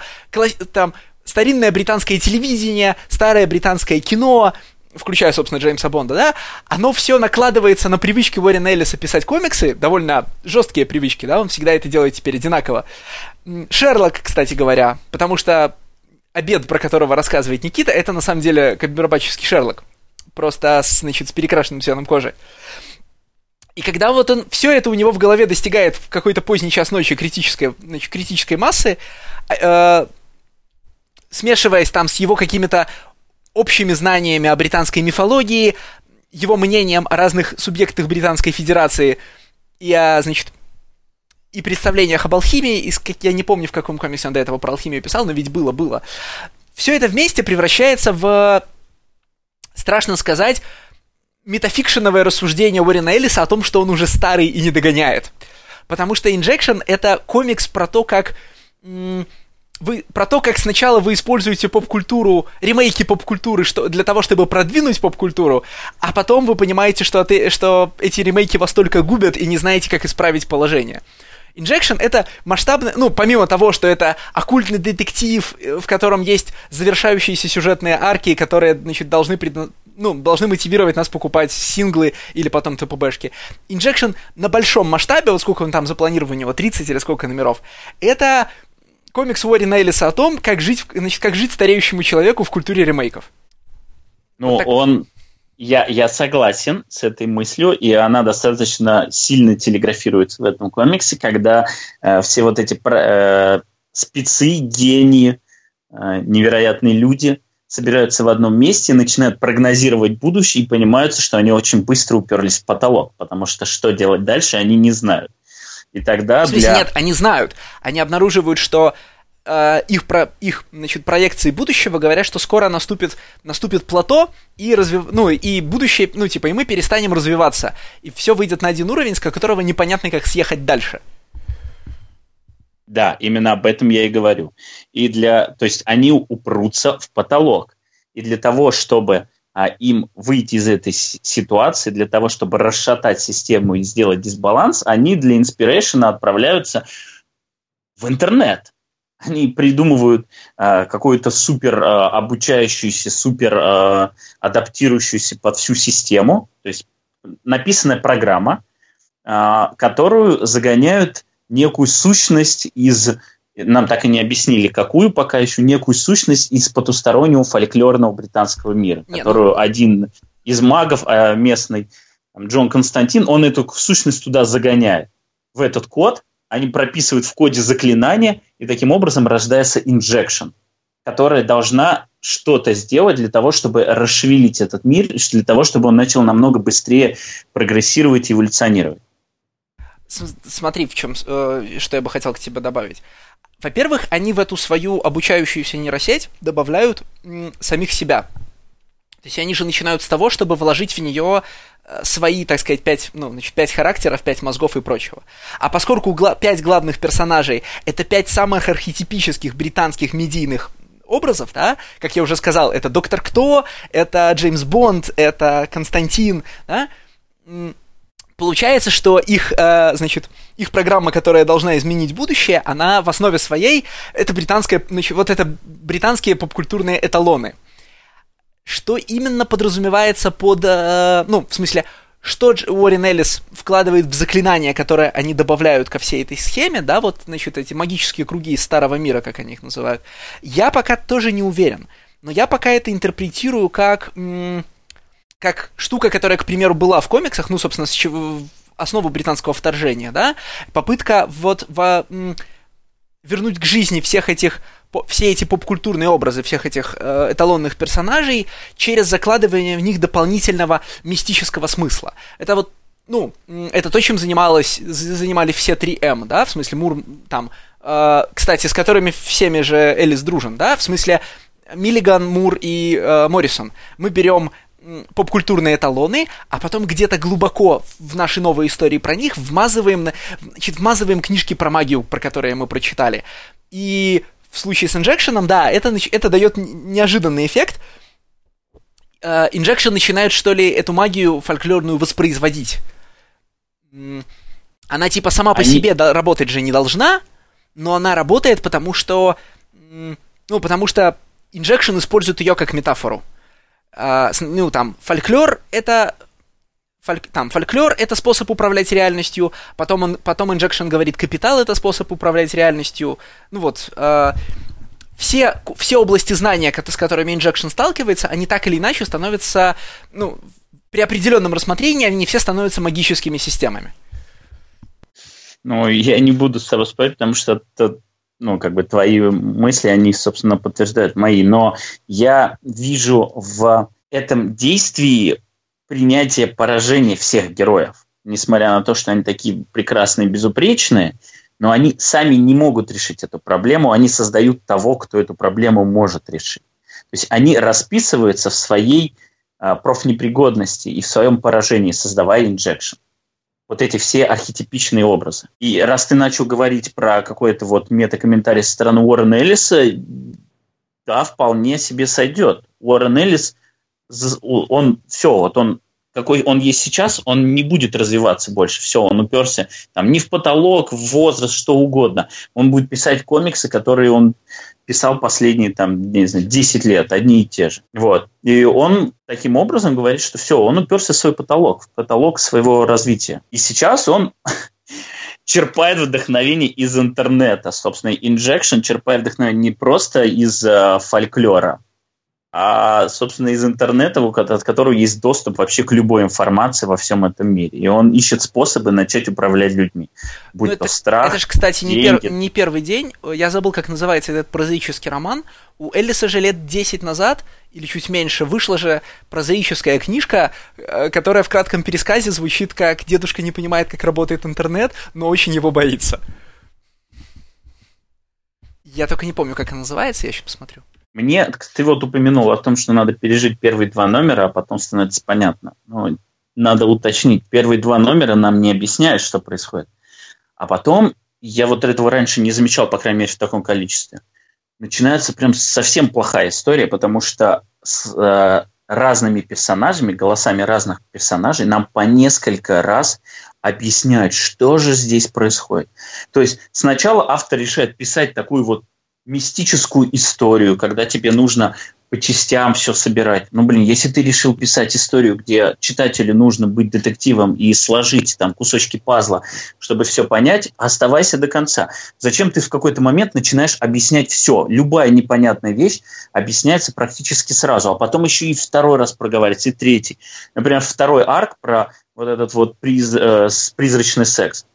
там, старинное британское телевидение, старое британское кино, включая, собственно, Джеймса Бонда, да, оно все накладывается на привычки Уоррена Эллиса писать комиксы, довольно жесткие привычки, да, он всегда это делает теперь одинаково. Шерлок, кстати говоря, потому что обед, про которого рассказывает Никита, это на самом деле камбербачевский Шерлок, просто, с, значит, с перекрашенным цветом кожи. И когда вот он все это у него в голове достигает в какой-то поздний час ночи критической, значит, критической массы, э, смешиваясь там с его какими-то общими знаниями о британской мифологии, его мнением о разных субъектах Британской Федерации и о, значит, и представлениях об алхимии, и, я не помню, в каком комиксе он до этого про алхимию писал, но ведь было, было. Все это вместе превращается в, страшно сказать, метафикшеновое рассуждение Уоррена Эллиса о том, что он уже старый и не догоняет. Потому что Injection — это комикс про то, как вы про то, как сначала вы используете поп-культуру, ремейки поп-культуры что, для того, чтобы продвинуть поп-культуру, а потом вы понимаете, что, ты, что эти ремейки вас только губят и не знаете, как исправить положение. Injection это масштабный, ну, помимо того, что это оккультный детектив, в котором есть завершающиеся сюжетные арки, которые, значит, должны, предна... ну, должны мотивировать нас покупать синглы или потом ТПБшки. Injection на большом масштабе, вот сколько он там запланирован у него, 30 или сколько номеров, это комикс Уоррена Эллиса о том, как жить, значит, как жить стареющему человеку в культуре ремейков. Ну, вот так... он... Я, я согласен с этой мыслью, и она достаточно сильно телеграфируется в этом комиксе, когда э, все вот эти э, спецы, гении, э, невероятные люди собираются в одном месте, начинают прогнозировать будущее и понимают, что они очень быстро уперлись в потолок, потому что что делать дальше, они не знают. И тогда в смысле, для... нет, они знают. Они обнаруживают, что э, их, про, их значит, проекции будущего говорят, что скоро наступит, наступит плато, и, развив... ну, и будущее, ну, типа, и мы перестанем развиваться. И все выйдет на один уровень, с которого непонятно, как съехать дальше. Да, именно об этом я и говорю. И для, то есть они упрутся в потолок. И для того, чтобы а, им выйти из этой ситуации, для того, чтобы расшатать систему и сделать дисбаланс, они для инспирейшена отправляются в интернет. Они придумывают а, какую-то супер а, обучающуюся, супер а, адаптирующуюся под всю систему, то есть написанная программа, а, которую загоняют некую сущность из нам так и не объяснили, какую пока еще некую сущность из потустороннего фольклорного британского мира, Нет, которую один из магов а местный, Джон Константин, он эту сущность туда загоняет. В этот код они прописывают в коде заклинание, и таким образом рождается инжекшн, которая должна что-то сделать для того, чтобы расшевелить этот мир, для того, чтобы он начал намного быстрее прогрессировать и эволюционировать. Смотри, в чем, э, что я бы хотел к тебе добавить. Во-первых, они в эту свою обучающуюся нейросеть добавляют м, самих себя. То есть они же начинают с того, чтобы вложить в нее э, свои, так сказать, пять, ну, значит, пять характеров, пять мозгов и прочего. А поскольку гла- пять главных персонажей — это пять самых архетипических британских медийных образов, да, как я уже сказал, это Доктор Кто, это Джеймс Бонд, это Константин, да, Получается, что их, э, значит, их программа, которая должна изменить будущее, она в основе своей, это британская, значит, вот это британские попкультурные эталоны. Что именно подразумевается под, э, ну, в смысле, что Уоррен Эллис вкладывает в заклинания, которые они добавляют ко всей этой схеме, да, вот, значит, эти магические круги из старого мира, как они их называют, я пока тоже не уверен. Но я пока это интерпретирую как... М- как штука, которая, к примеру, была в комиксах, ну, собственно, с чего, основу британского вторжения, да, попытка вот во, м, вернуть к жизни всех этих все эти попкультурные образы всех этих э, эталонных персонажей через закладывание в них дополнительного мистического смысла. Это вот, ну, это то, чем занималось, занимали все 3М, да, в смысле Мур там, э, кстати, с которыми всеми же Элис дружен, да, в смысле Миллиган, Мур и э, Моррисон. Мы берем попкультурные эталоны, а потом где-то глубоко в нашей новой истории про них вмазываем, значит, вмазываем книжки про магию, про которые мы прочитали. И в случае с Injection ом, да, это, это дает неожиданный эффект. Injection начинает, что ли, эту магию фольклорную воспроизводить. Она типа сама по Они... себе работать же не должна, но она работает, потому что... Ну, потому что Injection использует ее как метафору. А, ну, там, фольклор — это фольк, там, фольклор — это способ управлять реальностью, потом, он, потом Injection говорит, капитал — это способ управлять реальностью. Ну вот, э, все, все области знания, с которыми Injection сталкивается, они так или иначе становятся, ну, при определенном рассмотрении они все становятся магическими системами. Ну, я не буду с тобой спорить, потому что это ну, как бы твои мысли, они, собственно, подтверждают мои. Но я вижу в этом действии принятие поражения всех героев. Несмотря на то, что они такие прекрасные, безупречные, но они сами не могут решить эту проблему, они создают того, кто эту проблему может решить. То есть они расписываются в своей а, профнепригодности и в своем поражении, создавая инжекшн вот эти все архетипичные образы. И раз ты начал говорить про какой-то вот метакомментарий со стороны Уоррена Эллиса, да, вполне себе сойдет. Уоррен Эллис, он все, вот он какой он есть сейчас, он не будет развиваться больше. Все, он уперся там не в потолок, в возраст, что угодно. Он будет писать комиксы, которые он писал последние там, не знаю, 10 лет, одни и те же. Вот. И он таким образом говорит, что все, он уперся в свой потолок, в потолок своего развития. И сейчас он черпает вдохновение из интернета. Собственно, Injection черпает вдохновение не просто из э, фольклора, а, собственно, из интернета, от которого есть доступ вообще к любой информации во всем этом мире. И он ищет способы начать управлять людьми. Будь ну, то это, страх, Это же, кстати, не, пер, не первый день. Я забыл, как называется этот прозаический роман. У Эллиса же лет 10 назад, или чуть меньше, вышла же прозаическая книжка, э, которая в кратком пересказе звучит как «Дедушка не понимает, как работает интернет, но очень его боится». Я только не помню, как она называется, я еще посмотрю. Мне, ты вот упомянул о том, что надо пережить первые два номера, а потом становится понятно. Но надо уточнить, первые два номера нам не объясняют, что происходит. А потом, я вот этого раньше не замечал, по крайней мере, в таком количестве. Начинается прям совсем плохая история, потому что с э, разными персонажами, голосами разных персонажей нам по несколько раз объясняют, что же здесь происходит. То есть сначала автор решает писать такую вот мистическую историю, когда тебе нужно по частям все собирать. Ну, блин, если ты решил писать историю, где читателю нужно быть детективом и сложить там кусочки пазла, чтобы все понять, оставайся до конца. Зачем ты в какой-то момент начинаешь объяснять все? Любая непонятная вещь объясняется практически сразу, а потом еще и второй раз проговаривается, и третий. Например, второй арк про вот этот вот приз, э, призрачный секс.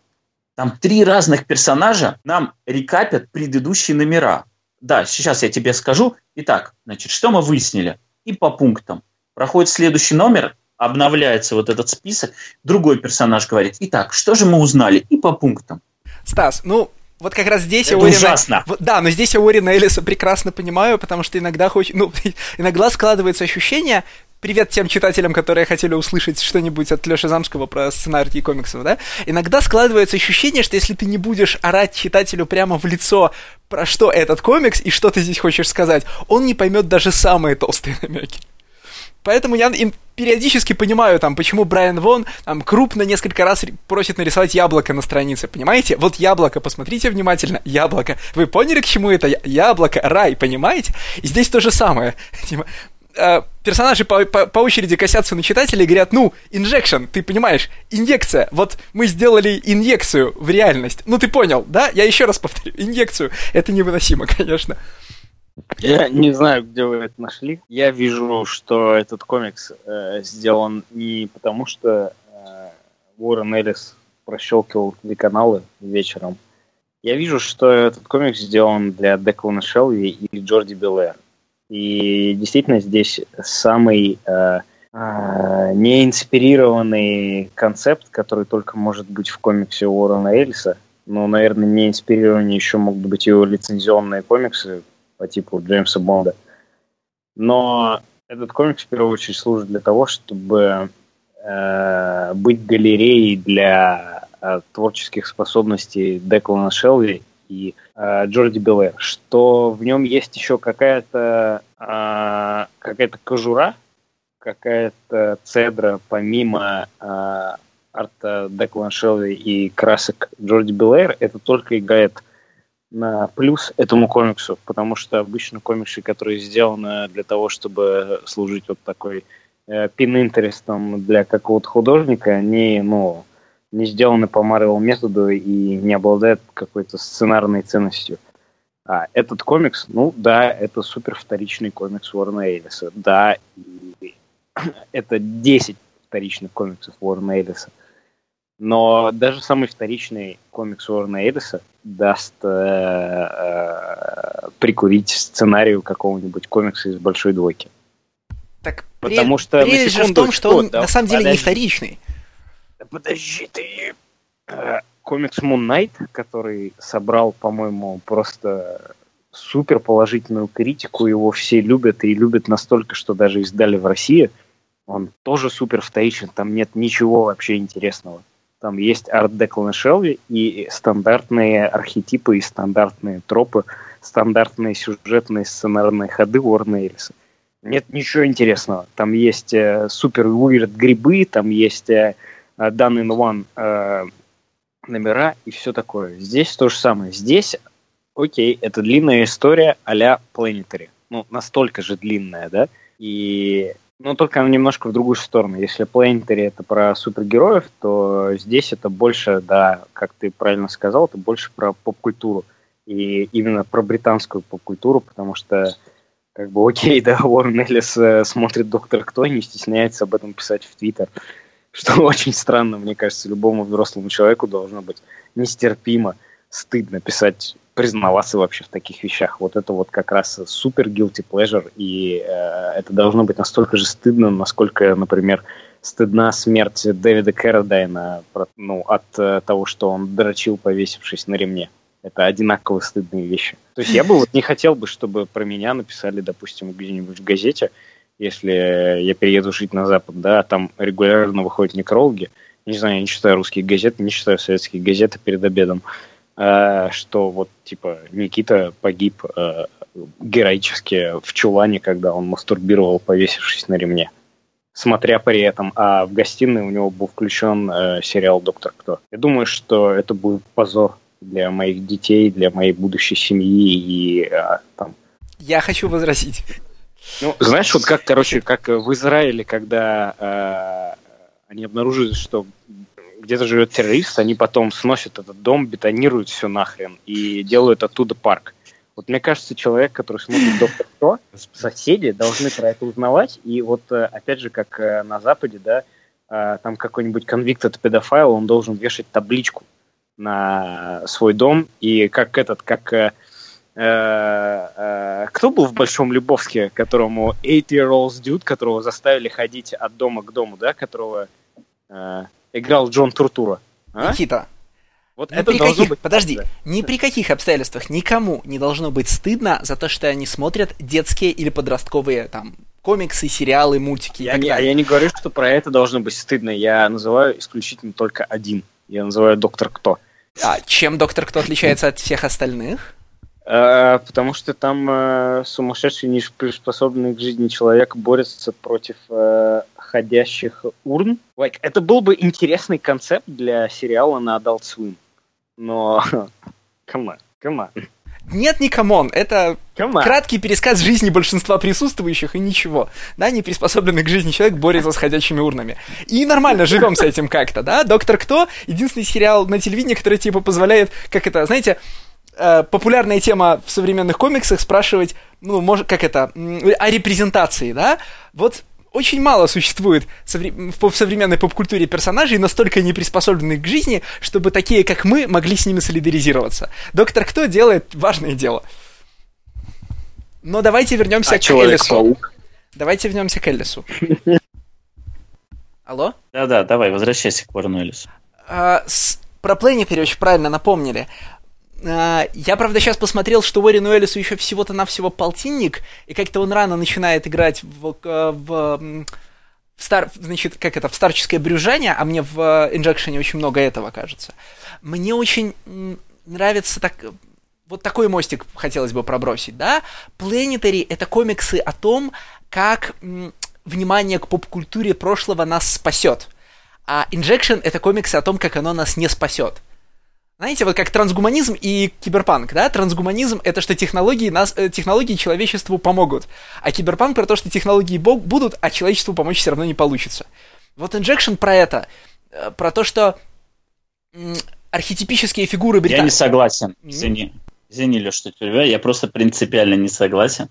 Там три разных персонажа нам рекапят предыдущие номера. Да, сейчас я тебе скажу. Итак, значит, что мы выяснили? И по пунктам. Проходит следующий номер, обновляется вот этот список, другой персонаж говорит, итак, что же мы узнали? И по пунктам. Стас, ну, вот как раз здесь Это я Уоррена... ужасно. Да, но здесь я Уоррена Элиса прекрасно понимаю, потому что иногда хоч... ну, иногда складывается ощущение, привет тем читателям, которые хотели услышать что-нибудь от Леши Замского про сценарий комиксов, да, иногда складывается ощущение, что если ты не будешь орать читателю прямо в лицо, про что этот комикс и что ты здесь хочешь сказать, он не поймет даже самые толстые намеки. Поэтому я периодически понимаю, там, почему Брайан Вон там, крупно несколько раз просит нарисовать яблоко на странице, понимаете? Вот яблоко, посмотрите внимательно, яблоко. Вы поняли, к чему это? Яблоко, рай, понимаете? И здесь то же самое. Э, персонажи по, по, по очереди косятся на читателя и говорят, ну, инжекшн, ты понимаешь, инъекция, вот мы сделали инъекцию в реальность. Ну, ты понял, да? Я еще раз повторю, инъекцию. Это невыносимо, конечно. Я не знаю, где вы это нашли. Я вижу, что этот комикс э, сделан не потому, что э, Уоррен Эллис прощелкивал каналы вечером. Я вижу, что этот комикс сделан для Деклана Шелви и Джорди Белэр. И действительно здесь самый э, э, неинспирированный концепт, который только может быть в комиксе Уоррена Эльса. Но, наверное, не инспирированнее еще могут быть его лицензионные комиксы по типу Джеймса Бонда. Но этот комикс в первую очередь служит для того, чтобы э, быть галереей для э, творческих способностей Деклана Шелви и э, Джорди Белэр, что в нем есть еще какая-то э, какая-то кожура, какая-то цедра помимо э, арта Деклана Шелви и красок Джорди Белэр, это только играет на плюс этому комиксу, потому что обычно комиксы, которые сделаны для того, чтобы служить вот такой э, пин-интересом для какого-то художника, они, ну, не сделаны по Marvel методу и не обладают какой-то сценарной ценностью. А этот комикс, ну да, это супер вторичный комикс Уоррена Эллиса. Да, это 10 вторичных комиксов Уоррена Эллиса. Но даже самый вторичный комикс Уоррена Эллиса даст э, э, прикурить сценарию какого-нибудь комикса из большой двойки. Так Потому что прелесть же в том, что он да, на самом деле подожди. не вторичный подожди ты. Комикс Moon Knight, который собрал, по-моему, просто супер положительную критику, его все любят и любят настолько, что даже издали в России. Он тоже супер вторичен, там нет ничего вообще интересного. Там есть арт Деклана Шелви и стандартные архетипы и стандартные тропы, стандартные сюжетные сценарные ходы Уоррена Эллиса. Нет ничего интересного. Там есть э, супер уирд грибы, там есть э, done in one э, номера и все такое. Здесь то же самое. Здесь, окей, это длинная история а-ля Planetary. Ну, настолько же длинная, да? И ну, только она немножко в другую сторону. Если Planetary это про супергероев, то здесь это больше, да, как ты правильно сказал, это больше про поп-культуру. И именно про британскую поп-культуру, потому что Как бы окей, да, Уоррен Эллис э, смотрит «Доктор Кто» и не стесняется об этом писать в Твиттер. Что очень странно, мне кажется, любому взрослому человеку должно быть нестерпимо стыдно писать, признаваться вообще в таких вещах. Вот это вот как раз супер guilty pleasure, и э, это должно быть настолько же стыдно, насколько, например, стыдна смерть Дэвида Кэрродайна ну, от э, того, что он дрочил, повесившись на ремне. Это одинаково стыдные вещи. То есть я бы вот не хотел бы, чтобы про меня написали, допустим, где-нибудь в газете, если я перееду жить на Запад, да, там регулярно выходят некрологи. Не знаю, я не читаю русские газеты, не читаю советские газеты перед обедом. Э, что вот, типа, Никита погиб э, героически в чулане, когда он мастурбировал, повесившись на ремне смотря при этом, а в гостиной у него был включен э, сериал «Доктор Кто». Я думаю, что это будет позор для моих детей, для моей будущей семьи и э, там... Я хочу возразить. Ну, знаешь, вот как, короче, как в Израиле, когда э, они обнаружили, что где-то живет террорист, они потом сносят этот дом, бетонируют все нахрен и делают оттуда парк. Вот мне кажется, человек, который смотрит «Доктор Кто», соседи должны про это узнавать. И вот, э, опять же, как э, на Западе, да, э, там какой-нибудь конвикт педофайл, он должен вешать табличку на свой дом. И как этот, как... Э, э, кто был в Большом Любовске, которому 8-year-old dude, которого заставили ходить от дома к дому, да, которого э, играл Джон Туртура? А? Никита, вот ни это при каких, быть... Подожди, ни при каких обстоятельствах никому не должно быть стыдно за то, что они смотрят детские или подростковые там комиксы, сериалы, мультики я и так не, далее. Я не говорю, что про это должно быть стыдно. Я называю исключительно только один. Я называю Доктор Кто. А чем Доктор Кто отличается от всех остальных? А, потому что там э, сумасшедший, неприспособленный к жизни человек борется против э, ходящих урн. Like, это был бы интересный концепт для сериала на Adult Swim но... Come on, Нет, не come on, это краткий пересказ жизни большинства присутствующих и ничего. Да, не приспособленный к жизни человек борется с ходячими урнами. И нормально живем с этим как-то, да? Доктор Кто? Единственный сериал на телевидении, который типа позволяет, как это, знаете, э, популярная тема в современных комиксах спрашивать, ну, может, как это, о репрезентации, да? Вот очень мало существует в современной поп-культуре персонажей, настолько не приспособленных к жизни, чтобы такие, как мы, могли с ними солидаризироваться. Доктор Кто делает важное дело. Но давайте вернемся а к Эллису. Давайте вернемся к Эллису. Алло? Да-да, давай, возвращайся к Уоррену Эллису. А, с... Про Плэнетери очень правильно напомнили. А, я, правда, сейчас посмотрел, что Уоррену Эллису еще всего-то навсего полтинник, и как-то он рано начинает играть в, в, в стар, значит, как это, в старческое брюжание, а мне в инжекшене очень много этого кажется. Мне очень нравится так, вот такой мостик хотелось бы пробросить, да? Planetary — это комиксы о том, как внимание к поп-культуре прошлого нас спасет. А Injection — это комиксы о том, как оно нас не спасет. Знаете, вот как трансгуманизм и киберпанк, да? Трансгуманизм — это что технологии, нас, э, технологии человечеству помогут, а киберпанк про то, что технологии будут, а человечеству помочь все равно не получится. Вот Injection про это, э, про то, что архетипические фигуры британцев... Я не согласен, извини. Извини, Леш, что тебя, я просто принципиально не согласен,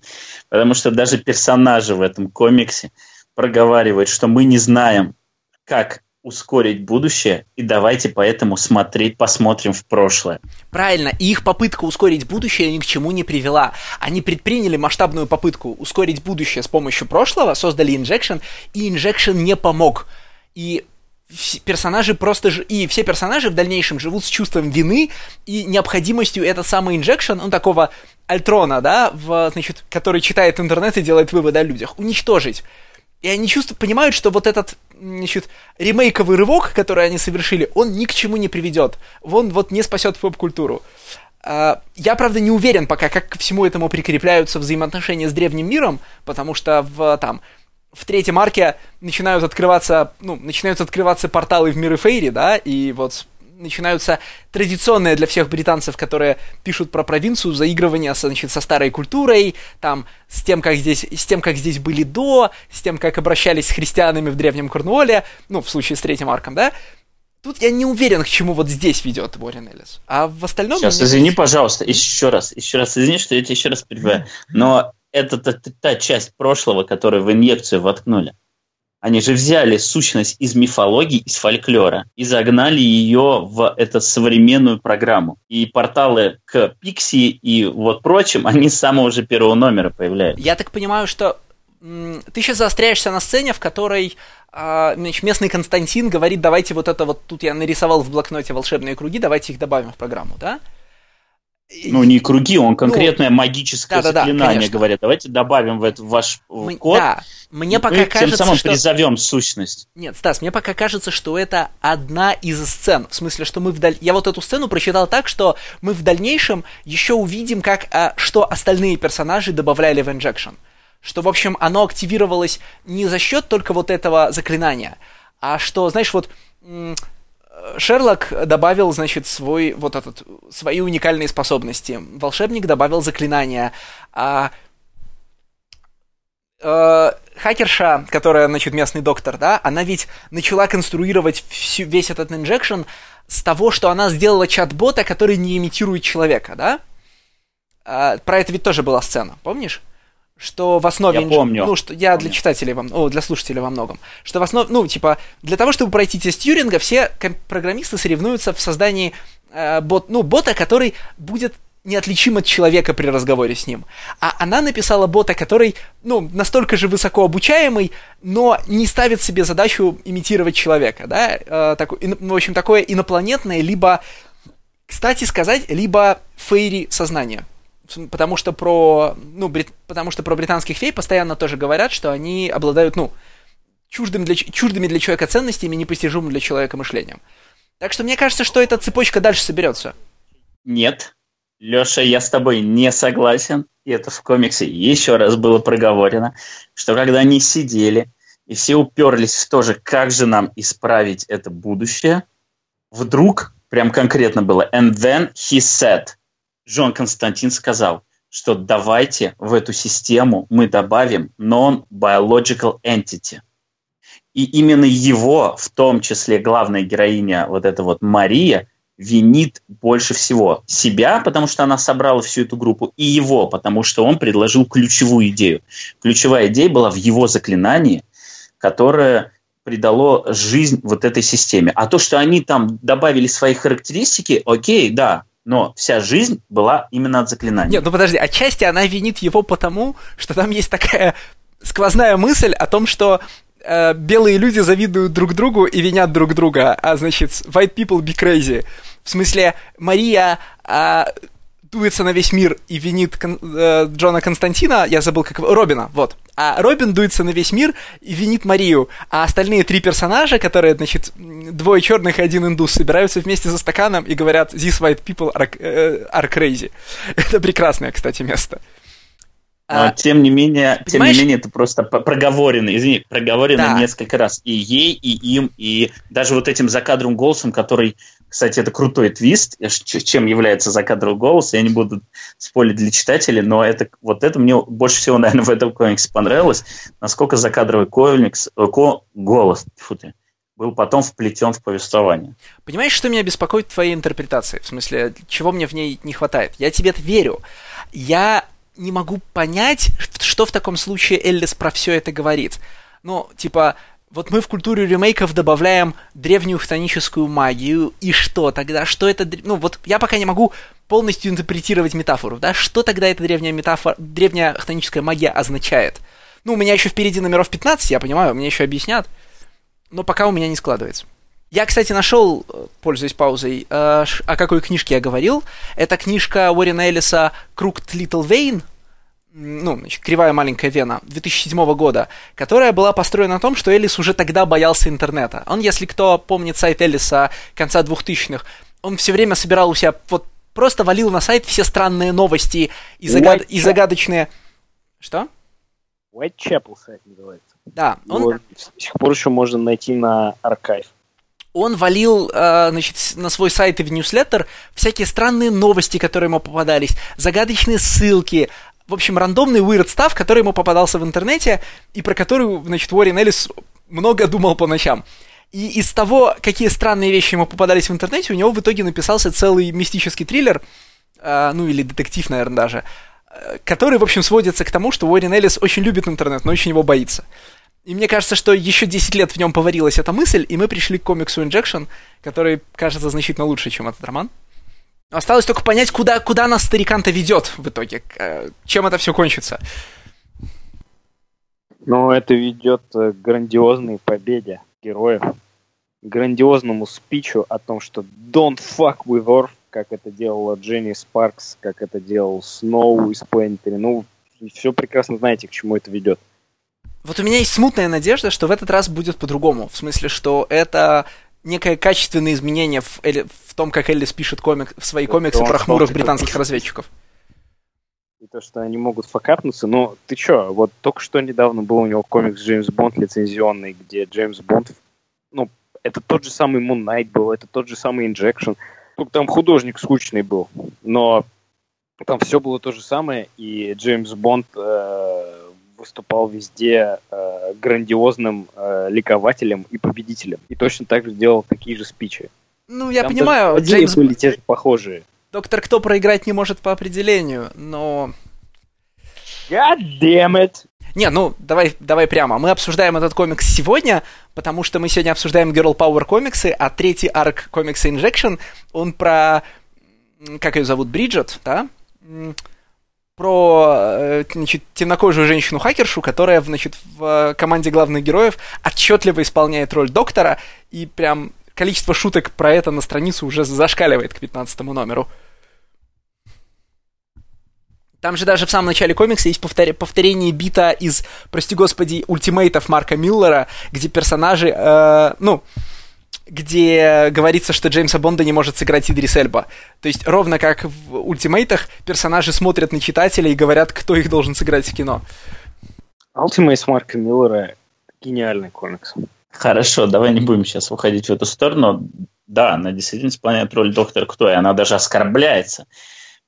потому что даже персонажи в этом комиксе проговаривают, что мы не знаем, как ускорить будущее, и давайте поэтому смотреть, посмотрим в прошлое. Правильно, и их попытка ускорить будущее ни к чему не привела. Они предприняли масштабную попытку ускорить будущее с помощью прошлого, создали Injection, и Injection не помог. И персонажи просто ж... и все персонажи в дальнейшем живут с чувством вины и необходимостью этот самый инжекшн, он такого Альтрона, да, в, значит, который читает интернет и делает выводы о людях, уничтожить. И они чувствуют, понимают, что вот этот, значит, ремейковый рывок, который они совершили, он ни к чему не приведет. Он вот не спасет поп-культуру. А, я, правда, не уверен пока, как ко всему этому прикрепляются взаимоотношения с древним миром, потому что в, там, в третьем арке начинают открываться, ну, начинают открываться порталы в миры Фейри, да, и вот начинаются традиционные для всех британцев, которые пишут про провинцию, заигрывания значит, со старой культурой, там, с тем, как здесь, с тем, как здесь были до, с тем, как обращались с христианами в древнем Корнуоле, ну, в случае с третьим арком, да, Тут я не уверен, к чему вот здесь ведет Уоррен Эллис. А в остальном... Сейчас, извини, пожалуйста, еще раз, еще раз извини, что я тебя еще раз перебиваю. Но это та, та часть прошлого, которую в инъекцию воткнули. Они же взяли сущность из мифологии, из фольклора и загнали ее в эту современную программу. И порталы к Пикси и вот прочим, они с самого же первого номера появляются. Я так понимаю, что ты сейчас заостряешься на сцене, в которой а, значит, местный Константин говорит, давайте вот это вот, тут я нарисовал в блокноте волшебные круги, давайте их добавим в программу, да? Ну, не круги, он конкретное ну, магическое да, заклинание да, говорит. Давайте добавим в это ваш Мы, код. Да, мне пока мы кажется, тем самым что... призовем сущность. Нет, Стас, мне пока кажется, что это одна из сцен. В смысле, что мы вдаль... Я вот эту сцену прочитал так, что мы в дальнейшем еще увидим, как а, что остальные персонажи добавляли в Injection. Что, в общем, оно активировалось не за счет только вот этого заклинания, а что, знаешь, вот Шерлок добавил, значит, свой вот этот свои уникальные способности. Волшебник добавил заклинания. А, а, хакерша, которая, значит, местный доктор, да, она ведь начала конструировать всю, весь этот инжекшн с того, что она сделала чат-бота, который не имитирует человека, да? А, про это ведь тоже была сцена, помнишь? Что в основе... Я помню. Ну, что я для читателей вам... О, для слушателей во многом. Что в основе... Ну, типа, для того, чтобы пройти тест Тьюринга, все программисты соревнуются в создании э, бот, ну, бота, который будет неотличим от человека при разговоре с ним. А она написала бота, который, ну, настолько же высоко обучаемый, но не ставит себе задачу имитировать человека, да, э, так, в общем, такое инопланетное, либо, кстати сказать, либо фейри сознание потому что про, ну, брит, потому что про британских фей постоянно тоже говорят, что они обладают, ну, чуждым для, чуждыми для человека ценностями, непостижимым для человека мышлением. Так что мне кажется, что эта цепочка дальше соберется. Нет. Леша, я с тобой не согласен. И это в комиксе еще раз было проговорено, что когда они сидели и все уперлись в то же, как же нам исправить это будущее, вдруг прям конкретно было «and then he said», Джон Константин сказал, что давайте в эту систему мы добавим non-biological entity. И именно его, в том числе главная героиня, вот эта вот Мария, винит больше всего себя, потому что она собрала всю эту группу, и его, потому что он предложил ключевую идею. Ключевая идея была в его заклинании, которое придало жизнь вот этой системе. А то, что они там добавили свои характеристики, окей, да, но вся жизнь была именно от заклинания. Нет, ну подожди, отчасти она винит его потому, что там есть такая сквозная мысль о том, что э, белые люди завидуют друг другу и винят друг друга, а значит, white people be crazy. В смысле, Мария э, дуется на весь мир и винит Кон, э, Джона Константина, я забыл как Робина, вот. А Робин дуется на весь мир и винит Марию, а остальные три персонажа, которые, значит, двое черных и один индус, собираются вместе за стаканом и говорят «These white people are, uh, are crazy». Это прекрасное, кстати, место. Но, а, тем не менее, тем не менее, это просто проговорено, извини, проговорено да. несколько раз и ей, и им, и даже вот этим закадровым голосом, который кстати, это крутой твист, чем является закадровый голос. Я не буду спорить для читателей, но это, вот это мне больше всего, наверное, в этом комиксе понравилось. Насколько закадровый комикс, э, ко, голос фу ты, был потом вплетен в повествование. Понимаешь, что меня беспокоит в твоей интерпретации? В смысле, чего мне в ней не хватает? Я тебе верю. Я не могу понять, что в таком случае Эллис про все это говорит. Ну, типа, вот мы в культуре ремейков добавляем древнюю хтоническую магию, и что тогда? Что это... Ну, вот я пока не могу полностью интерпретировать метафору, да? Что тогда эта древняя метафора, древняя хтоническая магия означает? Ну, у меня еще впереди номеров 15, я понимаю, мне еще объяснят, но пока у меня не складывается. Я, кстати, нашел, э, пользуясь паузой, э, о какой книжке я говорил. Это книжка Уоррена Эллиса «Crooked Little Vein», ну, значит, «Кривая маленькая вена» 2007 года, которая была построена на том, что Эллис уже тогда боялся интернета. Он, если кто помнит сайт Эллиса конца 2000-х, он все время собирал у себя, вот просто валил на сайт все странные новости и, загад... и загадочные... Что? Whitechapel сайт называется. Да. Он... Его до сих пор еще можно найти на архив. Он валил, э, значит, на свой сайт и в ньюслеттер всякие странные новости, которые ему попадались, загадочные ссылки, в общем, рандомный weird stuff, который ему попадался в интернете, и про который, значит, Уоррен Эллис много думал по ночам. И из того, какие странные вещи ему попадались в интернете, у него в итоге написался целый мистический триллер, э, ну или детектив, наверное, даже, который, в общем, сводится к тому, что Уоррен Эллис очень любит интернет, но очень его боится. И мне кажется, что еще 10 лет в нем поварилась эта мысль, и мы пришли к комиксу Injection, который кажется значительно лучше, чем этот роман. Осталось только понять, куда, куда нас старикан-то ведет в итоге, э, чем это все кончится. Ну, это ведет к грандиозной победе героев, грандиозному спичу о том, что don't fuck with Earth, как это делала Дженни Спаркс, как это делал Сноу из Планетари. Ну, все прекрасно знаете, к чему это ведет. Вот у меня есть смутная надежда, что в этот раз будет по-другому. В смысле, что это некое качественное изменение в, Элли, в том, как Эллис пишет комик, в свои комиксы про хмурых британских разведчиков. И то, что они могут факапнуться, но ты чё, вот только что недавно был у него комикс Джеймс Бонд лицензионный, где Джеймс Бонд, ну, это тот же самый Moon Knight был, это тот же самый Injection, только там художник скучный был, но там все было то же самое, и Джеймс Бонд э, выступал везде э, грандиозным э, ликователем и победителем. И точно так же делал такие же спичи. Ну, я Там понимаю, Джеймс... были те же похожие. Доктор Кто проиграть не может по определению, но... God damn it! Не, ну, давай, давай прямо. Мы обсуждаем этот комикс сегодня, потому что мы сегодня обсуждаем Girl Power комиксы, а третий арк комикса Injection, он про... Как ее зовут? Бриджет, да? Про э, значит, темнокожую женщину-хакершу, которая значит, в команде главных героев отчетливо исполняет роль доктора, и прям количество шуток про это на страницу уже зашкаливает к 15 номеру. Там же даже в самом начале комикса есть повтор... повторение бита из, прости господи, ультимейтов Марка Миллера, где персонажи, э, ну, где говорится, что Джеймса Бонда не может сыграть Идрис Эльба. То есть ровно как в ультимейтах персонажи смотрят на читателя и говорят, кто их должен сыграть в кино. Ultimates Марка Миллера гениальный комикс. Хорошо, давай не будем сейчас уходить в эту сторону. Да, она действительно исполняет роль доктора Кто, и она даже оскорбляется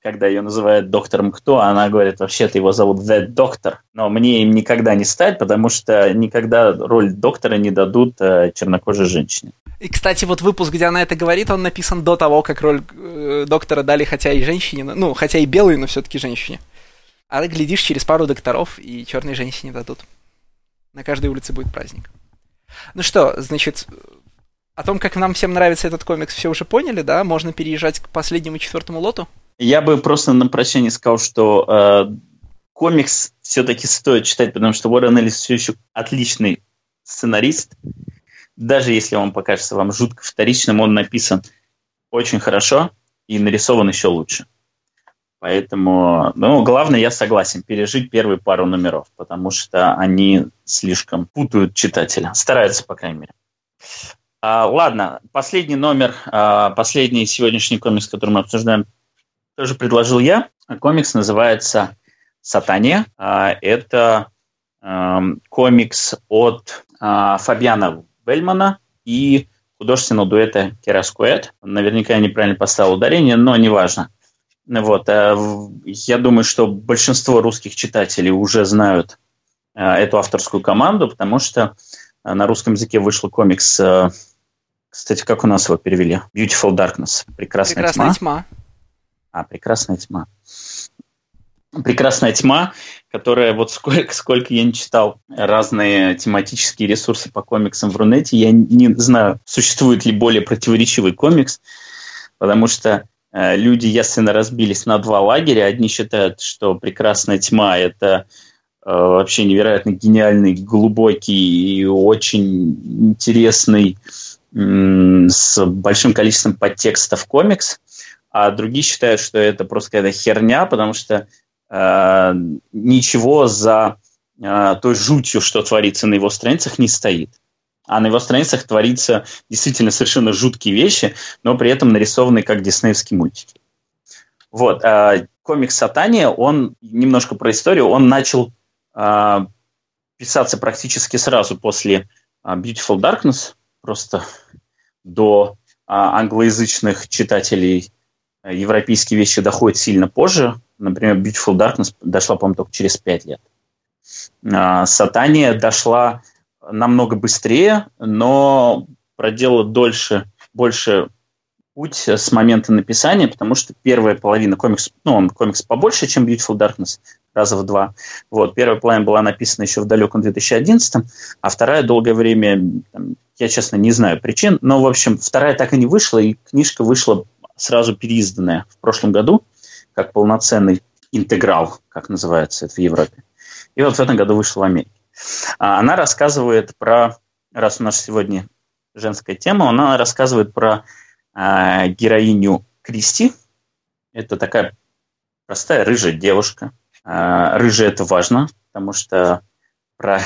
когда ее называют доктором кто, она говорит, вообще-то его зовут The Doctor, но мне им никогда не стать, потому что никогда роль доктора не дадут э, чернокожей женщине. И, кстати, вот выпуск, где она это говорит, он написан до того, как роль э, доктора дали хотя и женщине, ну, хотя и белой, но все-таки женщине. А ты глядишь, через пару докторов и черной женщине дадут. На каждой улице будет праздник. Ну что, значит, о том, как нам всем нравится этот комикс, все уже поняли, да? Можно переезжать к последнему четвертому лоту? Я бы просто на прощание сказал, что э, комикс все-таки стоит читать, потому что Уоррен Эллис все еще отличный сценарист. Даже если он покажется вам жутко вторичным, он написан очень хорошо и нарисован еще лучше. Поэтому, ну, главное, я согласен, пережить первые пару номеров, потому что они слишком путают читателя. Стараются, по крайней мере. А, ладно, последний номер, а, последний сегодняшний комикс, который мы обсуждаем, тоже предложил я. Комикс называется «Сатания». А, это эм, комикс от а, Фабиана Бельмана и художественного дуэта Кераскуэт. Наверняка я неправильно поставил ударение, но неважно. Вот. Э, я думаю, что большинство русских читателей уже знают э, эту авторскую команду, потому что э, на русском языке вышел комикс, кстати, как у нас его перевели? Beautiful Darkness. Прекрасная, Прекрасная тьма. тьма. А, прекрасная тьма. Прекрасная тьма, которая вот сколько, сколько я не читал разные тематические ресурсы по комиксам в Рунете, я не знаю, существует ли более противоречивый комикс, потому что э, люди ясно разбились на два лагеря. Одни считают, что прекрасная тьма это э, вообще невероятно гениальный, глубокий и очень интересный с большим количеством подтекстов комикс а другие считают, что это просто какая-то херня, потому что э, ничего за э, той жутью, что творится на его страницах, не стоит. А на его страницах творится действительно совершенно жуткие вещи, но при этом нарисованные как диснеевские мультики. Вот. Э, комикс «Сатания», он немножко про историю, он начал э, писаться практически сразу после э, Beautiful Darkness, просто до э, англоязычных читателей европейские вещи доходят сильно позже. Например, Beautiful Darkness дошла, по-моему, только через 5 лет. А, Сатания дошла намного быстрее, но проделала дольше, больше, путь с момента написания, потому что первая половина комикса, ну, он комикс побольше, чем Beautiful Darkness, раза в два. Вот, первая половина была написана еще в далеком 2011, а вторая долгое время, там, я, честно, не знаю причин, но, в общем, вторая так и не вышла, и книжка вышла сразу переизданная в прошлом году, как полноценный интеграл, как называется это в Европе. И вот в этом году вышла в Америке. А она рассказывает про, раз у нас сегодня женская тема, она рассказывает про э, героиню Кристи. Это такая простая рыжая девушка. Э, рыжая это важно, потому что про,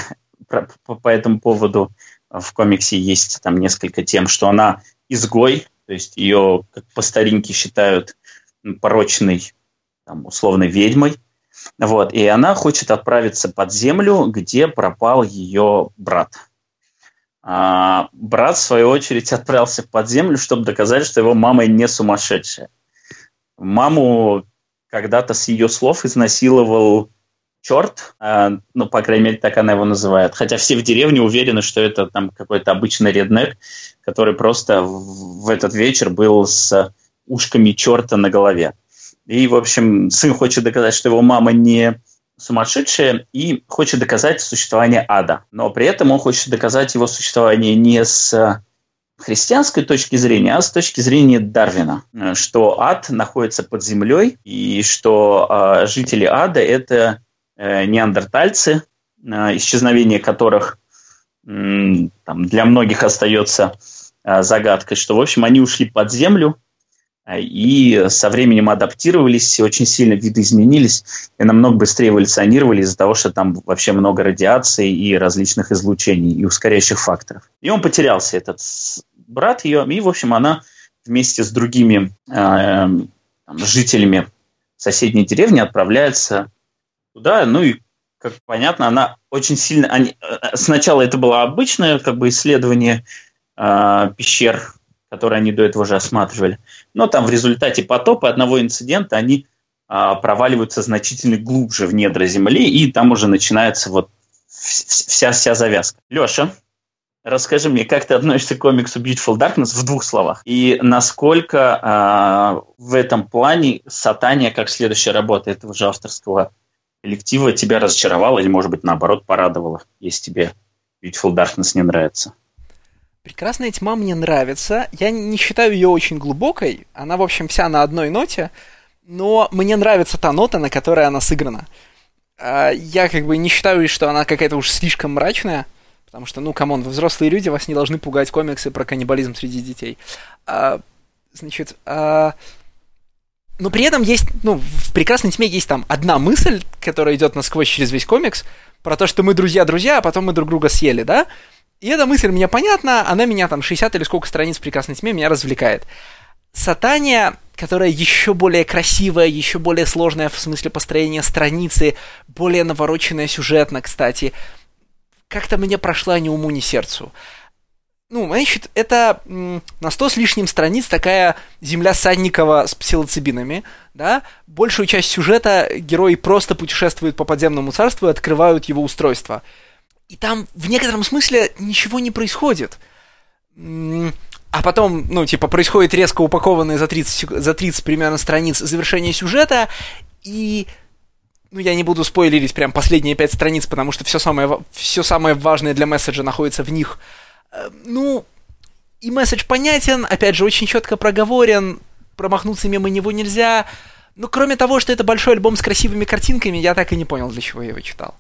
про, по, по этому поводу в комиксе есть там несколько тем, что она изгой, то есть ее как по старинке считают порочной, там, условной ведьмой. Вот, и она хочет отправиться под землю, где пропал ее брат. А брат, в свою очередь, отправился под землю, чтобы доказать, что его мама не сумасшедшая. Маму когда-то с ее слов изнасиловал черт, а, ну, по крайней мере, так она его называет. Хотя все в деревне уверены, что это там какой-то обычный реднек, который просто в этот вечер был с ушками черта на голове. И, в общем, сын хочет доказать, что его мама не сумасшедшее и хочет доказать существование ада. Но при этом он хочет доказать его существование не с христианской точки зрения, а с точки зрения Дарвина, что ад находится под землей и что э, жители ада это э, неандертальцы, э, исчезновение которых э, там, для многих остается э, загадкой, что, в общем, они ушли под землю, и со временем адаптировались, очень сильно виды изменились и намного быстрее эволюционировали из-за того, что там вообще много радиации и различных излучений и ускоряющих факторов. И он потерялся, этот брат ее, и, в общем, она вместе с другими э, там, жителями соседней деревни отправляется туда, ну и как понятно, она очень сильно... Они, э, сначала это было обычное как бы исследование э, пещер которые они до этого уже осматривали. Но там в результате потопа одного инцидента они а, проваливаются значительно глубже в недра Земли, и там уже начинается вот вся, вся завязка. Леша, расскажи мне, как ты относишься к комиксу Beautiful Darkness в двух словах? И насколько а, в этом плане Сатания, как следующая работа этого же авторского коллектива, тебя разочаровала или, может быть, наоборот, порадовала, если тебе Beautiful Darkness не нравится? Прекрасная тьма мне нравится. Я не считаю ее очень глубокой. Она, в общем, вся на одной ноте. Но мне нравится та нота, на которой она сыграна. А, я как бы не считаю, что она какая-то уж слишком мрачная. Потому что, ну, come on, вы взрослые люди, вас не должны пугать комиксы про каннибализм среди детей. А, значит, а... но при этом есть, ну, в прекрасной тьме есть там одна мысль, которая идет насквозь через весь комикс, про то, что мы друзья-друзья, а потом мы друг друга съели, да? И эта мысль мне понятна, она меня там 60 или сколько страниц в прекрасной тьме меня развлекает. Сатания, которая еще более красивая, еще более сложная в смысле построения страницы, более навороченная сюжетно, кстати, как-то мне прошла ни уму, ни сердцу. Ну, значит, это на 100 с лишним страниц такая земля Санникова с псилоцибинами, да? Большую часть сюжета герои просто путешествуют по подземному царству и открывают его устройство – и там в некотором смысле ничего не происходит. А потом, ну, типа, происходит резко упакованное за 30, за 30 примерно страниц завершение сюжета, и ну, я не буду спойлерить прям последние пять страниц, потому что все самое, все самое важное для месседжа находится в них. Э, ну, и месседж понятен, опять же, очень четко проговорен, промахнуться мимо него нельзя. Но кроме того, что это большой альбом с красивыми картинками, я так и не понял, для чего я его читал.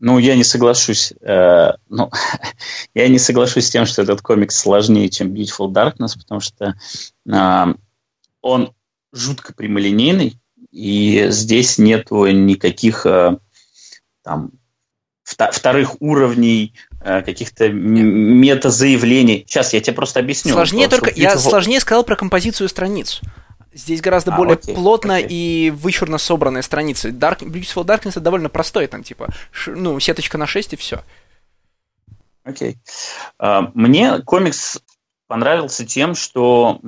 Ну, я не соглашусь. Э, ну, я не соглашусь с тем, что этот комикс сложнее, чем Beautiful Darkness, потому что э, он жутко прямолинейный, и здесь нету никаких э, там вторых уровней, каких-то мета-заявлений. Сейчас я тебе просто объясню. Сложнее только, я сложнее сказал про композицию страниц. Здесь гораздо а, более окей, плотно окей. и вычурно собранные страницы. Dark, Beautiful Darkness это довольно простой, там типа, ну, сеточка на 6 и все. Окей. Uh, мне комикс понравился тем, что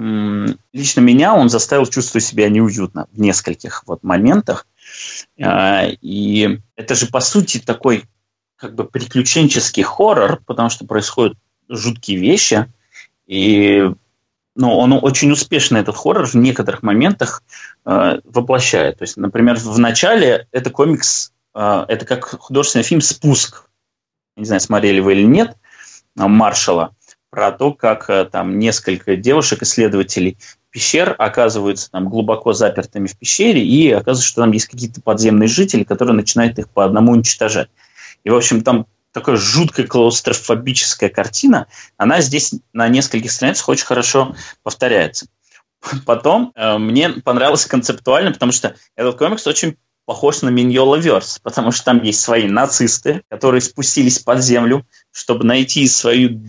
лично меня он заставил чувствовать себя неуютно в нескольких вот моментах. Uh, и это же, по сути, такой как бы приключенческий хоррор, потому что происходят жуткие вещи, и но он очень успешно этот хоррор в некоторых моментах э, воплощает. То есть, например, в начале это комикс, э, это как художественный фильм «Спуск». Не знаю, смотрели вы или нет, Маршала, про то, как э, там несколько девушек-исследователей пещер оказываются там глубоко запертыми в пещере, и оказывается, что там есть какие-то подземные жители, которые начинают их по одному уничтожать. И, в общем, там такая жуткая клаустрофобическая картина, она здесь на нескольких страницах очень хорошо повторяется. Потом э, мне понравилось концептуально, потому что этот комикс очень похож на Миньола Верс, потому что там есть свои нацисты, которые спустились под землю, чтобы найти свою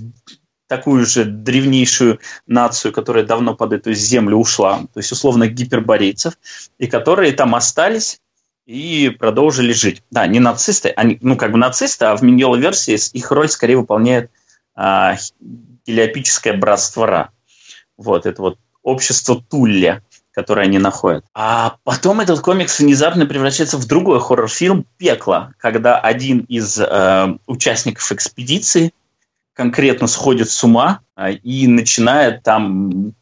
такую же древнейшую нацию, которая давно под эту землю ушла, то есть условно гиперборейцев, и которые там остались и продолжили жить. Да, не нацисты, они, ну как бы нацисты, а в Миньола версии их роль скорее выполняет а, гелиопическое братство Ра. Вот, это вот общество Тулля, которое они находят. А потом этот комикс внезапно превращается в другой хоррор-фильм «Пекло», когда один из э, участников экспедиции конкретно сходит с ума э, и начинает там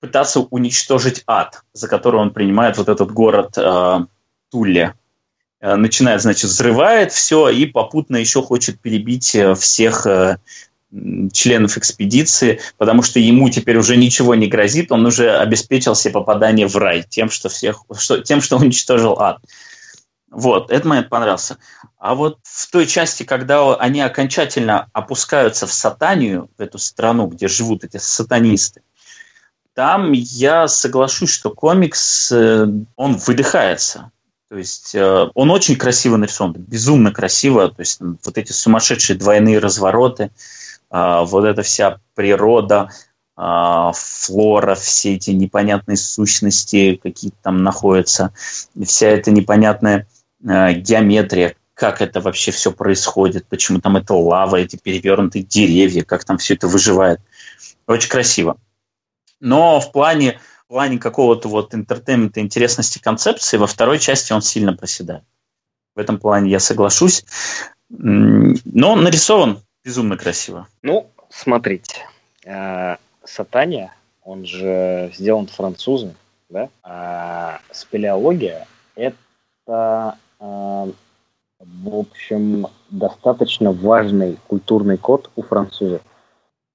пытаться уничтожить ад, за который он принимает вот этот город э, Туле. Э, начинает, значит, взрывает все и попутно еще хочет перебить э, всех э, членов экспедиции, потому что ему теперь уже ничего не грозит, он уже обеспечил себе попадание в рай тем, что всех, что, тем, что уничтожил ад. Вот, этот момент понравился. А вот в той части, когда они окончательно опускаются в сатанию, в эту страну, где живут эти сатанисты, там я соглашусь, что комикс, он выдыхается. То есть э, он очень красиво нарисован, безумно красиво. То есть вот эти сумасшедшие двойные развороты, э, вот эта вся природа, э, флора, все эти непонятные сущности, какие там находятся, вся эта непонятная э, геометрия, как это вообще все происходит, почему там это лава, эти перевернутые деревья, как там все это выживает. Очень красиво. Но в плане в плане какого-то вот entertainment а, интересности концепции, во второй части он сильно проседает. В этом плане я соглашусь. Но нарисован безумно красиво. Ну, смотрите. Э, Сатания, он же сделан французами, да? А спелеология – это, э, в общем, достаточно важный культурный код у французов.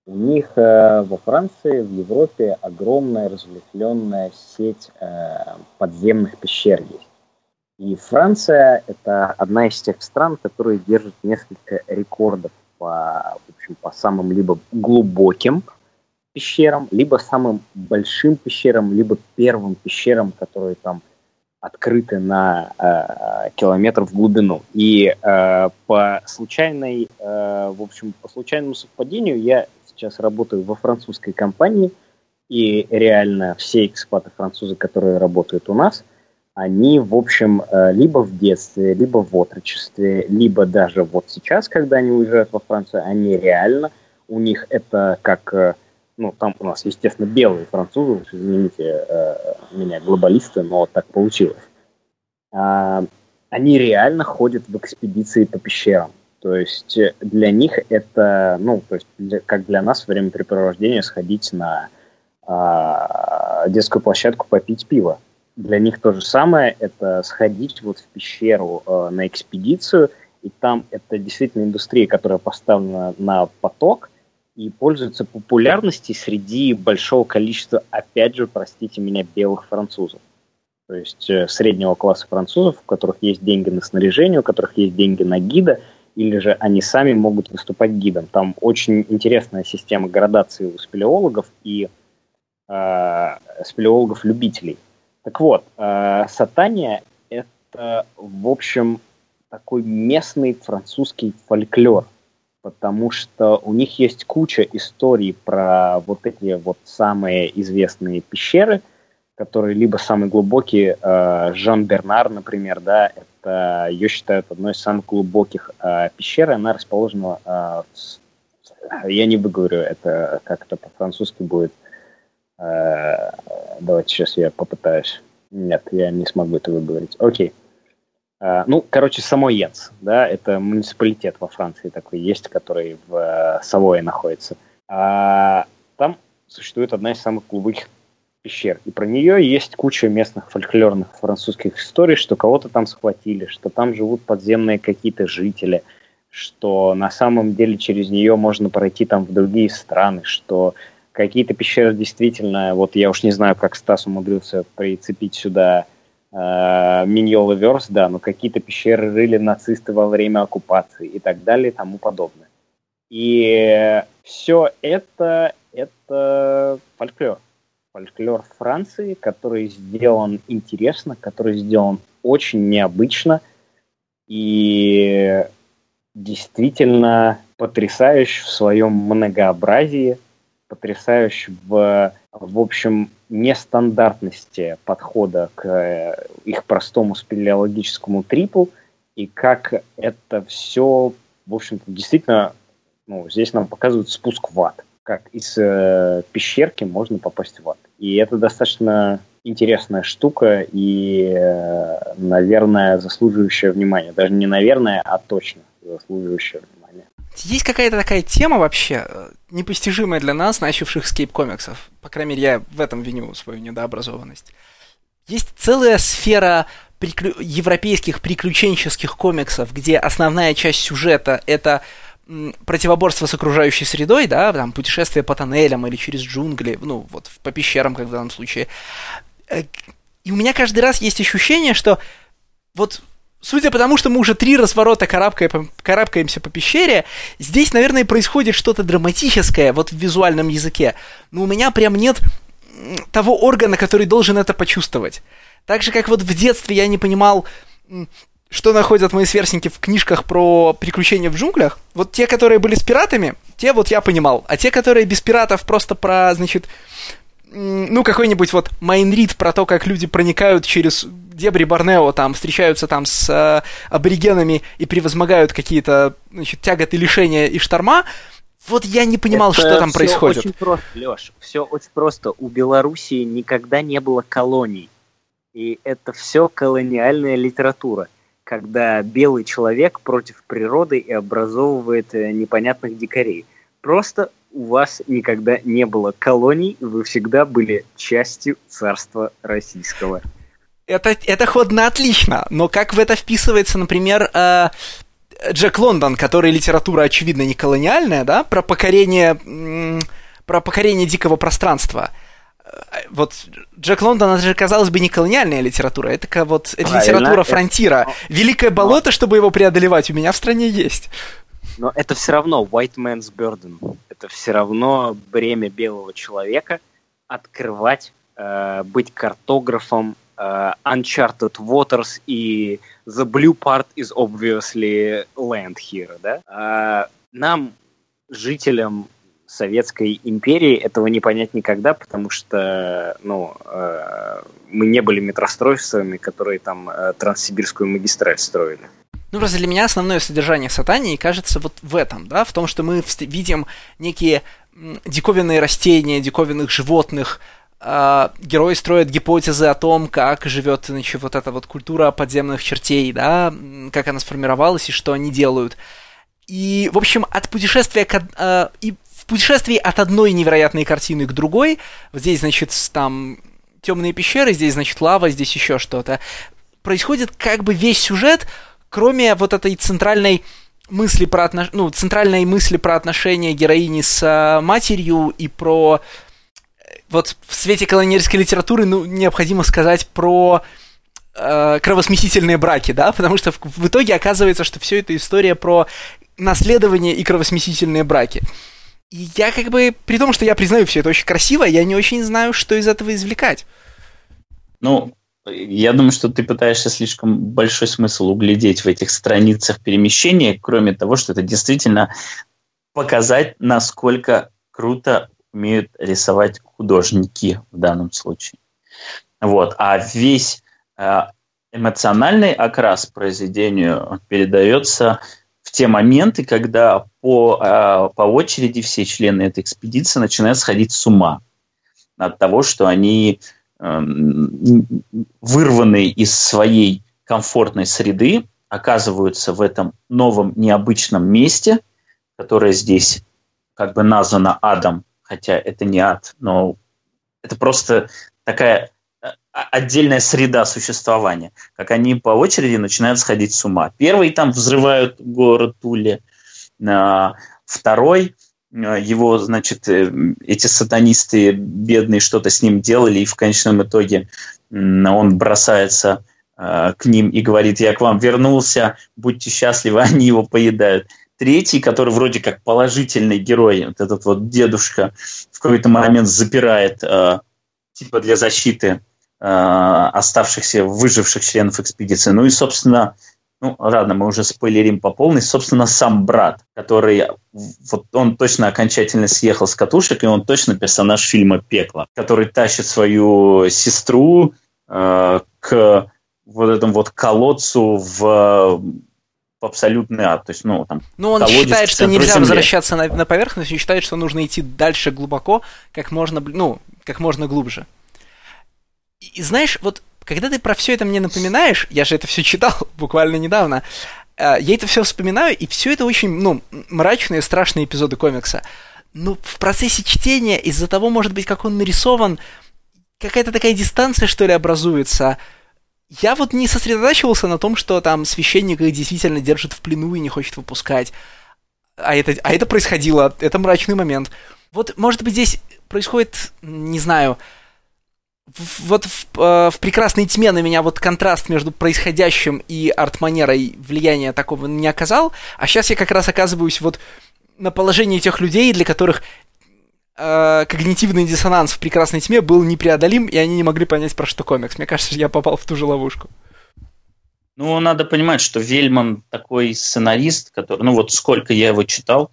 У них э, во Франции, в Европе огромная разветвленная сеть э, подземных пещер есть. И Франция – это одна из тех стран, которые держат несколько рекордов по, в общем, по самым либо глубоким пещерам, либо самым большим пещерам, либо первым пещерам, которые там открыты на э, километр в глубину. И э, по случайной, э, в общем, по случайному совпадению я сейчас работаю во французской компании, и реально все экспаты французы, которые работают у нас, они, в общем, э, либо в детстве, либо в отрочестве, либо даже вот сейчас, когда они уезжают во Францию, они реально, у них это как, э, ну, там у нас, естественно, белые французы, извините э, меня, глобалисты, но вот так получилось. А, они реально ходят в экспедиции по пещерам. То есть э, для них это, ну, то есть для, как для нас времяпрепровождение сходить на а, детскую площадку попить пиво. Для них то же самое, это сходить вот в пещеру а, на экспедицию, и там это действительно индустрия, которая поставлена на поток и пользуется популярностью среди большого количества, опять же, простите меня, белых французов. То есть э, среднего класса французов, у которых есть деньги на снаряжение, у которых есть деньги на гида – или же они сами могут выступать гидом. Там очень интересная система градации у спелеологов и э, спелеологов-любителей. Так вот, э, Сатания – это, в общем, такой местный французский фольклор, потому что у них есть куча историй про вот эти вот самые известные пещеры, которые либо самые глубокие, э, Жан Бернар, например, да, это, ее считают одной из самых глубоких э, пещер. Она расположена, э, я не выговорю, это как-то по-французски будет. Э, давайте сейчас я попытаюсь. Нет, я не смогу это выговорить. Окей. Э, ну, короче, Самоец, да, это муниципалитет во Франции такой есть, который в э, Савое находится. А, там существует одна из самых глубоких пещер. И про нее есть куча местных фольклорных французских историй, что кого-то там схватили, что там живут подземные какие-то жители, что на самом деле через нее можно пройти там в другие страны, что какие-то пещеры действительно, вот я уж не знаю, как Стас умудрился прицепить сюда э, Миньолы Верс, да, но какие-то пещеры рыли нацисты во время оккупации и так далее и тому подобное. И все это, это фольклор. Фольклор Франции, который сделан интересно, который сделан очень необычно и действительно потрясающий в своем многообразии, потрясающий в, в общем, нестандартности подхода к э, их простому спелеологическому трипу, и как это все, в общем-то, действительно, ну, здесь нам показывают спуск в ад. Как из э, пещерки можно попасть в ад. И это достаточно интересная штука и, э, наверное, заслуживающая внимания. Даже не наверное, а точно заслуживающая внимания. Есть какая-то такая тема вообще, э, непостижимая для нас, начавших скейп-комиксов. По крайней мере, я в этом виню свою недообразованность. Есть целая сфера приклю... европейских приключенческих комиксов, где основная часть сюжета — это противоборство с окружающей средой, да, там, путешествие по тоннелям или через джунгли, ну, вот по пещерам, как в данном случае. Э, и у меня каждый раз есть ощущение, что вот Судя по тому, что мы уже три разворота карабкаем, карабкаемся по пещере, здесь, наверное, происходит что-то драматическое вот в визуальном языке. Но у меня прям нет того органа, который должен это почувствовать. Так же, как вот в детстве я не понимал, что находят мои сверстники в книжках про приключения в джунглях. Вот те, которые были с пиратами, те вот я понимал. А те, которые без пиратов, просто про, значит, ну, какой-нибудь вот майнрид про то, как люди проникают через дебри Борнео, там, встречаются там с э, аборигенами и превозмогают какие-то, значит, тяготы, лишения и шторма, вот я не понимал, Это что там все происходит. очень просто, Леш, все очень просто. У Белоруссии никогда не было колоний. И это все колониальная литература, когда белый человек против природы и образовывает э, непонятных дикарей. Просто у вас никогда не было колоний, вы всегда были частью царства российского. Это, это ходно отлично, но как в это вписывается, например, э, Джек Лондон, который литература, очевидно, не колониальная, да, про покорение, про покорение дикого пространства. Вот Джек Лондон, это же, казалось бы, не колониальная литература, это вот это литература фронтира. Великое болото, чтобы его преодолевать, у меня в стране есть. Но это все равно white man's burden. Это все равно бремя белого человека открывать, э, быть картографом э, Uncharted Waters и The Blue Part is obviously land here, да? Э, нам, жителям Советской империи, этого не понять никогда, потому что, ну, э, мы не были метростроевцами, которые там э, Транссибирскую магистраль строили. Ну, просто для меня основное содержание сатании кажется вот в этом, да, в том, что мы видим некие диковинные растения, диковинных животных, э, герои строят гипотезы о том, как живет, значит, вот эта вот культура подземных чертей, да, как она сформировалась и что они делают. И, в общем, от путешествия к, э, и в путешествии от одной невероятной картины к другой, здесь, значит, там темные пещеры, здесь, значит, лава, здесь еще что-то, происходит как бы весь сюжет кроме вот этой центральной мысли про отнош... ну, центральной мысли про отношения героини с э, матерью и про вот в свете колониальской литературы ну, необходимо сказать про э, кровосмесительные браки, да, потому что в, в итоге оказывается, что все это история про наследование и кровосмесительные браки. Я как бы, при том, что я признаю все это очень красиво, я не очень знаю, что из этого извлекать. Ну, я думаю, что ты пытаешься слишком большой смысл углядеть в этих страницах перемещения, кроме того, что это действительно показать, насколько круто умеют рисовать художники в данном случае. Вот. А весь э, эмоциональный окрас произведению передается в те моменты, когда по, э, по очереди все члены этой экспедиции начинают сходить с ума от того, что они Эм, вырванные из своей комфортной среды, оказываются в этом новом необычном месте, которое здесь как бы названо адом, хотя это не ад, но это просто такая отдельная среда существования, как они по очереди начинают сходить с ума. Первый там взрывают город Туле, а, второй э, его, значит, э, эти сатанисты бедные что-то с ним делали, и в конечном итоге он бросается к ним и говорит, я к вам вернулся, будьте счастливы, они его поедают. Третий, который вроде как положительный герой, вот этот вот дедушка, в какой-то момент запирает типа для защиты оставшихся, выживших членов экспедиции. Ну и, собственно, ну, ладно, мы уже спойлерим по полной, собственно, сам брат, который, вот он точно окончательно съехал с катушек, и он точно персонаж фильма «Пекло», который тащит свою сестру э, к вот этому вот колодцу в в абсолютный ад. То есть, ну, там, ну, он считает, что нельзя земли. возвращаться на, на поверхность, он считает, что нужно идти дальше глубоко, как можно, ну, как можно глубже. И, знаешь, вот когда ты про все это мне напоминаешь, я же это все читал буквально недавно, э, я это все вспоминаю, и все это очень, ну, мрачные, страшные эпизоды комикса. Но в процессе чтения, из-за того, может быть, как он нарисован, какая-то такая дистанция, что ли, образуется. Я вот не сосредотачивался на том, что там священник их действительно держит в плену и не хочет выпускать. А это, а это происходило, это мрачный момент. Вот, может быть, здесь происходит, не знаю, вот в, э, в прекрасной тьме на меня вот контраст между происходящим и арт-манерой влияния такого не оказал, а сейчас я как раз оказываюсь вот на положении тех людей, для которых э, когнитивный диссонанс в прекрасной тьме был непреодолим, и они не могли понять, про что комикс. Мне кажется, я попал в ту же ловушку. Ну, надо понимать, что Вельман такой сценарист, который, ну вот сколько я его читал,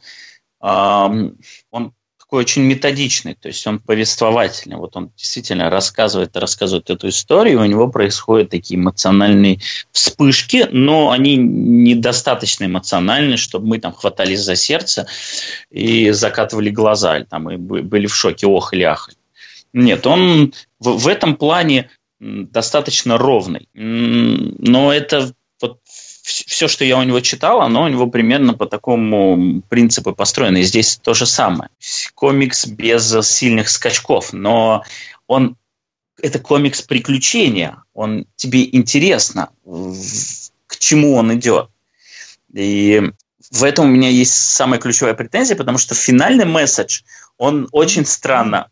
эм, он такой очень методичный, то есть он повествовательный. Вот он действительно рассказывает, рассказывает эту историю, у него происходят такие эмоциональные вспышки, но они недостаточно эмоциональны, чтобы мы там хватались за сердце и закатывали глаза, или там и были в шоке, охали, ахали. Нет, он в, в этом плане достаточно ровный. Но это все, что я у него читал, оно у него примерно по такому принципу построено. И здесь то же самое. Комикс без сильных скачков, но он это комикс приключения. Он тебе интересно, к чему он идет. И в этом у меня есть самая ключевая претензия, потому что финальный месседж, он очень странно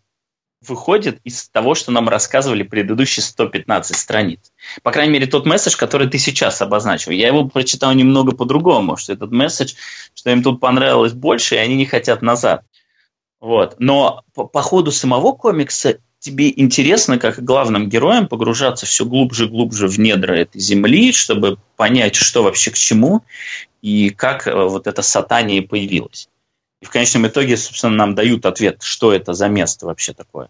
выходит из того, что нам рассказывали предыдущие 115 страниц. По крайней мере, тот месседж, который ты сейчас обозначил. Я его прочитал немного по-другому, что этот месседж, что им тут понравилось больше, и они не хотят назад. Вот. Но по, по ходу самого комикса тебе интересно, как главным героям, погружаться все глубже и глубже в недра этой земли, чтобы понять, что вообще к чему, и как э, вот эта сатания появилась. И в конечном итоге, собственно, нам дают ответ, что это за место вообще такое.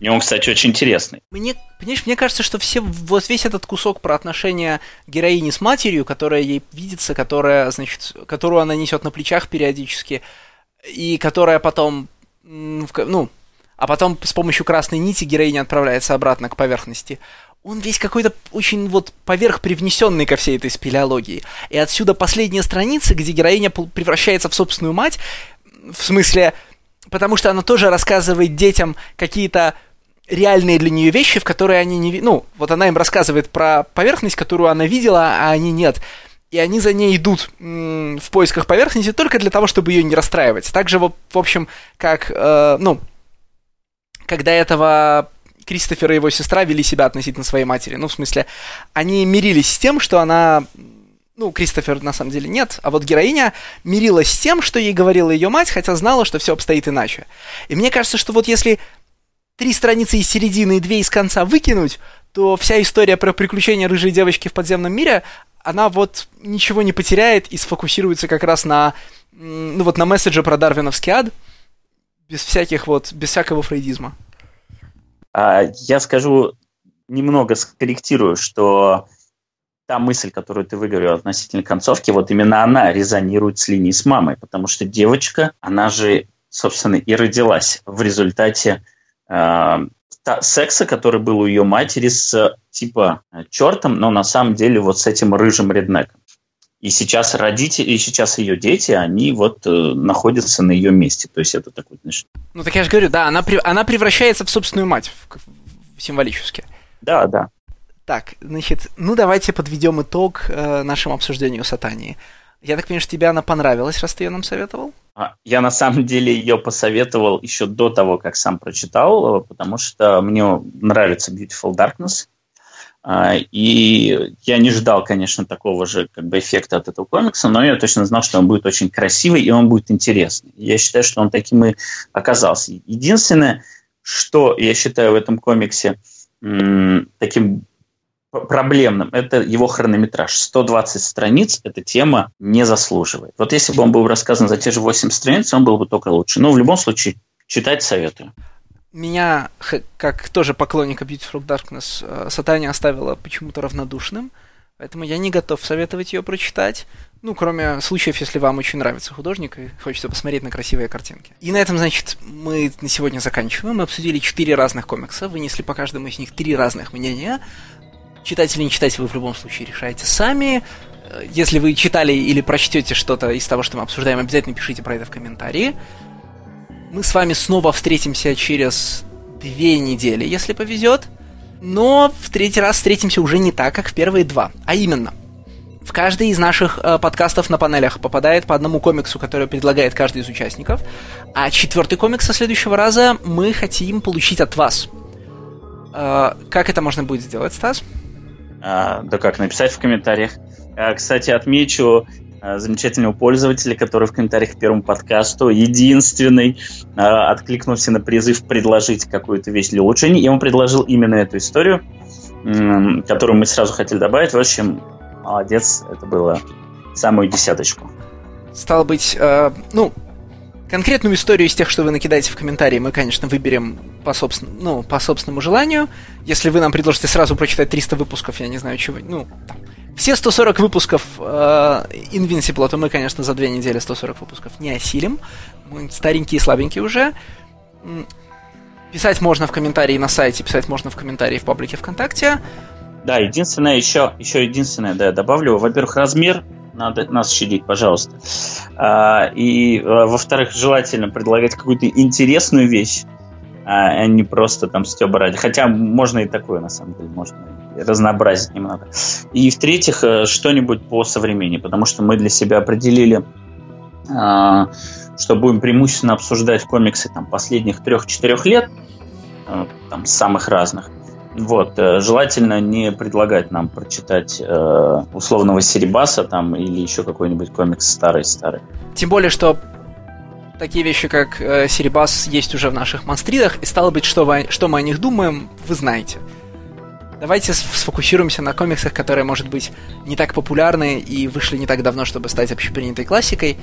И он, кстати, очень интересный. Мне, понимаешь, мне кажется, что все, вот весь этот кусок про отношения героини с матерью, которая ей видится, которая, значит, которую она несет на плечах периодически, и которая потом, ну, а потом с помощью красной нити героиня отправляется обратно к поверхности он весь какой-то очень вот поверх привнесенный ко всей этой спелеологии. И отсюда последняя страница, где героиня превращается в собственную мать, в смысле, потому что она тоже рассказывает детям какие-то реальные для нее вещи, в которые они не... Ну, вот она им рассказывает про поверхность, которую она видела, а они нет. И они за ней идут м- в поисках поверхности только для того, чтобы ее не расстраивать. Также, в, в общем, как, э, ну, когда этого Кристофер и его сестра вели себя относительно своей матери. Ну, в смысле, они мирились с тем, что она... Ну, Кристофер на самом деле нет, а вот героиня мирилась с тем, что ей говорила ее мать, хотя знала, что все обстоит иначе. И мне кажется, что вот если три страницы из середины и две из конца выкинуть, то вся история про приключения рыжей девочки в подземном мире, она вот ничего не потеряет и сфокусируется как раз на, ну вот на месседже про дарвиновский ад, без всяких вот, без всякого фрейдизма. А, я скажу, немного скорректирую, что та мысль, которую ты выговорил относительно концовки, вот именно она резонирует с линией с мамой, потому что девочка, она же, собственно, и родилась в результате э, секса, который был у ее матери с типа чертом, но на самом деле вот с этим рыжим реднеком. И сейчас родители, и сейчас ее дети, они вот э, находятся на ее месте. То есть это такой, знаешь... Ну так я же говорю, да, она, она превращается в собственную мать символически. Да, да. Так, значит, ну давайте подведем итог э, нашему обсуждению Сатании. Я так понимаю, что тебе она понравилась, раз ты ее нам советовал? А, я на самом деле ее посоветовал еще до того, как сам прочитал, потому что мне нравится Beautiful Darkness. А, и я не ждал, конечно, такого же как бы, эффекта от этого комикса, но я точно знал, что он будет очень красивый и он будет интересный. Я считаю, что он таким и оказался. Единственное, что я считаю в этом комиксе таким проблемным, это его хронометраж. 120 страниц эта тема не заслуживает. Вот если бы он был рассказан за те же 8 страниц, он был бы только лучше. Но в любом случае, читать советую меня, как тоже поклонника Beautiful Darkness, э, Сатания оставила почему-то равнодушным, поэтому я не готов советовать ее прочитать. Ну, кроме случаев, если вам очень нравится художник и хочется посмотреть на красивые картинки. И на этом, значит, мы на сегодня заканчиваем. Мы обсудили четыре разных комикса, вынесли по каждому из них три разных мнения. Читать или не читать вы в любом случае решаете сами. Э, если вы читали или прочтете что-то из того, что мы обсуждаем, обязательно пишите про это в комментарии. Мы с вами снова встретимся через две недели, если повезет. Но в третий раз встретимся уже не так, как в первые два. А именно, в каждый из наших э, подкастов на панелях попадает по одному комиксу, который предлагает каждый из участников. А четвертый комикс со следующего раза мы хотим получить от вас. Э, как это можно будет сделать, Стас? А, да как, написать в комментариях. А, кстати, отмечу, замечательного пользователя, который в комментариях к первому подкасту единственный э, откликнулся на призыв предложить какую-то вещь для улучшения. И он предложил именно эту историю, э, которую мы сразу хотели добавить. В общем, молодец, это было самую десяточку. Стало быть, э, ну, конкретную историю из тех, что вы накидаете в комментарии, мы, конечно, выберем по, собствен... ну, по собственному желанию. Если вы нам предложите сразу прочитать 300 выпусков, я не знаю, чего, ну, там, все 140 выпусков э, Invincible, то мы, конечно, за две недели 140 выпусков не осилим. Мы старенькие и слабенькие уже. Писать можно в комментарии на сайте, писать можно в комментарии в паблике ВКонтакте. Да, единственное, еще, еще единственное, да, добавлю. Во-первых, размер надо нас щадить, пожалуйста. А, и, а, во-вторых, желательно предлагать какую-то интересную вещь, а, а не просто там стеба ради. Хотя можно и такое, на самом деле, можно разнообразить немного. И в-третьих, э, что-нибудь по современней, потому что мы для себя определили, а, что будем преимущественно обсуждать комиксы там, последних трех-четырех лет, э, там, самых разных. Вот, э, желательно не предлагать нам прочитать э, условного Серебаса там или еще какой-нибудь комикс старый-старый. Тем более, что такие вещи, как э, Серебас, есть уже в наших монстридах, и стало быть, что, вы, что мы о них думаем, вы знаете. Давайте сфокусируемся на комиксах, которые, может быть, не так популярны и вышли не так давно, чтобы стать общепринятой классикой.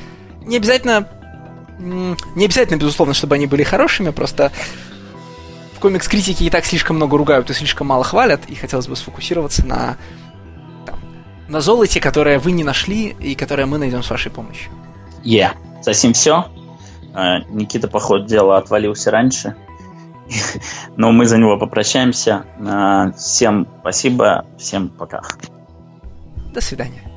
Не обязательно... Не обязательно, безусловно, чтобы они были хорошими, просто в комикс-критике и так слишком много ругают и слишком мало хвалят, и хотелось бы сфокусироваться на, там, на золоте, которое вы не нашли и которое мы найдем с вашей помощью. Yeah. Совсем все. А, Никита, по ходу дела, отвалился раньше. Но мы за него попрощаемся. А, всем спасибо, всем пока. До свидания.